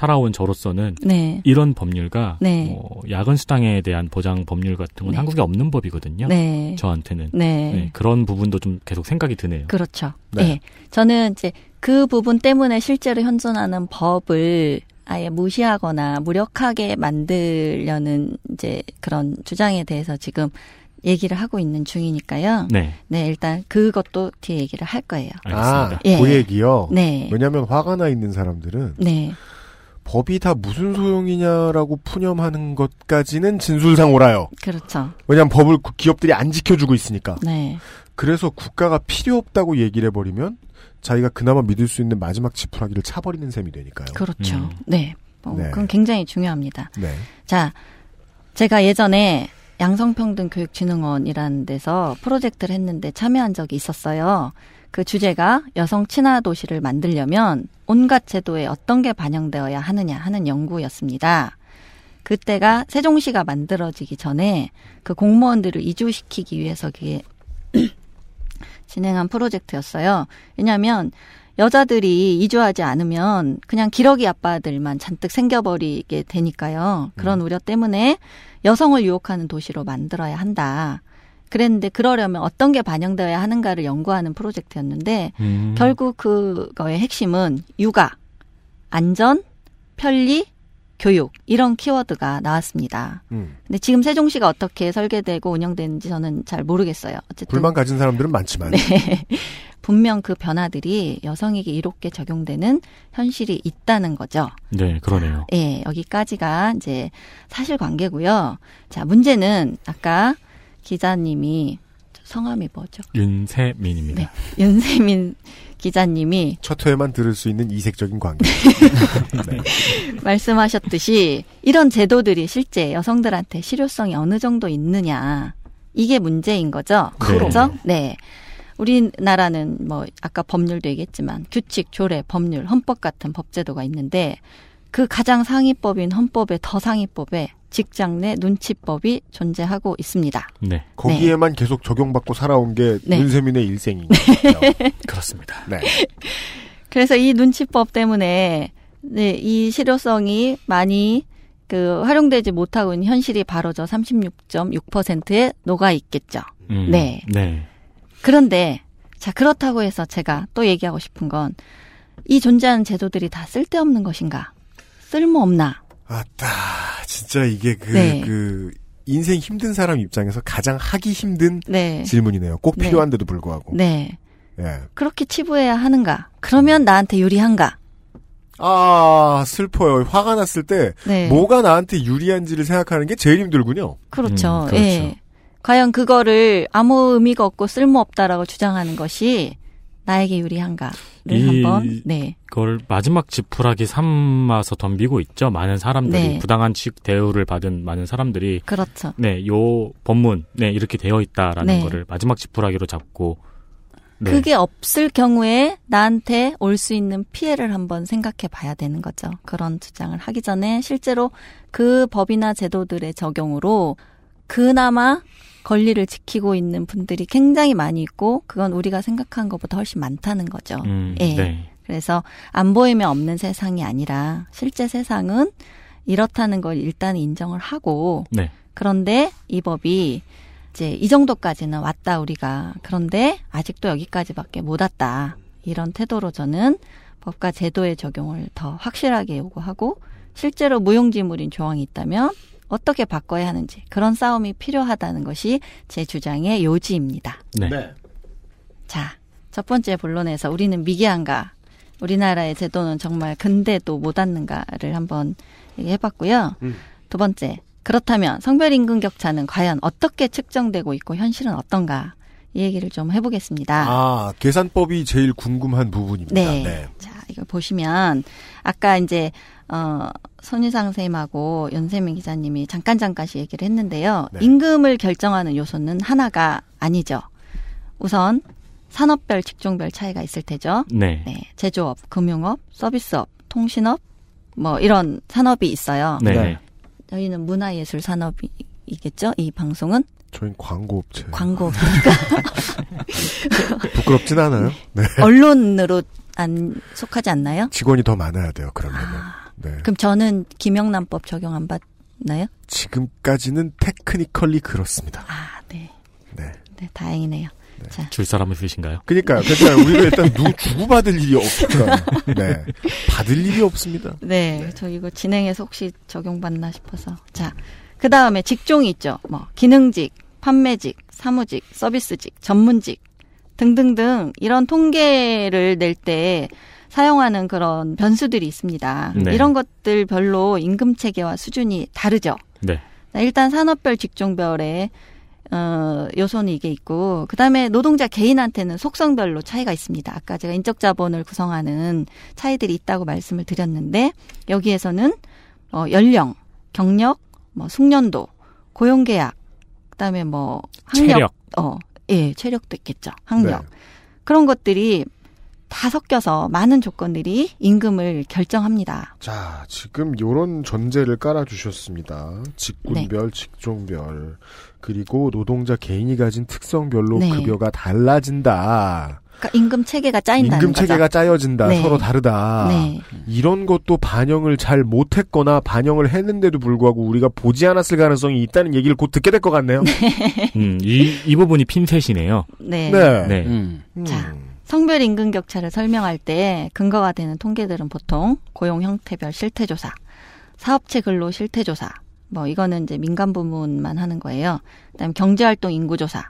살아온 저로서는 네. 이런 법률과 네. 뭐 야근 수당에 대한 보장 법률 같은 건 네. 한국에 없는 법이거든요. 네. 저한테는 네. 네, 그런 부분도 좀 계속 생각이 드네요. 그렇죠. 네. 네. 저는 이제 그 부분 때문에 실제로 현존하는 법을 아예 무시하거나 무력하게 만들려는 이제 그런 주장에 대해서 지금 얘기를 하고 있는 중이니까요. 네, 네, 일단 그것도 뒤에 얘기를 할 거예요. 알겠습니다. 아, 예. 그 얘기요? 네. 왜냐하면 화가 나 있는 사람들은 네. 법이 다 무슨 소용이냐라고 푸념하는 것까지는 진술상 옳아요. 그렇죠. 왜냐하면 법을 구- 기업들이 안 지켜주고 있으니까. 네. 그래서 국가가 필요 없다고 얘기를 해버리면 자기가 그나마 믿을 수 있는 마지막 지푸라기를 차버리는 셈이 되니까요. 그렇죠. 음. 네. 어, 네. 그건 굉장히 중요합니다. 네. 자, 제가 예전에 양성평등교육진흥원이라는 데서 프로젝트를 했는데 참여한 적이 있었어요. 그 주제가 여성 친화 도시를 만들려면 온갖 제도에 어떤 게 반영되어야 하느냐 하는 연구였습니다. 그때가 세종시가 만들어지기 전에 그 공무원들을 이주시키기 위해서 그게 진행한 프로젝트였어요. 왜냐하면 여자들이 이주하지 않으면 그냥 기러기 아빠들만 잔뜩 생겨버리게 되니까요. 그런 우려 때문에 여성을 유혹하는 도시로 만들어야 한다. 그랬는데 그러려면 어떤 게 반영되어야 하는가를 연구하는 프로젝트였는데 음. 결국 그거의 핵심은 육아, 안전, 편리, 교육 이런 키워드가 나왔습니다. 음. 근데 지금 세종시가 어떻게 설계되고 운영되는지 저는 잘 모르겠어요. 어쨌든 불만 가진 사람들은 많지만. 네. 분명 그 변화들이 여성에게 이롭게 적용되는 현실이 있다는 거죠. 네, 그러네요. 예, 여기까지가 이제 사실 관계고요. 자, 문제는 아까 기자님이 성함이 뭐죠? 윤세민입니다. 네. 윤세민 기자님이 첫 회만 들을 수 있는 이색적인 관계. 네. 말씀하셨듯이 이런 제도들이 실제 여성들한테 실효성이 어느 정도 있느냐 이게 문제인 거죠. 네. 그렇죠? 네. 우리나라는 뭐 아까 법률도 얘기했지만 규칙, 조례, 법률, 헌법 같은 법제도가 있는데 그 가장 상위법인 헌법의 더 상위법에 직장 내 눈치법이 존재하고 있습니다. 네, 거기에만 계속 적용받고 살아온 게 네. 윤세민의 일생인 거죠. 그렇습니다. 네. 그래서 이 눈치법 때문에 네, 이 실효성이 많이 그 활용되지 못하고 있는 현실이 바로 저 36.6%에 녹아 있겠죠. 음, 네. 네. 그런데 자 그렇다고 해서 제가 또 얘기하고 싶은 건 이 존재하는 제도들이 다 쓸데없는 것인가? 쓸모없나? 아따, 진짜 이게 그, 네. 그, 인생 힘든 사람 입장에서 가장 하기 힘든 네. 질문이네요. 꼭 네. 필요한데도 불구하고. 네. 예. 그렇게 치부해야 하는가? 그러면 나한테 유리한가? 아, 슬퍼요. 화가 났을 때, 네. 뭐가 나한테 유리한지를 생각하는 게 제일 힘들군요. 그렇죠. 음, 그렇죠. 예. 과연 그거를 아무 의미가 없고 쓸모없다라고 주장하는 것이 나에게 유리한가를 이- 한번 네. 그걸 마지막 지푸라기 삼아서 덤비고 있죠. 많은 사람들이 네. 부당한 취급 대우를 받은 많은 사람들이 그렇죠. 네, 요 법문 네 이렇게 되어 있다라는 네. 거를 마지막 지푸라기로 잡고 네. 그게 없을 경우에 나한테 올 수 있는 피해를 한번 생각해 봐야 되는 거죠. 그런 주장을 하기 전에 실제로 그 법이나 제도들의 적용으로 그나마 권리를 지키고 있는 분들이 굉장히 많이 있고 그건 우리가 생각한 것보다 훨씬 많다는 거죠. 음, 예. 네. 그래서 안 보이면 없는 세상이 아니라 실제 세상은 이렇다는 걸 일단 인정을 하고 네. 그런데 이 법이 이제 이 정도까지는 왔다 우리가 그런데 아직도 여기까지밖에 못 왔다 이런 태도로 저는 법과 제도의 적용을 더 확실하게 요구하고 실제로 무용지물인 조항이 있다면 어떻게 바꿔야 하는지 그런 싸움이 필요하다는 것이 제 주장의 요지입니다. 네. 자, 첫 번째 본론에서 우리는 미개한가, 우리나라의 제도는 정말 근대도 못 왔는가를 한번 얘기해봤고요. 음. 두 번째, 그렇다면 성별 임금 격차는 과연 어떻게 측정되고 있고 현실은 어떤가 이 얘기를 좀 해보겠습니다. 아, 계산법이 제일 궁금한 부분입니다. 네. 자, 이걸 보시면 아까 이제 어 손희상 선생님하고 연세민 기자님이 잠깐 잠깐씩 얘기를 했는데요. 네. 임금을 결정하는 요소는 하나가 아니죠. 우선 산업별 직종별 차이가 있을 테죠. 네. 네, 제조업, 금융업, 서비스업, 통신업 뭐 이런 산업이 있어요. 네. 네. 저희는 문화예술 산업이겠죠. 이 방송은 저희는 광고업체. 광고 부끄럽진 않아요. 네. 언론으로 안 속하지 않나요? 직원이 더 많아야 돼요, 그러면은. 네. 그럼 저는 김영란법 적용 안 받나요? 지금까지는 테크니컬리 그렇습니다. 아, 네. 네. 네, 다행이네요. 자, 줄 사람은 있으신가요? 그니까요. 그러니까 우리가 일단 누구 주고받을 일이 없어요. 네. 받을 일이 없습니다. 네, 저 이거 진행해서 혹시 적용받나 싶어서. 자, 그 다음에 직종이 있죠. 뭐, 기능직, 판매직, 사무직, 서비스직, 전문직 등등등 이런 통계를 낼 때 사용하는 그런 변수들이 있습니다. 네. 이런 것들 별로 임금 체계와 수준이 다르죠. 네. 자, 일단 산업별 직종별의 어, 요소는 이게 있고 그 다음에 노동자 개인한테는 속성별로 차이가 있습니다. 아까 제가 인적 자본을 구성하는 차이들이 있다고 말씀을 드렸는데 여기에서는 어, 연령, 경력, 뭐 숙련도, 고용 계약, 그 다음에 뭐 학력, 체력. 어, 예, 체력도 있겠죠. 학력. 네. 그런 것들이 다 섞여서 많은 조건들이 임금을 결정합니다. 자, 지금 요런 전제를 깔아주셨습니다. 직군별, 네. 직종별, 그리고 노동자 개인이 가진 특성별로 네. 급여가 달라진다. 그러니까 임금 체계가 짜인다는 임금 거죠. 체계가 짜여진다. 네. 서로 다르다. 네. 이런 것도 반영을 잘 못했거나 반영을 했는데도 불구하고 우리가 보지 않았을 가능성이 있다는 얘기를 곧 듣게 될 것 같네요. 음, 이, 이 부분이 핀셋이네요. 네. 네. 네. 음. 자, 성별 임금 격차를 설명할 때 근거가 되는 통계들은 보통 고용 형태별 실태조사, 사업체 근로 실태조사, 뭐 이거는 이제 민간 부문만 하는 거예요. 그다음에 경제활동 인구조사,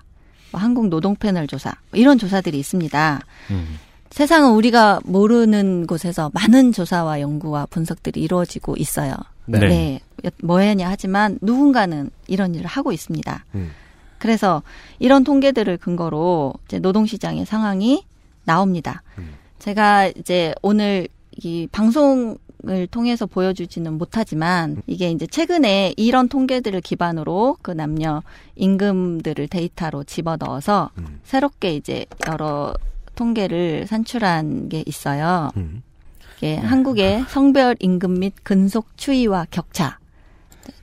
뭐 한국 노동 패널 조사 뭐 이런 조사들이 있습니다. 음. 세상은 우리가 모르는 곳에서 많은 조사와 연구와 분석들이 이루어지고 있어요. 네. 뭐했냐 하지만 누군가는 이런 일을 하고 있습니다. 음. 그래서 이런 통계들을 근거로 이제 노동시장의 상황이 나옵니다. 음. 제가 이제 오늘 이 방송 을 통해서 보여주지는 못하지만 이게 이제 최근에 이런 통계들을 기반으로 그 남녀 임금들을 데이터로 집어 넣어서 음. 새롭게 이제 여러 통계를 산출한 게 있어요. 음. 이게 한국의 성별 임금 및 근속 추이와 격차,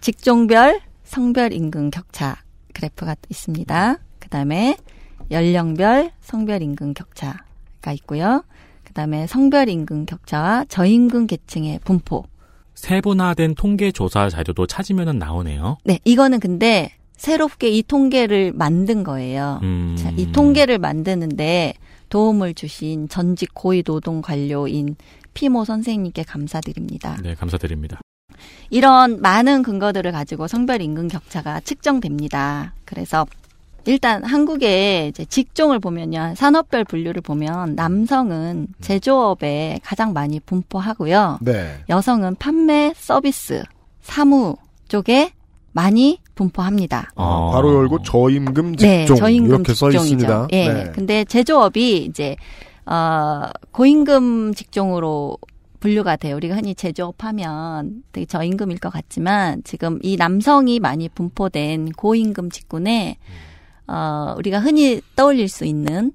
직종별 성별 임금 격차 그래프가 있습니다. 그 다음에 연령별 성별 임금 격차 가 있고요. 그 다음에 성별 임금 격차와 저임금 계층의 분포. 세분화된 통계 조사 자료도 찾으면 나오네요. 네, 이거는 근데 새롭게 이 통계를 만든 거예요. 음. 자, 이 통계를 만드는데 도움을 주신 전직 고위 노동 관료인 피모 선생님께 감사드립니다. 네, 감사드립니다. 이런 많은 근거들을 가지고 성별 임금 격차가 측정됩니다. 그래서 일단 한국의 직종을 보면요. 산업별 분류를 보면 남성은 제조업에 가장 많이 분포하고요. 네. 여성은 판매, 서비스, 사무 쪽에 많이 분포합니다. 어. 바로 열고 저임금 네, 직종 저임금 이렇게 써 직종이죠. 있습니다. 예. 네. 근데 제조업이 이제 어 고임금 직종으로 분류가 돼요. 우리가 흔히 제조업 하면 되게 저임금일 것 같지만 지금 이 남성이 많이 분포된 고임금 직군에 어 우리가 흔히 떠올릴 수 있는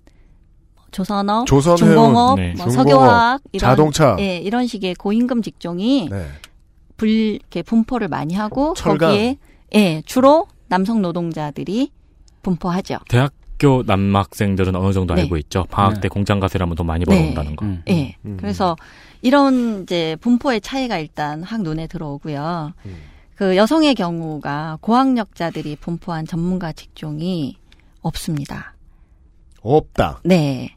조선업, 조선해운, 중공업, 네. 뭐 중공업, 석유화학 이런 자동차. 예, 이런 식의 고임금 직종이 네. 불 이렇게 분포를 많이 하고 철강. 거기에 예, 주로 남성 노동자들이 분포하죠. 대학 대학교 남학생들은 어느 정도 네. 알고 있죠. 방학 네. 때 공장 가서 일하면 돈 많이 네. 벌어온다는 거. 음. 예. 음. 그래서 이런 이제 분포의 차이가 일단 확 눈에 들어오고요. 음. 그 여성의 경우가 고학력자들이 분포한 전문가 직종이 없습니다. 없다. 네.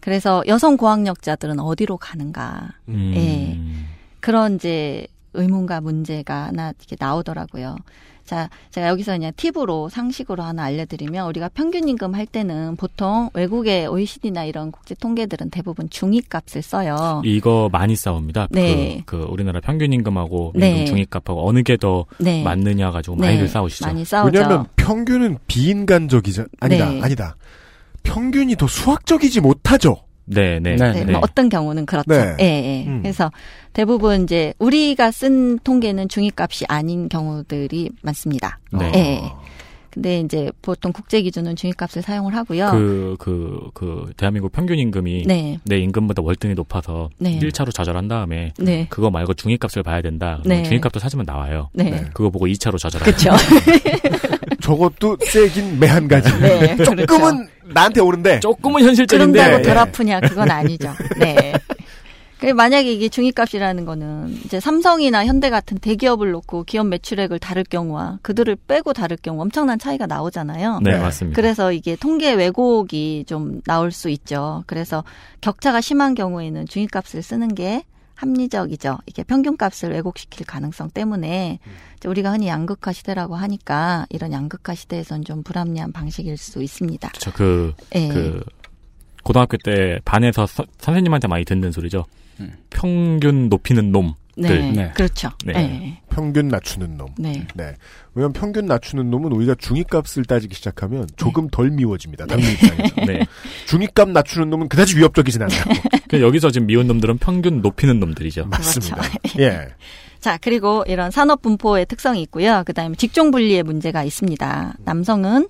그래서 여성 고학력자들은 어디로 가는가. 음. 예. 그런 이제 의문과 문제가 하나 이렇게 나오더라고요. 자, 제가 여기서 그냥 팁으로 상식으로 하나 알려드리면 우리가 평균 임금 할 때는 보통 외국의 OECD나 이런 국제 통계들은 대부분 중위값을 써요. 이거 많이 싸웁니다. 네. 그, 그 우리나라 평균 임금하고 네. 임금 중위값하고 어느 게더 네. 맞느냐 가지고 네. 많이들 싸우시죠. 많이 싸우죠. 왜냐하면 평균은 비인간적이죠. 아니다, 네. 아니다. 평균이 더 수학적이지 못하죠. 네, 네. 네, 네, 네. 뭐 어떤 경우는 그렇죠. 네. 예, 예. 음. 그래서 대부분 이제 우리가 쓴 통계는 중위값이 아닌 경우들이 많습니다. 네. 예. 근데 이제 보통 국제 기준은 중위값을 사용을 하고요. 그, 그, 그, 대한민국 평균 임금이 네. 내 임금보다 월등히 높아서 네. 1차로 좌절한 다음에 네. 그거 말고 중위값을 봐야 된다. 네. 중위값도 찾으면 나와요. 네. 네. 그거 보고 2차로 좌절하고. 그렇죠. 저것도 세긴 매한 가지. 네, 그렇죠. 조금은 나한테 오는데 조금은 현실적인데. 그런다고 덜 네. 아프냐 그건 아니죠. 네. 그 만약에 이게 중위값이라는 거는 이제 삼성이나 현대 같은 대기업을 놓고 기업 매출액을 다룰 경우와 그들을 빼고 다룰 경우 엄청난 차이가 나오잖아요. 네, 네. 맞습니다. 그래서 이게 통계 왜곡이 좀 나올 수 있죠. 그래서 격차가 심한 경우에는 중위값을 쓰는 게 합리적이죠. 이게 평균값을 왜곡시킬 가능성 때문에 이제 우리가 흔히 양극화 시대라고 하니까 이런 양극화 시대에선 좀 불합리한 방식일 수 있습니다. 저 그, 예. 그, 고등학교 때 반에서 서- 선생님한테 많이 듣는 소리죠. 음. 평균 높이는 놈. 네, 네. 그렇죠. 네. 네. 평균 낮추는 놈. 네. 네. 왜냐면 평균 낮추는 놈은 우리가 중위값을 따지기 시작하면 조금 덜 미워집니다. 당뇨 입장에서. 네. 중위값 낮추는 놈은 그다지 위협적이진 않아요. 그 여기서 지금 미운 놈들은 평균 높이는 놈들이죠. 맞습니다. 그렇죠. 예. 자, 그리고 이런 산업 분포의 특성이 있고요. 그다음에 직종 분리의 문제가 있습니다. 남성은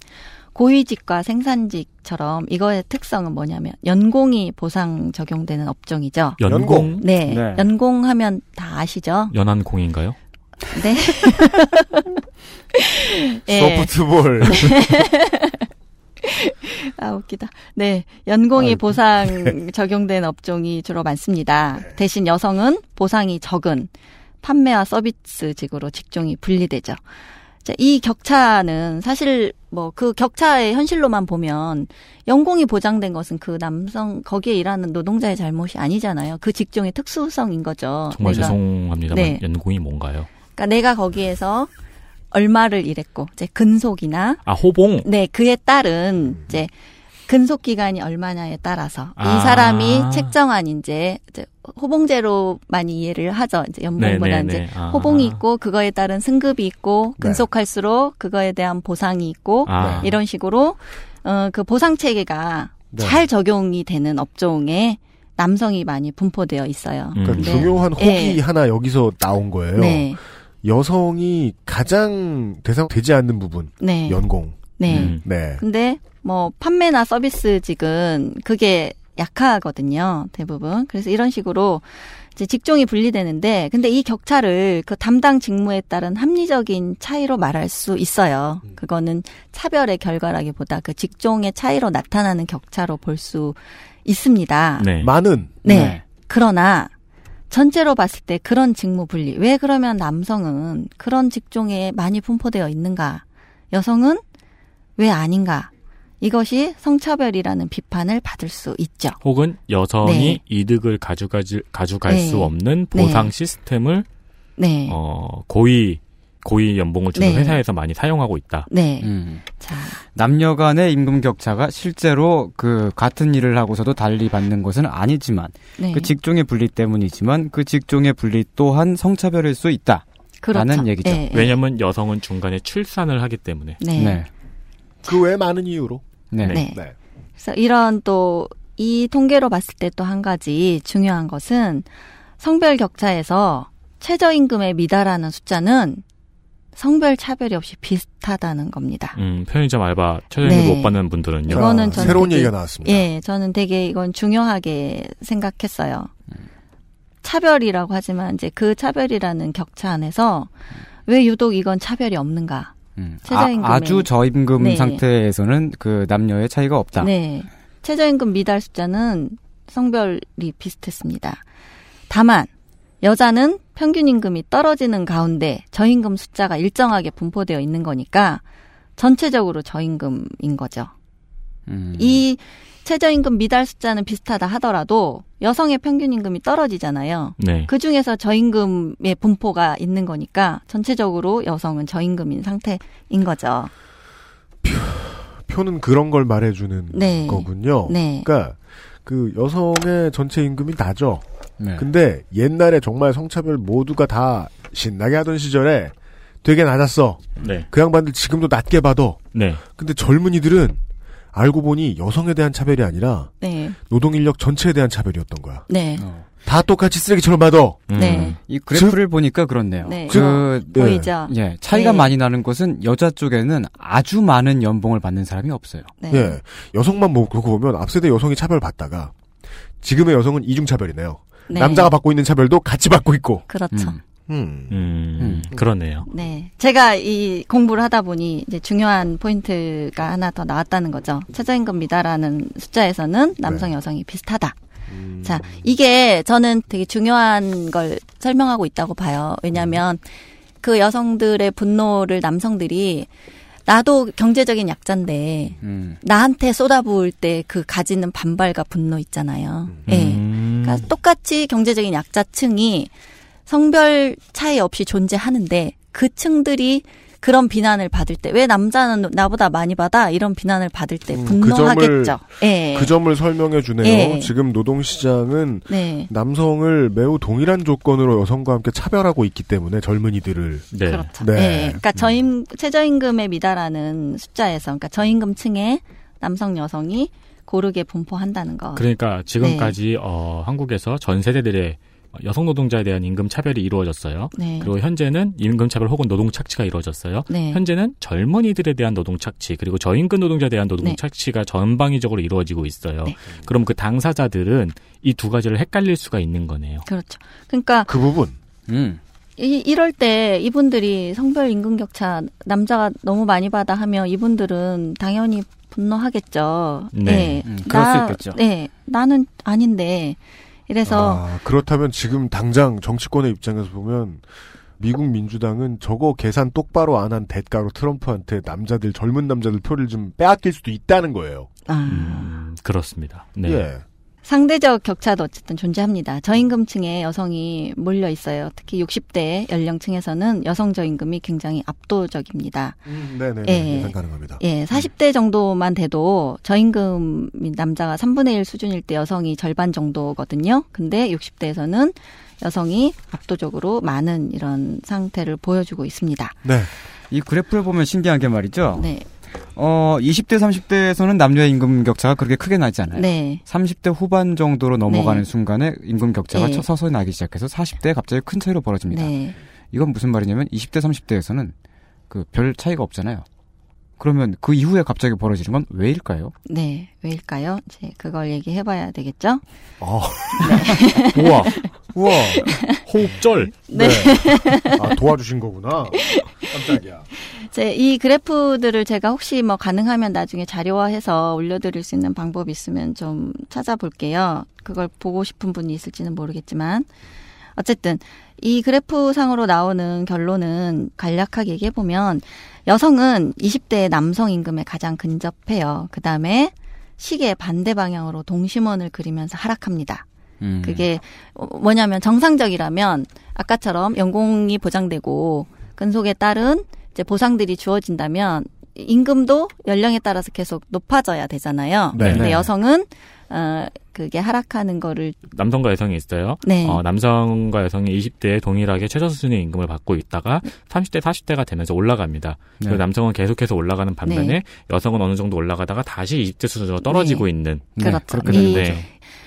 고위직과 생산직처럼 이거의 특성은 뭐냐면 연공이 보상 적용되는 업종이죠. 연공? 네. 네. 연공하면 다 아시죠? 연한공인가요? 네. 예. 소프트볼. 아, 웃기다. 네. 연공이 아이고. 보상 적용된 업종이 주로 많습니다. 대신 여성은 보상이 적은 판매와 서비스 직으로 직종이 분리되죠. 자, 이 격차는 사실 뭐 그 격차의 현실로만 보면 연공이 보장된 것은 그 남성 거기에 일하는 노동자의 잘못이 아니잖아요. 그 직종의 특수성인 거죠. 정말 내가- 죄송합니다만 네. 연공이 뭔가요? 그러니까 내가 거기에서 얼마를 일했고 이제 근속이나 아 호봉. 네, 그에 따른 이제 근속 기간이 얼마냐에 따라서 아. 이 사람이 책정한 이제, 이제 호봉제로 많이 이해를 하죠. 이제 연봉보다 네네네. 이제 아. 호봉이 있고 그거에 따른 승급이 있고 네. 근속할수록 그거에 대한 보상이 있고 아. 이런 식으로 어 그 보상 체계가 네. 잘 적용이 되는 업종에 남성이 많이 분포되어 있어요. 음. 그러니까 네. 중요한 혹이 예. 하나 여기서 나온 거예요. 네. 여성이 가장 대상 되지 않는 부분. 네. 연공. 네. 음. 네. 근데 뭐 판매나 서비스직은 그게 약하거든요. 대부분. 그래서 이런 식으로 이제 직종이 분리되는데 근데 이 격차를 그 담당 직무에 따른 합리적인 차이로 말할 수 있어요. 그거는 차별의 결과라기보다 그 직종의 차이로 나타나는 격차로 볼 수 있습니다. 네. 많은. 네. 네. 그러나 전체로 봤을 때 그런 직무 분리. 왜 그러면 남성은 그런 직종에 많이 분포되어 있는가? 여성은 왜 아닌가? 이것이 성차별이라는 비판을 받을 수 있죠. 혹은 여성이 네. 이득을 가져가지 가져갈 네. 수 없는 보상 네. 시스템을 네. 어 고위 고위 연봉을 주는 네. 회사에서 많이 사용하고 있다. 네. 음. 자, 남녀 간의 임금 격차가 실제로 그 같은 일을 하고서도 달리 받는 것은 아니지만 네. 그 직종의 분리 때문이지만 그 직종의 분리 또한 성차별일 수 있다. 그렇죠. 라는 얘기죠. 네. 왜냐하면 여성은 중간에 출산을 하기 때문에. 네. 네. 그외 많은 이유로. 네. 네. 네. 그래서 이런 또 이 통계로 봤을 때 또 한 가지 중요한 것은 성별 격차에서 최저임금에 미달하는 숫자는 성별 차별이 없이 비슷하다는 겁니다. 음, 편의점 알바 최저임금 네. 못 받는 분들은요. 이거는 자, 저는 새로운 되게- 얘기가 나왔습니다. 예, 저는 되게 이건 중요하게 생각했어요. 차별이라고 하지만 이제 그 차별이라는 격차 안에서 왜 유독 이건 차별이 없는가? 음. 최저임금의- 아, 주 저임금 네. 상태에서는 그 남녀의 차이가 없다. 네. 최저임금 미달 숫자는 성별이 비슷했습니다. 다만 여자는 평균 임금이 떨어지는 가운데 저임금 숫자가 일정하게 분포되어 있는 거니까 전체적으로 저임금인 거죠. 음. 이 최저임금 미달 숫자는 비슷하다 하더라도 여성의 평균 임금이 떨어지잖아요. 네. 그 중에서 저임금의 분포가 있는 거니까 전체적으로 여성은 저임금인 상태인 거죠. 표 는 그런 걸 말해주는 네. 거군요. 네. 그러니까 그 여성의 전체 임금이 나죠. 네. 근데 옛날에 정말 성차별 모두가 다 신나게 하던 시절에 되게 낮았어. 네. 그 양반들 지금도 낮게 받아. 네. 근데 젊은이들은 알고 보니 여성에 대한 차별이 아니라 네. 노동 인력 전체에 대한 차별이었던 거야. 네. 다 똑같이 쓰레기처럼 받아. 네. 이 그래프를 보니까 그렇네요. 네. 그 네. 보이죠? 예, 차이가 네. 많이 나는 것은 여자 쪽에는 아주 많은 연봉을 받는 사람이 없어요. 네. 예. 여성만 뭐 그러고 보면 앞세대 여성이 차별 받다가 지금의 여성은 이중 차별이네요. 네. 남자가 받고 있는 차별도 같이 받고 있고. 그렇죠. 음. 음, 그러네요. 네. 제가 이 공부를 하다 보니 이제 중요한 포인트가 하나 더 나왔다는 거죠. 최저임금 미달하는 숫자에서는 남성, 여성이 비슷하다. 자, 이게 저는 되게 중요한 걸 설명하고 있다고 봐요. 왜냐하면 그 여성들의 분노를 남성들이 나도 경제적인 약자인데 음. 나한테 쏟아부을 때 그 가지는 반발과 분노 있잖아요. 예. 음. 그러니까 똑같이 경제적인 약자층이 성별 차이 없이 존재하는데 그 층들이 그런 비난을 받을 때 왜 남자는 나보다 많이 받아 이런 비난을 받을 때그 분노하겠죠. 점을, 예. 그 점을 설명해 주네요. 예. 지금 노동시장은 네. 남성을 매우 동일한 조건으로 여성과 함께 차별하고 있기 때문에 젊은이들을. 네. 그렇죠. 네. 예. 그러니까 저임 최저임금에 미달하는 숫자에서 그러니까 저임금층에 남성 여성이 고르게 분포한다는 거. 그러니까 지금까지 네. 어, 한국에서 전 세대들의 여성 노동자에 대한 임금 차별이 이루어졌어요. 네. 그리고 현재는 임금 차별 혹은 노동 착취가 이루어졌어요. 네. 현재는 젊은이들에 대한 노동 착취 그리고 저임금 노동자에 대한 노동 네. 착취가 전방위적으로 이루어지고 있어요. 그럼 그 당사자들은 이 두 가지를 헷갈릴 수가 있는 거네요. 그렇죠. 그러니까 그 부분. 음. 이, 이럴 때 이분들이 성별 임금 격차 남자가 너무 많이 받아 하면 이분들은 당연히 분노하겠죠. 네. 음, 그럴 수 있겠죠. 네, 나는 아닌데 이래서 아, 그렇다면 지금 당장 정치권의 입장에서 보면 미국 민주당은 저거 계산 똑바로 안 한 대가로 트럼프한테 남자들 젊은 남자들 표를 좀 빼앗길 수도 있다는 거예요. 아, 음, 그렇습니다. 네. 예. 상대적 격차도 어쨌든 존재합니다. 저임금층에 여성이 몰려 있어요. 특히 60대 연령층에서는 여성 저임금이 굉장히 압도적입니다. 네네. 예. 예상 가능합니다. 예, 40대 정도만 돼도 저임금이 남자가 3분의 1 수준일 때 여성이 절반 정도거든요. 근데 60대에서는 여성이 압도적으로 많은 이런 상태를 보여주고 있습니다. 네. 이 그래프를 보면 신기한 게 말이죠. 네. 어, 20대, 30대에서는 남녀의 임금 격차가 그렇게 크게 나지 않아요. 네. 30대 후반 정도로 넘어가는 네. 순간에 임금 격차가 네. 서서히 나기 시작해서 40대에 갑자기 큰 차이로 벌어집니다. 네. 이건 무슨 말이냐면 20대, 30대에서는 그 별 차이가 없잖아요. 그러면 그 이후에 갑자기 벌어지는 건 왜일까요? 네, 왜일까요? 이제 그걸 얘기해 봐야 되겠죠? 아. 우와. 우와. 호흡절. 네. 아, 도와주신 거구나. 깜짝이야. 제 이 그래프들을 제가 혹시 뭐 가능하면 나중에 자료화해서 올려드릴 수 있는 방법이 있으면 좀 찾아볼게요. 그걸 보고 싶은 분이 있을지는 모르겠지만. 어쨌든, 이 그래프 상으로 나오는 결론은 간략하게 얘기해 보면, 여성은 20대 남성 임금에 가장 근접해요. 그 다음에 시계 반대 방향으로 동심원을 그리면서 하락합니다. 음. 그게 뭐냐면 정상적이라면 아까처럼 연공이 보장되고 근속에 따른 이제 보상들이 주어진다면 임금도 연령에 따라서 계속 높아져야 되잖아요. 네. 근데 네. 여성은 어 그게 하락하는 거를 남성과 여성이 있어요. 네. 어, 남성과 여성이 20대에 동일하게 최저 수준의 임금을 받고 있다가 30대, 40대가 되면서 올라갑니다. 네. 그리고 남성은 계속해서 올라가는 반면에 네. 여성은 어느 정도 올라가다가 다시 20대 수준으로 떨어지고 네. 있는 그렇죠. 그렇게 이- 되는데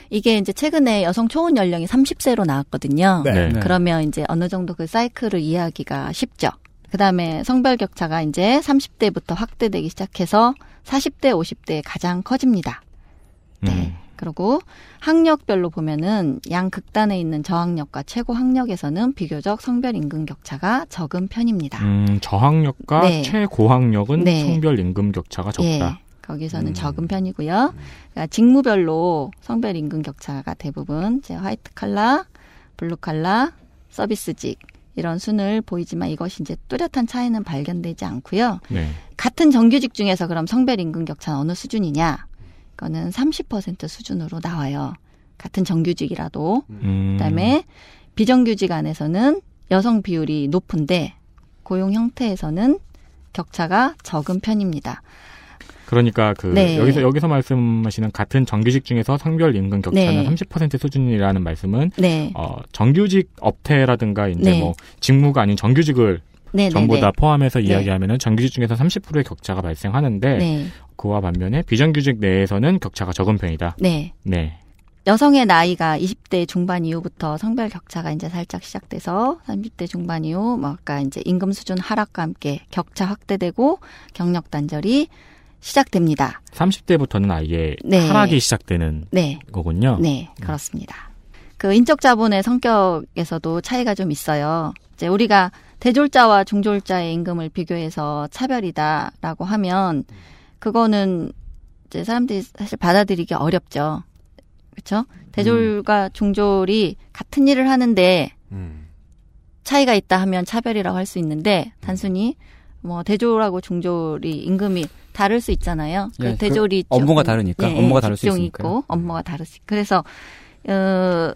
이게 이제 최근에 여성 초혼 연령이 30세로 나왔거든요. 네. 네. 그러면 이제 어느 정도 그 사이클을 이해하기가 쉽죠. 그 다음에 성별 격차가 이제 30대부터 확대되기 시작해서 40대, 50대에 가장 커집니다. 음. 그리고 학력별로 보면은 양 극단에 있는 저학력과 최고 학력에서는 비교적 성별 임금 격차가 적은 편입니다. 음, 저학력과 네. 최고학력은 네. 성별 임금 격차가 적다. 예, 거기서는 음. 적은 편이고요. 그러니까 직무별로 성별 임금 격차가 대부분 이제 화이트 칼라, 블루 칼라, 서비스직 이런 순을 보이지만 이것이 이제 뚜렷한 차이는 발견되지 않고요. 네. 같은 정규직 중에서 그럼 성별 임금 격차는 어느 수준이냐? 그거는 30% 수준으로 나와요. 같은 정규직이라도. 음. 그다음에 비정규직 안에서는 여성 비율이 높은데 고용 형태에서는 격차가 적은 편입니다. 그러니까 그 네. 여기서 여기서 말씀하시는 같은 정규직 중에서 성별 임금 격차는 네. 30% 수준이라는 말씀은 네. 어, 정규직 업태라든가 이제 네. 뭐 직무가 아닌 정규직을 네, 전부 네, 다 네. 포함해서 네. 이야기하면은 정규직 중에서 30%의 격차가 발생하는데 네. 그와 반면에 비정규직 내에서는 격차가 적은 편이다. 네. 네. 여성의 나이가 20대 중반 이후부터 성별 격차가 이제 살짝 시작돼서 30대 중반 이후 뭐 아까 이제 임금 수준 하락과 함께 격차 확대되고 경력 단절이 시작됩니다. 30대부터는 아예 네. 하락이 시작되는 네. 거군요. 네, 그렇습니다. 그 인적 자본의 성격에서도 차이가 좀 있어요. 이제 우리가 대졸자와 중졸자의 임금을 비교해서 차별이다라고 하면 그거는 이제 사람들이 사실 받아들이기 어렵죠. 그렇죠? 대졸과 중졸이 같은 일을 하는데 차이가 있다 하면 차별이라고 할 수 있는데 단순히 뭐 대졸하고 중졸이 임금이 다를 수 있잖아요. 그 예, 그 대졸이 업무가 조금, 다르니까, 예, 업무가 다를 수 있으니까요. 있고 업무가 다르시. 그래서 어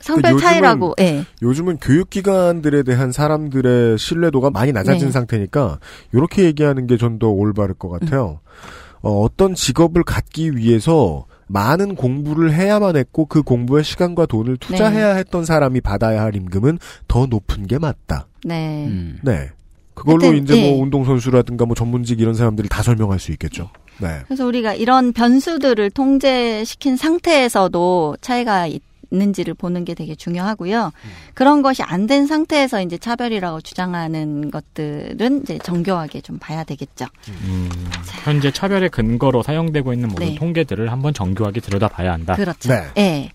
성별 그 요즘은- 차이라고 예. 요즘은 교육기관들에 대한 사람들의 신뢰도가 많이 낮아진 네. 상태니까 이렇게 얘기하는 게 전 더 올바를 것 같아요. 어, 어떤 직업을 갖기 위해서 많은 공부를 해야만 했고 그 공부에 시간과 돈을 투자해야 했던 사람이 받아야 할 임금은 더 높은 게 맞다. 네. 음. 네. 그걸로 하여튼, 이제 예. 뭐 운동선수라든가 뭐 전문직 이런 사람들을 다 설명할 수 있겠죠. 네. 그래서 우리가 이런 변수들을 통제시킨 상태에서도 차이가 있는지를 보는 게 되게 중요하고요. 그런 것이 안 된 상태에서 이제 차별이라고 주장하는 것들은 이제 정교하게 좀 봐야 되겠죠. 음, 현재 차별의 근거로 사용되고 있는 모든 네. 통계들을 한번 정교하게 들여다봐야 한다. 그렇죠. 네. 예.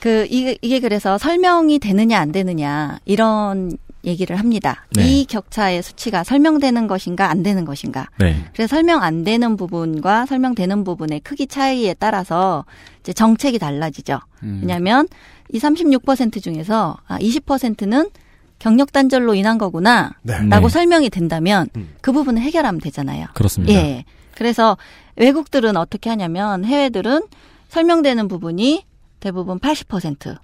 그 이게, 이게 그래서 설명이 되느냐 안 되느냐 이런 얘기를 합니다. 네. 이 격차의 수치가 설명되는 것인가 안 되는 것인가. 네. 그래서 설명 안 되는 부분과 설명되는 부분의 크기 차이에 따라서 이제 정책이 달라지죠. 음. 왜냐하면 이 36% 중에서 아 20%는 경력 단절로 인한 거구나. 네. 라고 네. 설명이 된다면 음. 그 부분을 해결하면 되잖아요. 그렇습니다. 예. 그래서 외국들은 어떻게 하냐면 해외들은 설명되는 부분이 대부분 80%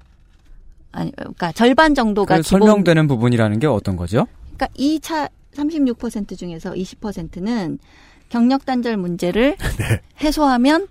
아니 그러니까 절반 정도가 그 기본 설명되는 부분이라는 게 어떤 거죠? 그러니까 이 차 36% 중에서 20%는 경력 단절 문제를 네. 해소하면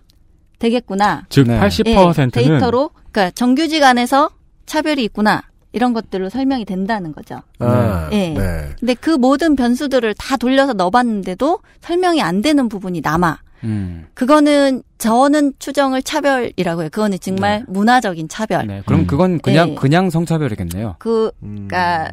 되겠구나. 즉 네. 80%는 예, 데이터로 그러니까 정규직 안에서 차별이 있구나. 이런 것들로 설명이 된다는 거죠. 아, 네. 네. 근데 그 모든 변수들을 다 돌려서 넣어봤는데도 설명이 안 되는 부분이 남아. 음. 그거는 저는 추정을 차별이라고 해요. 그거는 정말 문화적인 차별. 네. 그럼 음. 그건 그냥 네. 그냥 성차별이겠네요. 그 음. 그러니까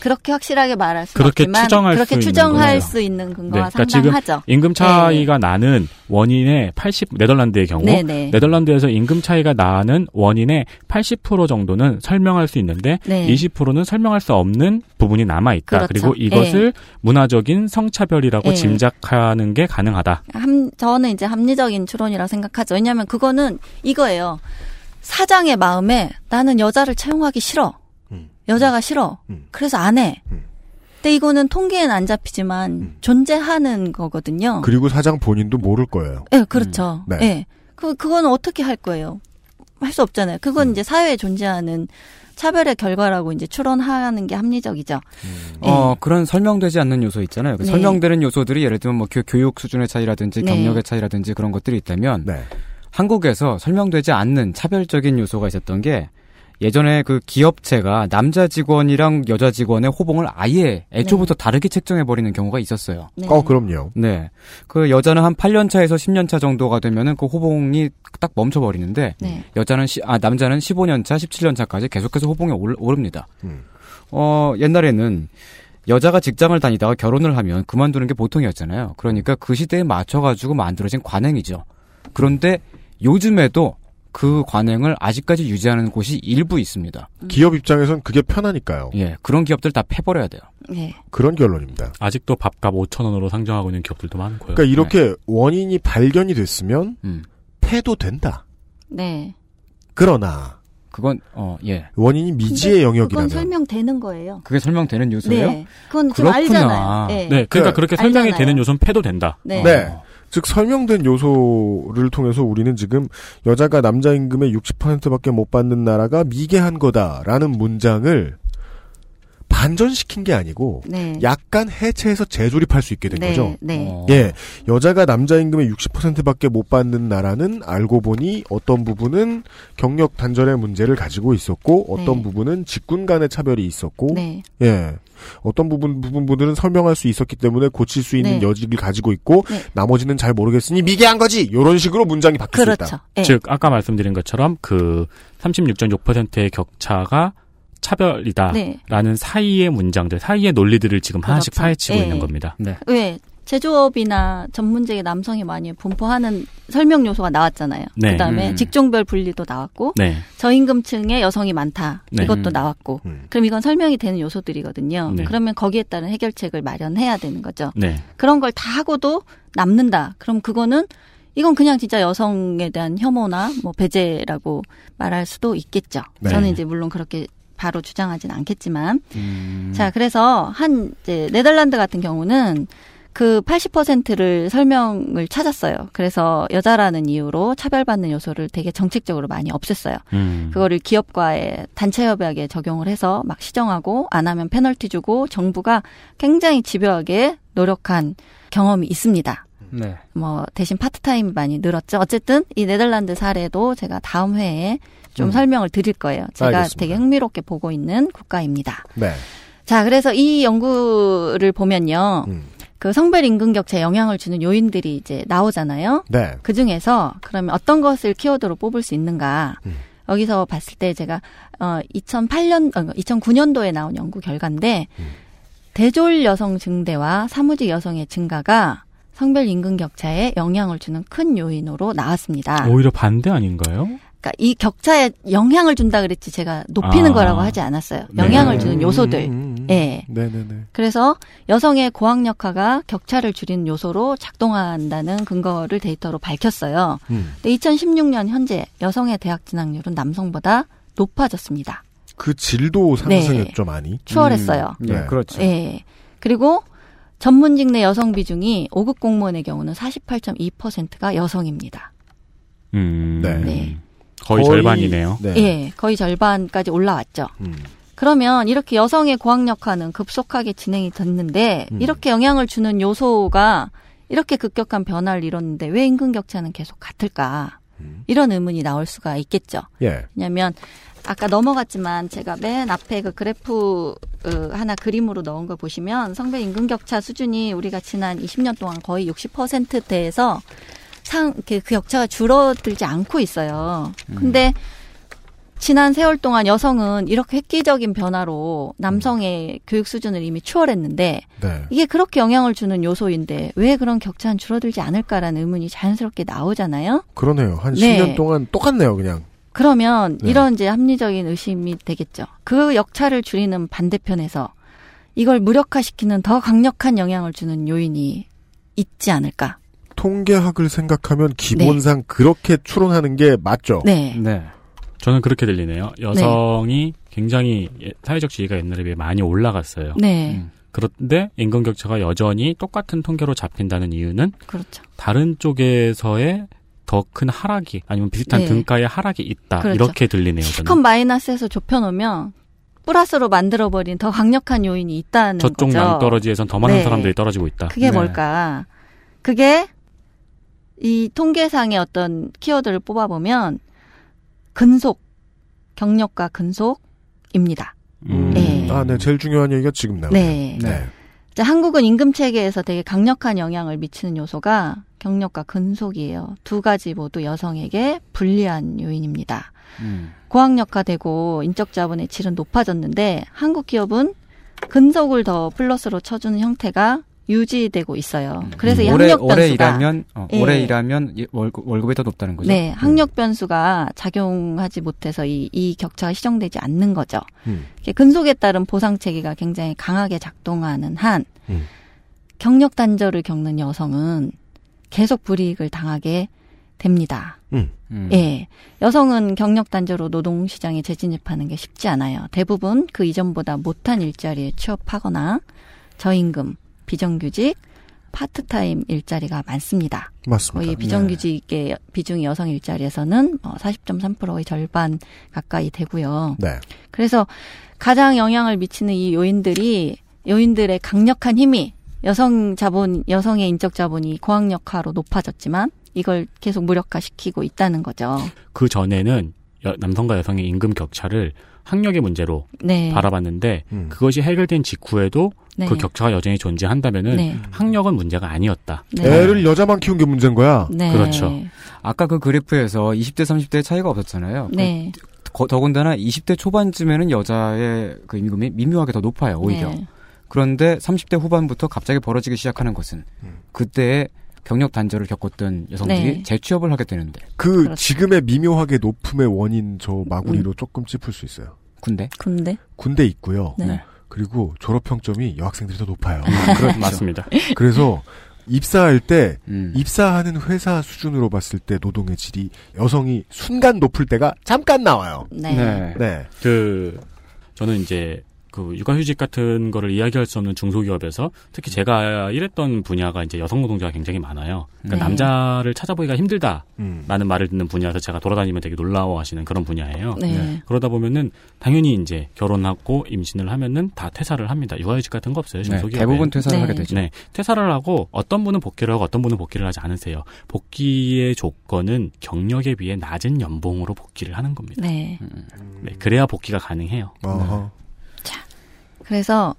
그렇게 확실하게 말할 수 그렇게 없지만 추정할 그렇게 수 있는 추정할 거네요. 수 있는 네, 근거가 그러니까 지금 상당하죠. 임금 차이가 나는 원인의 80 네덜란드의 경우 네, 네. 네덜란드에서 임금 차이가 나는 원인의 80% 정도는 설명할 수 있는데 네. 20%는 설명할 수 없는 부분이 남아 있다. 그렇죠. 그리고 이것을 문화적인 성차별이라고 네. 짐작하는 게 가능하다. 함, 저는 이제 합리적인 추론이라고 생각하죠. 왜냐하면 그거는 이거예요. 사장의 마음에 나는 여자를 채용하기 싫어. 음. 여자가 싫어. 음. 그래서 안 해. 음. 근데 이거는 통계에는 안 잡히지만 음. 존재하는 거거든요. 그리고 사장 본인도 모를 거예요. 네, 그렇죠. 음. 네. 네. 그, 그거는 어떻게 할 거예요? 할 수 없잖아요. 그건 이제 사회에 존재하는 차별의 결과라고 이제 추론하는 게 합리적이죠. 네. 어, 그런 설명되지 않는 요소 있잖아요. 그 네. 설명되는 요소들이 예를 들면 뭐 교, 교육 수준의 차이라든지 네. 경력의 차이라든지 그런 것들이 있다면 네. 한국에서 설명되지 않는 차별적인 요소가 있었던 게 예전에 그 기업체가 남자 직원이랑 여자 직원의 호봉을 아예 애초부터 다르게 책정해 버리는 경우가 있었어요. 네. 어, 그럼요. 네. 그 여자는 한 8년 차에서 10년 차 정도가 되면은 그 호봉이 딱 멈춰 버리는데 네. 여자는 시, 아 남자는 15년 차, 17년 차까지 계속해서 호봉이 올, 오릅니다. 음. 어, 옛날에는 여자가 직장을 다니다가 결혼을 하면 그만두는 게 보통이었잖아요. 그러니까 그 시대에 맞춰 가지고 만들어진 관행이죠. 그런데 요즘에도 그 관행을 아직까지 유지하는 곳이 일부 있습니다. 기업 입장에선 그게 편하니까요. 예, 그런 기업들 다 패버려야 돼요. 네. 그런 결론입니다. 아직도 밥값 5천 원으로 상정하고 있는 기업들도 많고요. 그러니까 이렇게 원인이 발견이 됐으면 음. 패도 된다. 네. 그러나 그건 어 예. 원인이 미지의 그건 영역이라면 설명되는 거예요. 그게 설명되는 요소예요? 네. 그건 좀 그렇구나. 알잖아요. 네. 네, 그러니까 그렇게 설명이 알잖아요. 되는 요소는 패도 된다. 네. 네. 즉 설명된 요소를 통해서 우리는 지금 여자가 남자 임금의 60%밖에 못 받는 나라가 미개한 거다라는 문장을 반전시킨 게 아니고 네. 약간 해체해서 재조립할 수 있게 된 네, 거죠. 네. 어. 예, 여자가 남자 임금의 60%밖에 못 받는 나라는 알고 보니 어떤 부분은 경력 단절의 문제를 가지고 있었고 어떤 네. 부분은 직군 간의 차별이 있었고 네. 예. 어떤 부분 부분들은 설명할 수 있었기 때문에 고칠 수 있는 네. 여지를 가지고 있고 네. 나머지는 잘 모르겠으니 미개한 거지. 이런 식으로 문장이 바뀔 수 그렇죠. 있다. 예. 즉 아까 말씀드린 것처럼 그 36.6%의 격차가 차별이다라는 네. 사이의 문장들, 사이의 논리들을 지금 하나씩 그렇죠. 파헤치고 예. 있는 겁니다. 네. 왜 제조업이나 전문직의 남성이 많이 분포하는 설명 요소가 나왔잖아요. 네. 그다음에 음. 직종별 분리도 나왔고 네. 저임금층의 여성이 많다. 네. 이것도 음. 나왔고. 음. 그럼 이건 설명이 되는 요소들이거든요. 네. 그러면 거기에 따른 해결책을 마련해야 되는 거죠. 네. 그런 걸 다 하고도 남는다. 그럼 그거는 이건 그냥 진짜 여성에 대한 혐오나 뭐 배제라고 말할 수도 있겠죠. 네. 저는 이제 물론 그렇게 바로 주장하진 않겠지만. 음. 자, 그래서 한 이제 네덜란드 같은 경우는 그 80%를 설명을 찾았어요. 그래서 여자라는 이유로 차별받는 요소를 되게 정책적으로 많이 없앴어요. 음. 그거를 기업과의 단체 협약에 적용을 해서 막 시정하고 안 하면 페널티 주고 정부가 굉장히 집요하게 노력한 경험이 있습니다. 네. 뭐 대신 파트타임이 많이 늘었죠. 어쨌든 이 네덜란드 사례도 제가 다음 회에 좀 음. 설명을 드릴 거예요. 제가 알겠습니다. 되게 흥미롭게 보고 있는 국가입니다. 네. 자, 그래서 이 연구를 보면요. 음. 그 성별 임금 격차에 영향을 주는 요인들이 이제 나오잖아요. 네. 그 중에서 그러면 어떤 것을 키워드로 뽑을 수 있는가? 음. 여기서 봤을 때 제가 어 2008년 어, 2009년도에 나온 연구 결과인데 음. 대졸 여성 증대와 사무직 여성의 증가가 성별 임금 격차에 영향을 주는 큰 요인으로 나왔습니다. 오히려 반대 아닌가요? 그러니까 이 격차에 영향을 준다 그랬지 제가 높이는 아. 거라고 하지 않았어요. 네. 영향을 주는 요소들. 음, 음, 음. 예. 네네네. 그래서 여성의 고학력화가 격차를 줄이는 요소로 작동한다는 근거를 데이터로 밝혔어요. 음. 근데 2016년 현재 여성의 대학 진학률은 남성보다 높아졌습니다. 그 질도 네. 상승했죠 많이. 추월했어요. 음, 예, 네. 그렇죠. 예. 그리고 전문직 내 여성 비중이 5급 공무원의 경우는 48.2%가 여성입니다. 음. 네. 네. 거의, 절반이네요. 네. 예, 거의 절반까지 올라왔죠. 음. 그러면 이렇게 여성의 고학력화는 급속하게 진행이 됐는데 음. 이렇게 영향을 주는 요소가 이렇게 급격한 변화를 이뤘는데 왜 임금 격차는 계속 같을까? 음. 이런 의문이 나올 수가 있겠죠. 예. 왜냐하면 아까 넘어갔지만 제가 맨 앞에 그 그래프 어, 하나 그림으로 넣은 걸 보시면 성별 임금 격차 수준이 우리가 지난 20년 동안 거의 60%대에서 상, 그, 그 격차가 줄어들지 않고 있어요. 근데 지난 세월 동안 여성은 이렇게 획기적인 변화로 남성의 교육 수준을 이미 추월했는데 네. 이게 그렇게 영향을 주는 요소인데 왜 그런 격차는 줄어들지 않을까라는 의문이 자연스럽게 나오잖아요. 그러네요. 한 네. 10년 동안 똑같네요, 그냥. 그러면 네. 이런 이제 합리적인 의심이 되겠죠. 그 역차를 줄이는 반대편에서 이걸 무력화시키는 더 강력한 영향을 주는 요인이 있지 않을까. 통계학을 생각하면 기본상 그렇게 추론하는 게 맞죠. 네. 네. 저는 그렇게 들리네요. 여성이 굉장히 예- 사회적 지위가 옛날에 비해 많이 올라갔어요. 네. 음. 그런데 임금 격차가 여전히 똑같은 통계로 잡힌다는 이유는 그렇죠. 다른 쪽에서의 더 큰 하락이 아니면 비슷한 네. 등가의 하락이 있다 그렇죠. 이렇게 들리네요. 저는 마이너스에서 좁혀놓으면 플러스로 만들어버린 더 강력한 요인이 있다는 저쪽 거죠. 낭떠러지에선 더 많은 네. 사람들이 떨어지고 있다. 그게 네. 뭘까? 그게 이 통계상의 어떤 키워드를 뽑아보면 근속, 경력과 근속입니다. 음. 네. 아, 네. 제일 중요한 얘기가 지금 나오네요. 네. 네. 자, 한국은 임금 체계에서 되게 강력한 영향을 미치는 요소가 경력과 근속이에요. 두 가지 모두 여성에게 불리한 요인입니다. 음. 고학력화되고 인적 자본의 질은 높아졌는데 한국 기업은 근속을 더 플러스로 쳐주는 형태가 유지되고 있어요. 그래서 이 음. 오래, 학력 변수가 오래 일하면 어, 예. 오래 일하면 이 월급, 월급이 더 높다는 거죠. 네, 학력 변수가 작용하지 못해서 이, 이 격차가 시정되지 않는 거죠. 음. 근속에 따른 보상 체계가 굉장히 강하게 작동하는 한 음. 경력 단절을 겪는 여성은 계속 불이익을 당하게 됩니다. 음. 음. 예. 여성은 경력 단절로 노동 시장에 재진입하는 게 쉽지 않아요. 대부분 그 이전보다 못한 일자리에 취업하거나 저임금, 비정규직, 파트타임 일자리가 많습니다. 맞습니다. 거의 비정규직의 비중이 여성 일자리에서는 어, 40.3%의 절반 가까이 되고요. 네. 그래서 가장 영향을 미치는 이 요인들이 요인들의 강력한 힘이 여성 자본, 여성의 인적 자본이 고학력화로 높아졌지만 이걸 계속 무력화시키고 있다는 거죠. 그 전에는 여- 남성과 여성의 임금 격차를 학력의 문제로 네. 바라봤는데 음. 그것이 해결된 직후에도 네. 그 격차가 여전히 존재한다면은 네. 학력은 문제가 아니었다. 네. 애를 여자만 키운 게 문제인 거야. 네. 그렇죠. 아까 그 그래프에서 20대 30대 차이가 없었잖아요. 네. 거- 더군다나 20대 초반쯤에는 여자의 그 임금이 미묘하게 더 높아요. 오히려. 네. 그런데 30대 후반부터 갑자기 벌어지기 시작하는 것은 음. 그때 경력 단절을 겪었던 여성들이 네. 재취업을 하게 되는데 그 그렇죠. 지금의 미묘하게 높음의 원인 저 마구리로 조금 짚을 수 있어요. 군대. 근데 군대 있고요. 네. 그리고 졸업 평점이 여학생들이 더 높아요. 그렇죠. 맞습니다. 그래서 입사할 때 음. 입사하는 회사 수준으로 봤을 때 노동의 질이 여성이 순간 높을 때가 잠깐 나와요. 네. 네. 네. 그 저는 이제 그 육아휴직 같은 거를 이야기할 수 없는 중소기업에서 특히 제가 일했던 분야가 이제 여성 노동자가 굉장히 많아요. 그러니까 네. 남자를 찾아보기가 힘들다라는 음. 말을 듣는 분야에서 제가 돌아다니면 되게 놀라워하시는 그런 분야예요. 네. 그러다 보면은 당연히 이제 결혼하고 임신을 하면은 다 퇴사를 합니다. 육아휴직 같은 거 없어요. 네, 중소기업에. 대부분 퇴사를 네. 하게 되죠. 네, 퇴사를 하고 어떤 분은 복귀를 하고 어떤 분은 복귀를 하지 않으세요. 복귀의 조건은 경력에 비해 낮은 연봉으로 복귀를 하는 겁니다. 네. 네, 그래야 복귀가 가능해요. 어허. 그래서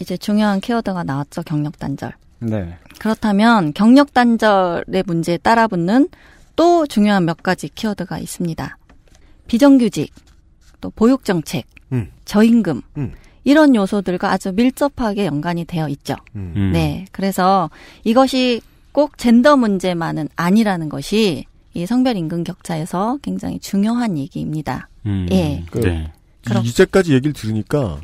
이제 중요한 키워드가 나왔죠. 경력 단절. 네. 그렇다면 경력 단절의 문제에 따라 붙는 또 중요한 몇 가지 키워드가 있습니다. 비정규직, 또 보육 정책, 음. 저임금 음. 이런 요소들과 아주 밀접하게 연관이 되어 있죠. 음. 음. 네, 그래서 이것이 꼭 젠더 문제만은 아니라는 것이 이 성별 임금 격차에서 굉장히 중요한 얘기입니다. 음, 예. 네. 그럼- 이- 이제까지 얘기를 들으니까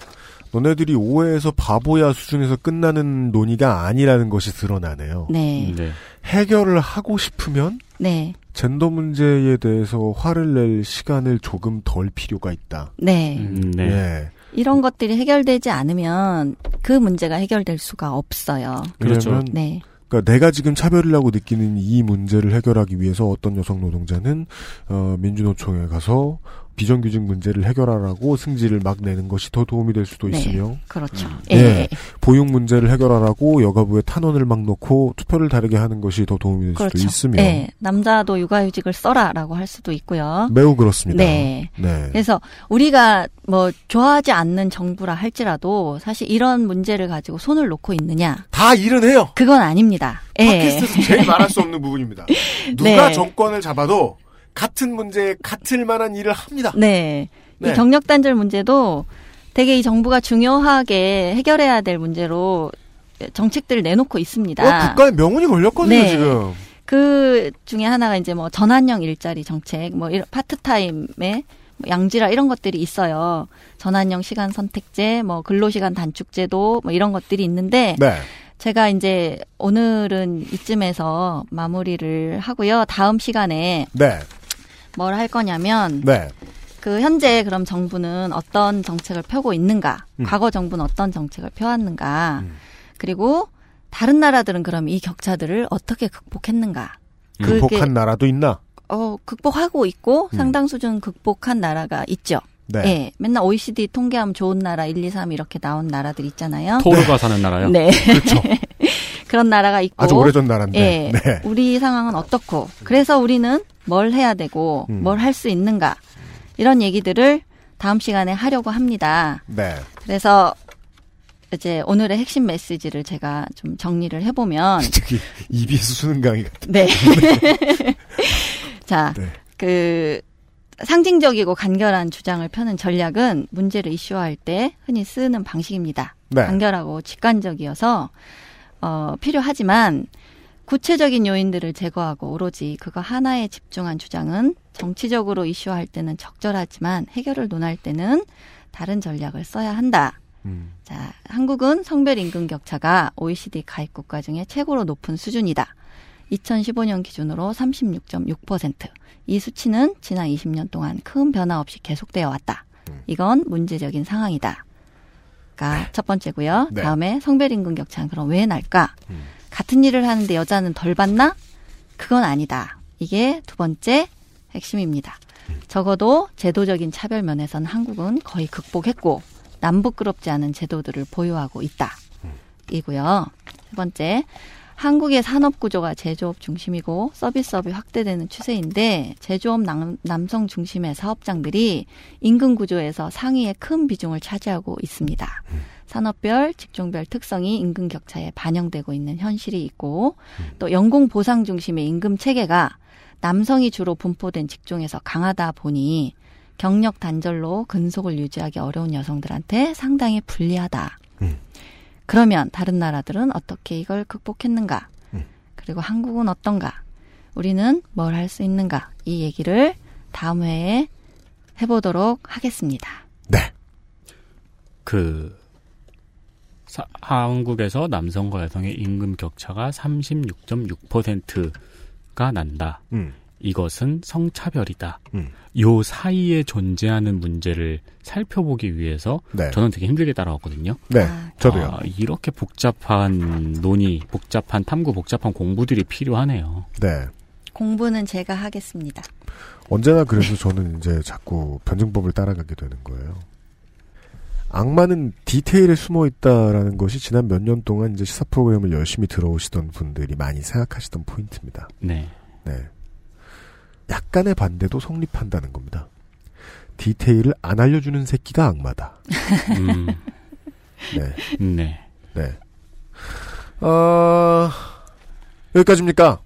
너네들이 오해에서 바보야 수준에서 끝나는 논의가 아니라는 것이 드러나네요. 네, 네. 해결을 하고 싶으면 네, 젠더 문제에 대해서 화를 낼 시간을 조금 덜 필요가 있다. 네. 음, 네. 예. 이런 것들이 해결되지 않으면 그 문제가 해결될 수가 없어요. 그렇죠. 네, 그러니까 내가 지금 차별이라고 느끼는 이 문제를 해결하기 위해서 어떤 여성 노동자는 어, 민주노총에 가서 비정규직 문제를 해결하라고 승지를 막 내는 것이 더 도움이 될 수도 네. 있으며 그렇죠. 예. 예, 보육 문제를 해결하라고 여가부에 탄원을 막 놓고 투표를 다르게 하는 것이 더 도움이 될 그렇죠. 수도 있으며 예, 남자도 육아휴직을 써라라고 할 수도 있고요. 매우 그렇습니다. 네. 네. 그래서 우리가 뭐 좋아하지 않는 정부라 할지라도 사실 이런 문제를 가지고 손을 놓고 있느냐? 다 일은 해요. 그건 아닙니다. 예. 팟캐스트에서 제일 말할 수 없는 부분입니다. 누가 네. 정권을 잡아도 같은 문제에 같을 만한 일을 합니다. 네. 네. 이 경력 단절 문제도 되게 이 정부가 중요하게 해결해야 될 문제로 정책들을 내놓고 있습니다. 어, 국가에 명운이 걸렸거든요, 네. 지금. 그 중에 하나가 이제 뭐 전환형 일자리 정책, 뭐 이런 파트타임에 뭐 양질화 이런 것들이 있어요. 전환형 시간 선택제, 뭐 근로시간 단축제도 뭐 이런 것들이 있는데 네. 제가 이제 오늘은 이쯤에서 마무리를 하고요. 다음 시간에 네. 뭘 할 거냐면 네. 그 현재 그럼 정부는 어떤 정책을 펴고 있는가? 음. 과거 정부는 어떤 정책을 펴왔는가? 음. 그리고 다른 나라들은 그럼 이 격차들을 어떻게 극복했는가? 그게 극복한 나라도 있나? 어, 극복하고 있고 음. 상당 수준 극복한 나라가 있죠. 네. 예. 맨날 OECD 통계하면 좋은 나라 1, 2, 3 이렇게 나온 나라들 있잖아요. 토르가 사는 나라요. 네. 그렇죠. 그런 나라가 있고 아주 오래전 나라인데. 예. 네. 우리 상황은 어떻고 그래서 우리는 뭘 해야 되고 음. 뭘할 수 있는가 이런 얘기들을 다음 시간에 하려고 합니다. 네. 그래서 이제 오늘의 핵심 메시지를 제가 좀 정리를 해보면 저기 EBS 수능 강의 같은. 네. 자, 네. 그 상징적이고 간결한 주장을 펴는 전략은 문제를 이슈화할 때 흔히 쓰는 방식입니다. 네. 간결하고 직관적이어서 어, 필요하지만 구체적인 요인들을 제거하고 오로지 그거 하나에 집중한 주장은 정치적으로 이슈화할 때는 적절하지만 해결을 논할 때는 다른 전략을 써야 한다. 음. 자, 한국은 성별 임금 격차가 OECD 가입 국가 중에 최고로 높은 수준이다. 2015년 기준으로 36.6%. 이 수치는 지난 20년 동안 큰 변화 없이 계속되어 왔다. 이건 문제적인 상황이다. 가첫 번째고요. 네. 다음에 성별 임금 격차는 그럼 왜 날까? 같은 일을 하는데 여자는 덜 받나? 그건 아니다. 이게 두 번째 핵심입니다. 적어도 제도적인 차별 면에서는 한국은 거의 극복했고 남부끄럽지 않은 제도들을 보유하고 있다. 이고요. 세 번째, 한국의 산업 구조가 제조업 중심이고 서비스업이 확대되는 추세인데 제조업 남, 남성 중심의 사업장들이 임금 구조에서 상위의 큰 비중을 차지하고 있습니다. 산업별, 직종별 특성이 임금 격차에 반영되고 있는 현실이 있고 또 연공 보상 중심의 임금 체계가 남성이 주로 분포된 직종에서 강하다 보니 경력 단절로 근속을 유지하기 어려운 여성들한테 상당히 불리하다. 그러면 다른 나라들은 어떻게 이걸 극복했는가? 그리고 한국은 어떤가? 우리는 뭘 할 수 있는가? 이 얘기를 다음 회에 해보도록 하겠습니다. 그 사- 한국에서 남성과 여성의 임금 격차가 36.6%가 난다. 음. 이것은 성차별이다. 음. 요 사이에 존재하는 문제를 살펴보기 위해서 네. 저는 되게 힘들게 따라왔거든요. 네, 저도요. 아, 이렇게 복잡한 논의, 복잡한 탐구, 복잡한 공부들이 필요하네요. 네. 공부는 제가 하겠습니다. 언제나 그래서 저는 이제 자꾸 변증법을 따라가게 되는 거예요. 악마는 디테일에 숨어 있다라는 것이 지난 몇 년 동안 이제 시사 프로그램을 열심히 들어오시던 분들이 많이 생각하시던 포인트입니다. 네. 네. 약간의 반대도 성립한다는 겁니다. 디테일을 안 알려주는 새끼가 악마다. 음. 네. 네. 네. 어, 여기까지입니까?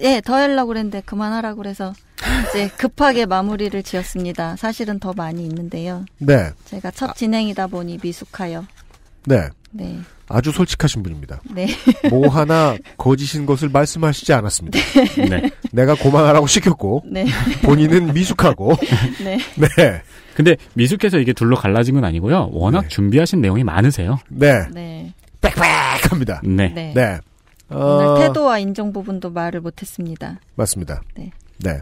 예, 더 하려고 그랬는데 그만하라고 그래서 이제 급하게 마무리를 지었습니다. 사실은 더 많이 있는데요. 네. 제가 첫 진행이다 보니 미숙하여. 네. 네. 아주 솔직하신 분입니다. 네. 뭐 하나 거짓인 것을 말씀하시지 않았습니다. 네. 내가 고만하라고 시켰고 네. 본인은 미숙하고 네. 네. 근데 미숙해서 이게 둘로 갈라진 건 아니고요. 워낙 준비하신 내용이 많으세요. 네. 네. 빽빽합니다. 네. 네. 네. 오늘 어, 태도와 인정 부분도 말을 못했습니다. 맞습니다. 네. 네.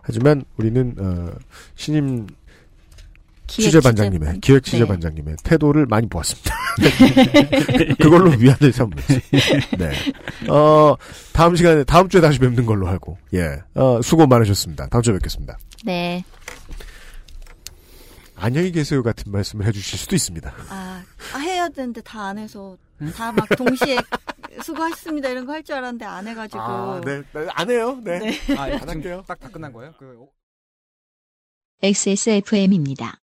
하지만 우리는 어, 신임 취재반장님의 취재반. 기획 네. 취재반장님의 태도를 많이 보았습니다. 그걸로 위안을 삼으지. 네. 어 다음 시간에 다음 주에 다시 뵙는 걸로 하고 예. 어, 수고 많으셨습니다. 다음 주에 뵙겠습니다. 네. 안녕히 계세요 같은 말씀을 해주실 수도 있습니다. 아, 아, 해야 되는데 다 안 해서 다 막 동시에 수고하셨습니다 이런 거 할 줄 알았는데 안 해가지고. 아, 네. 안 해요. 네. 네. 아, 안 할게요. 딱 다 끝난 거예요? 그 XSFM입니다.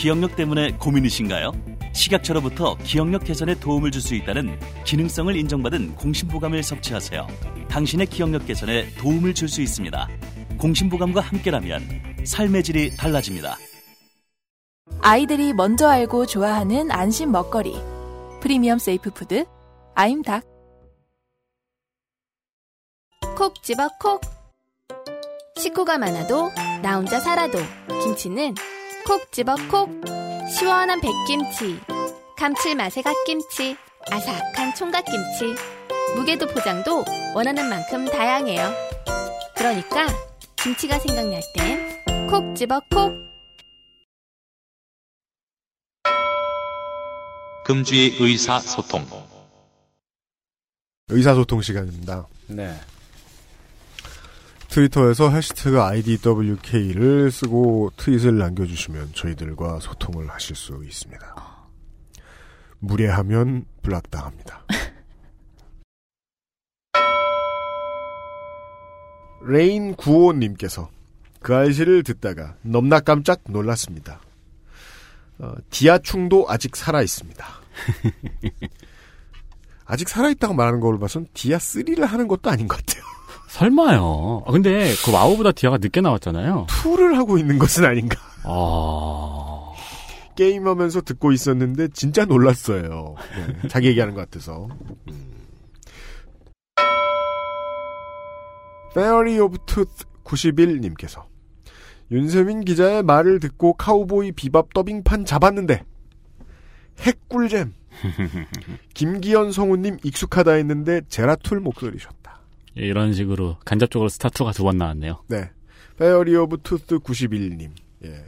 기억력 때문에 고민이신가요? 식약처로부터 기억력 개선에 도움을 줄 수 있다는 기능성을 인정받은 공심보감을 섭취하세요. 당신의 기억력 개선에 도움을 줄 수 있습니다. 공심보감과 함께라면 삶의 질이 달라집니다. 아이들이 먼저 알고 좋아하는 안심 먹거리. Premium safe food 아임닭. 콕 집어 콕. 식구가 많아도 나 혼자 살아도 김치는 콕 집어 콕. 시원한 백김치, 감칠맛의 갓김치, 아삭한 총각김치. 무게도 포장도 원하는 만큼 다양해요. 그러니까 김치가 생각날 땐 콕 집어 콕. 금주의 의사소통. 의사소통 시간입니다. 네. 트위터에서 해시태그 IDWK를 쓰고 트윗을 남겨주시면 저희들과 소통을 하실 수 있습니다. 무례하면 block당합니다. 레인 구호님께서 그알싫을 듣다가 넘나 깜짝 놀랐습니다. 어, 디아충도 아직 살아있습니다. 아직 살아있다고 말하는 걸 봐선 디아3를 하는 것도 아닌 것 같아요. 설마요. 아, 근데 그 와우보다 디아가 늦게 나왔잖아요. 2를 하고 있는 것은 아닌가. 아. 게임하면서 듣고 있었는데 진짜 놀랐어요. 네, 자기 얘기하는 것 같아서. 페어리 오브 투스 91님께서 윤세민 기자의 말을 듣고 카우보이 비밥 더빙판 잡았는데 핵꿀잼 김기현 성우님 익숙하다 했는데 제라툴 목소리셨다. 예, 이런 식으로 간접적으로 스타투가 두 번 나왔네요. 네. 페어리 오브 투스 91님. 예.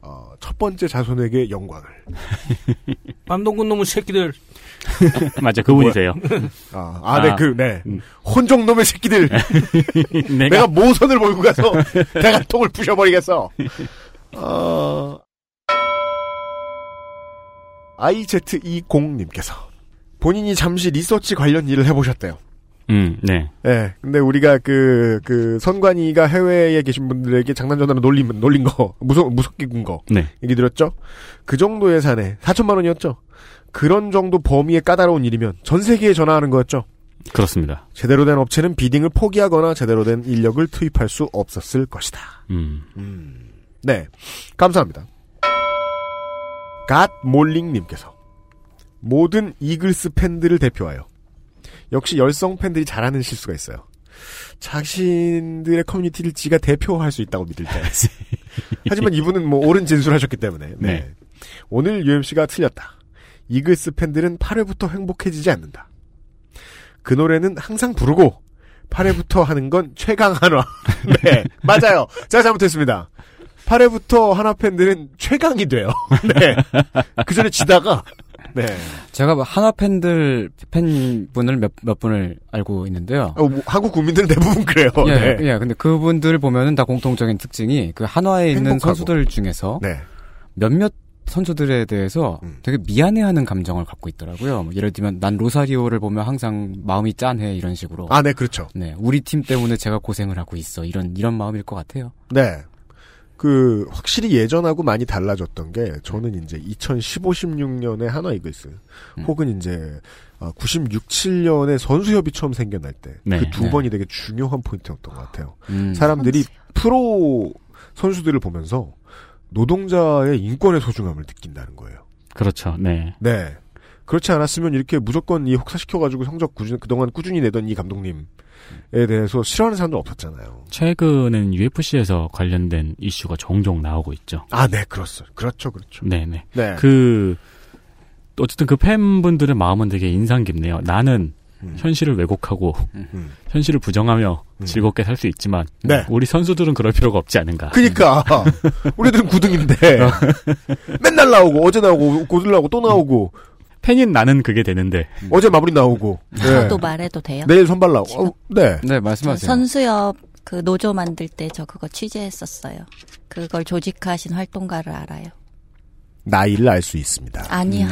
어, 첫 번째 자손에게 영광을. 밤동군 놈의 새끼들. 맞아, 그분이세요. 아, 아, 네, 그, 네. 혼종 놈의 새끼들. 내가, 내가 모선을 몰고 가서 대갈통을 부셔버리겠어. 어... IZ20님께서 본인이 잠시 리서치 관련 일을 해보셨대요. 음, 네. 네. 근데 우리가 그, 그, 선관위가 해외에 계신 분들에게 장난 전화로 놀린, 놀린 거, 무섭, 무섭게 군 거. 네. 얘기 드렸죠? 그 정도 예산에 4천만 원이었죠? 그런 정도 범위의 까다로운 일이면 전 세계에 전화하는 거였죠? 그렇습니다. 제대로 된 업체는 비딩을 포기하거나 제대로 된 인력을 투입할 수 없었을 것이다. 음. 네. 감사합니다. 갓 몰링님께서 모든 이글스 팬들을 대표하여 역시 열성 팬들이 잘하는 실수가 있어요. 자신들의 커뮤니티를 지가 대표할 수 있다고 믿을 때. 하지만 이분은 뭐 옳은 진술하셨기 때문에. 네. 네. 오늘 UMC가 틀렸다. 이글스 팬들은 8회부터 행복해지지 않는다. 그 노래는 항상 부르고 8회부터 하는 건 최강 한화. 네, 맞아요. 제가 잘못했습니다. 8회부터 한화 팬들은 최강이 돼요. 네. 그 전에 지다가 네. 제가 뭐 한화 팬들 팬분을 몇, 몇 분을 알고 있는데요. 어, 뭐 한국 국민들은 대부분 그래요. 예, 네. 예. 근데 그분들 보면은 다 공통적인 특징이 그 한화에 있는 행복하고. 선수들 중에서 네. 몇몇 선수들에 대해서 음. 되게 미안해하는 감정을 갖고 있더라고요. 뭐 예를 들면 난 로사리오를 보면 항상 마음이 짠해 이런 식으로. 아, 네, 그렇죠. 네, 우리 팀 때문에 제가 고생을 하고 있어 이런 이런 마음일 것 같아요. 네. 그 확실히 예전하고 많이 달라졌던 게 저는 이제 2015, 16년에 한화 이글스 음. 혹은 이제 96, 7년에 선수협이 처음 생겨날 때그 네. 두 네. 번이 되게 중요한 포인트였던 것 같아요. 음. 사람들이 프로 선수들을 보면서 노동자의 인권의 소중함을 느낀다는 거예요. 그렇죠. 네. 네. 그렇지 않았으면 이렇게 무조건 이 혹사시켜가지고 성적 꾸준, 그동안 꾸준히 내던 이 감독님 에 대해서 싫어하는 사람도 없었잖아요. 최근엔 UFC에서 관련된 이슈가 종종 나오고 있죠. 아, 네, 그렇죠. 그렇죠, 그렇죠. 네네. 네. 그, 어쨌든 그 팬분들의 마음은 되게 인상 깊네요. 나는 음. 현실을 왜곡하고 음. 현실을 부정하며 음. 즐겁게 살 수 있지만 네. 우리 선수들은 그럴 필요가 없지 않은가. 그니까 우리들은 9등인데 맨날 나오고 어제 나오고 고들 나오고 또 나오고 팬인 나는 그게 되는데 어제 마무리 나오고 네. 저도 말해도 돼요? 내일 선발 나오고 어, 네 네, 저 말씀하세요. 선수협 그 노조 만들 때 저 그거 취재했었어요. 그걸 조직하신 활동가를 알아요. 나이를 알 수 있습니다. 아니요.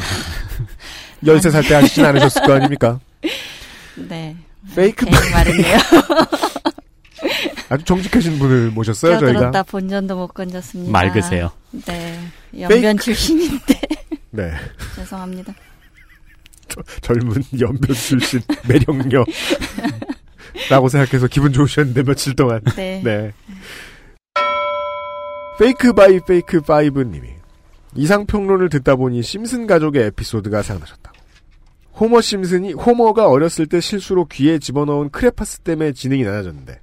13살 때 하시진 않으셨을 거 아닙니까? 네. 페이크 괜히 말했네요. 아주 정직하신 분을 모셨어요 저희가 껴들었다 본전도 못 건졌습니다. 맑으세요. 네. 연변 출신인데 네 죄송합니다. 젊은 연변 출신 매력녀 라고 생각해서 기분 좋으셨는데 며칠 동안 네. 네. 페이크 바이 페이크 파이브 님이 이상 평론을 듣다 보니 심슨 가족의 에피소드가 생각나셨다고. 호머 심슨이 호머가 어렸을 때 실수로 귀에 집어넣은 크레파스 때문에 지능이 낮아졌는데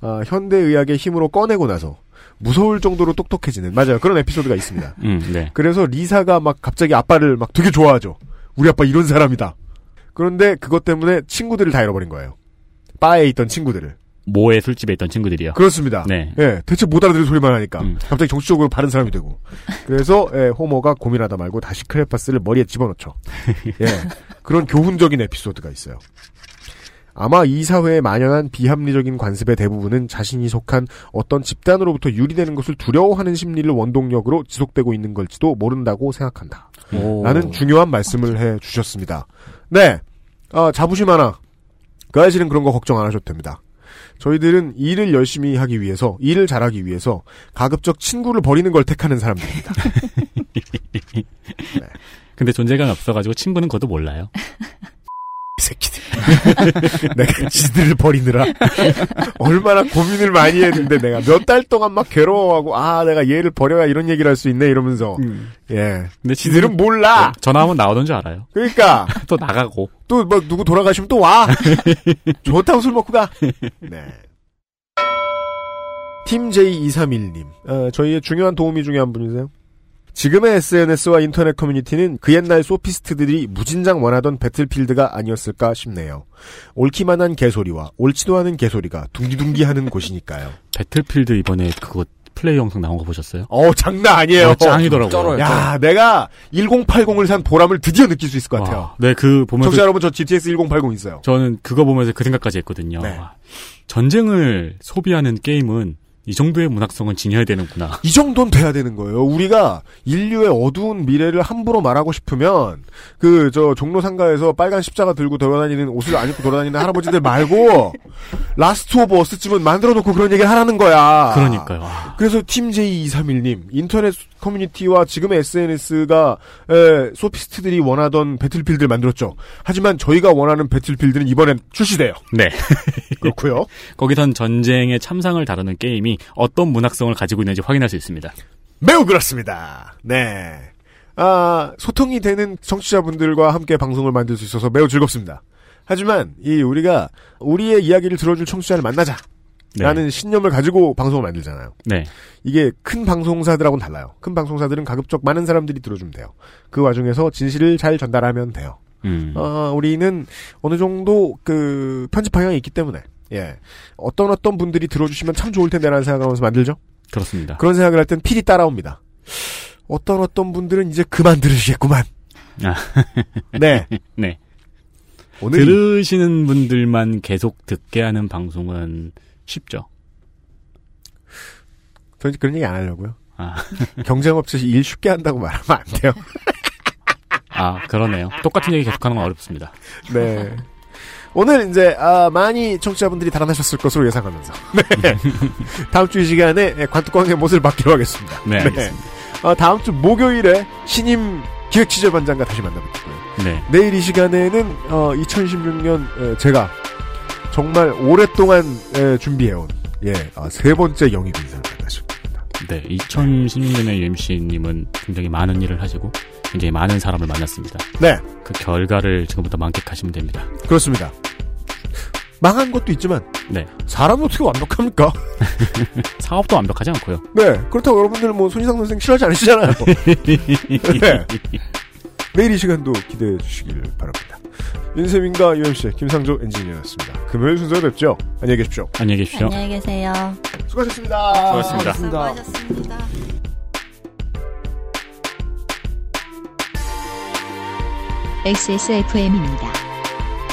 아, 현대 의학의 힘으로 꺼내고 나서 무서울 정도로 똑똑해지는 맞아요 그런 에피소드가 있습니다. 음, 네. 그래서 리사가 막 갑자기 아빠를 막 되게 좋아하죠. 우리 아빠 이런 사람이다. 그런데 그것 때문에 친구들을 다 잃어버린 거예요. 바에 있던 친구들을. 모의 술집에 있던 친구들이요. 그렇습니다. 네. 예, 대체 못 알아들을 소리만 하니까 음. 갑자기 정치적으로 바른 사람이 되고 그래서 예, 호머가 고민하다 말고 다시 크레파스를 머리에 집어넣죠. 예, 그런 교훈적인 에피소드가 있어요. 아마 이 사회에 만연한 비합리적인 관습의 대부분은 자신이 속한 어떤 집단으로부터 유리되는 것을 두려워하는 심리를 원동력으로 지속되고 있는 걸지도 모른다고 생각한다. 오. 라는 중요한 말씀을 해 주셨습니다. 네. 아, 자부심 하나. 그 아저씨는 그런 거 걱정 안 하셔도 됩니다. 저희들은 일을 열심히 하기 위해서, 일을 잘하기 위해서 가급적 친구를 버리는 걸 택하는 사람들입니다. 근데 존재감이 없어가지고 친구는 그것도 몰라요. 새끼들. 내가 지들을 버리느라 얼마나 고민을 많이 했는데 내가 몇 달 동안 막 괴로워하고 아 내가 얘를 버려야 이런 얘기를 할 수 있네 이러면서 예. 근데 지들은 몰라. 전화하면 나오던 줄 알아요. 그러니까 또 나가고. 또뭐 누구 돌아가시면 또 와. 좋다고 술 먹고 가. 네. 팀 J231님, 어, 저희의 중요한 도움이 중요한 분이세요. 지금의 SNS와 인터넷 커뮤니티는 그 옛날 소피스트들이 무진장 원하던 배틀필드가 아니었을까 싶네요. 옳기만 한 개소리와 옳지도 않은 개소리가 둥기둥기 하는 곳이니까요. 배틀필드 이번에 그거 플레이 영상 나온 거 보셨어요? 어 장난 아니에요. 어, 짱이더라고요. 야 내가 1080을 산 보람을 드디어 느낄 수 있을 것 같아요. 네, 그 보면서 청취자 여러분 저 GTS 1080 있어요. 저는 그거 보면서 그 생각까지 했거든요. 네. 와, 전쟁을 소비하는 게임은 이 정도의 문학성은 지녀야 되는구나. 이 정도는 돼야 되는 거예요. 우리가 인류의 어두운 미래를 함부로 말하고 싶으면 그 저 종로 상가에서 빨간 십자가 들고 돌아다니는 옷을 안 입고 돌아다니는 할아버지들 말고 Last of Us쯤은 만들어 놓고 그런 얘기를 하라는 거야. 그러니까요. 와. 그래서 팀 J231님 인터넷 커뮤니티와 지금의 SNS가 에, 소피스트들이 원하던 battlefield를 만들었죠. 하지만 저희가 원하는 Battlefield는 이번엔 출시돼요. 네. 그렇고요. 거기선 전쟁의 참상을 다루는 게임이 어떤 문학성을 가지고 있는지 확인할 수 있습니다. 매우 그렇습니다. 네. 아, 소통이 되는 청취자분들과 함께 방송을 만들 수 있어서 매우 즐겁습니다. 하지만 이 우리가 우리의 이야기를 들어줄 청취자를 만나자. 네. 라는 신념을 가지고 방송을 만들잖아요. 네. 이게 큰 방송사들하고는 달라요. 큰 방송사들은 가급적 많은 사람들이 들어주면 돼요. 그 와중에서 진실을 잘 전달하면 돼요. 음. 어, 우리는 어느 정도 그 편집 방향이 있기 때문에 예 어떤 어떤 분들이 들어주시면 참 좋을 텐데라는 생각을 하면서 만들죠. 그렇습니다. 그런 생각을 할 땐 필히 따라옵니다. 어떤 어떤 분들은 이제 그만 들으시겠구만. 아. 네. 네. 오늘 들으시는 분들만 계속 듣게 하는 방송은 쉽죠. 저는 그런 얘기 안 하려고요. 아, 경쟁업체에서 일 쉽게 한다고 말하면 안 돼요. 아 그러네요. 똑같은 얘기 계속하는 건 어렵습니다. 네. 오늘 이제 아, 많이 청취자분들이 달아나셨을 것으로 예상하면서 네. 다음 주 이 시간에 관뚜껑의 못을 받기로 하겠습니다. 네, 알겠습니다. 어, 다음 주 목요일에 신임 기획취재반장과 다시 만나뵙고요. 네. 내일 이 시간에는 어, 2016년 제가 정말 오랫동안 에, 준비해온 예, 어, 세 번째 영입 인사를 만나십니다. 네, 2016년에 UMC님은 굉장히 많은 일을 하시고 굉장히 많은 사람을 만났습니다. 네. 그 결과를 지금부터 만끽하시면 됩니다. 그렇습니다. 망한 것도 있지만 네. 사람은 어떻게 완벽합니까? 사업도 완벽하지 않고요. 네. 그렇다고 여러분들 뭐 손희상 선생 싫어하지 않으시잖아요. 네. 내일 이 시간도 기대해 주시길 바랍니다. 윤세민과 UMC 김상조 엔지니어였습니다. 금요일 순서 뵙죠. 안녕히 계십시오. 안녕히 계십시오. 안녕히 계세요. 수고하셨습니다. 수고하셨습니다. 수고하셨습니다. XSFM입니다.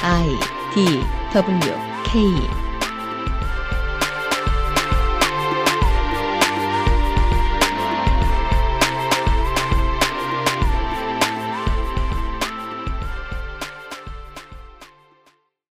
I D W K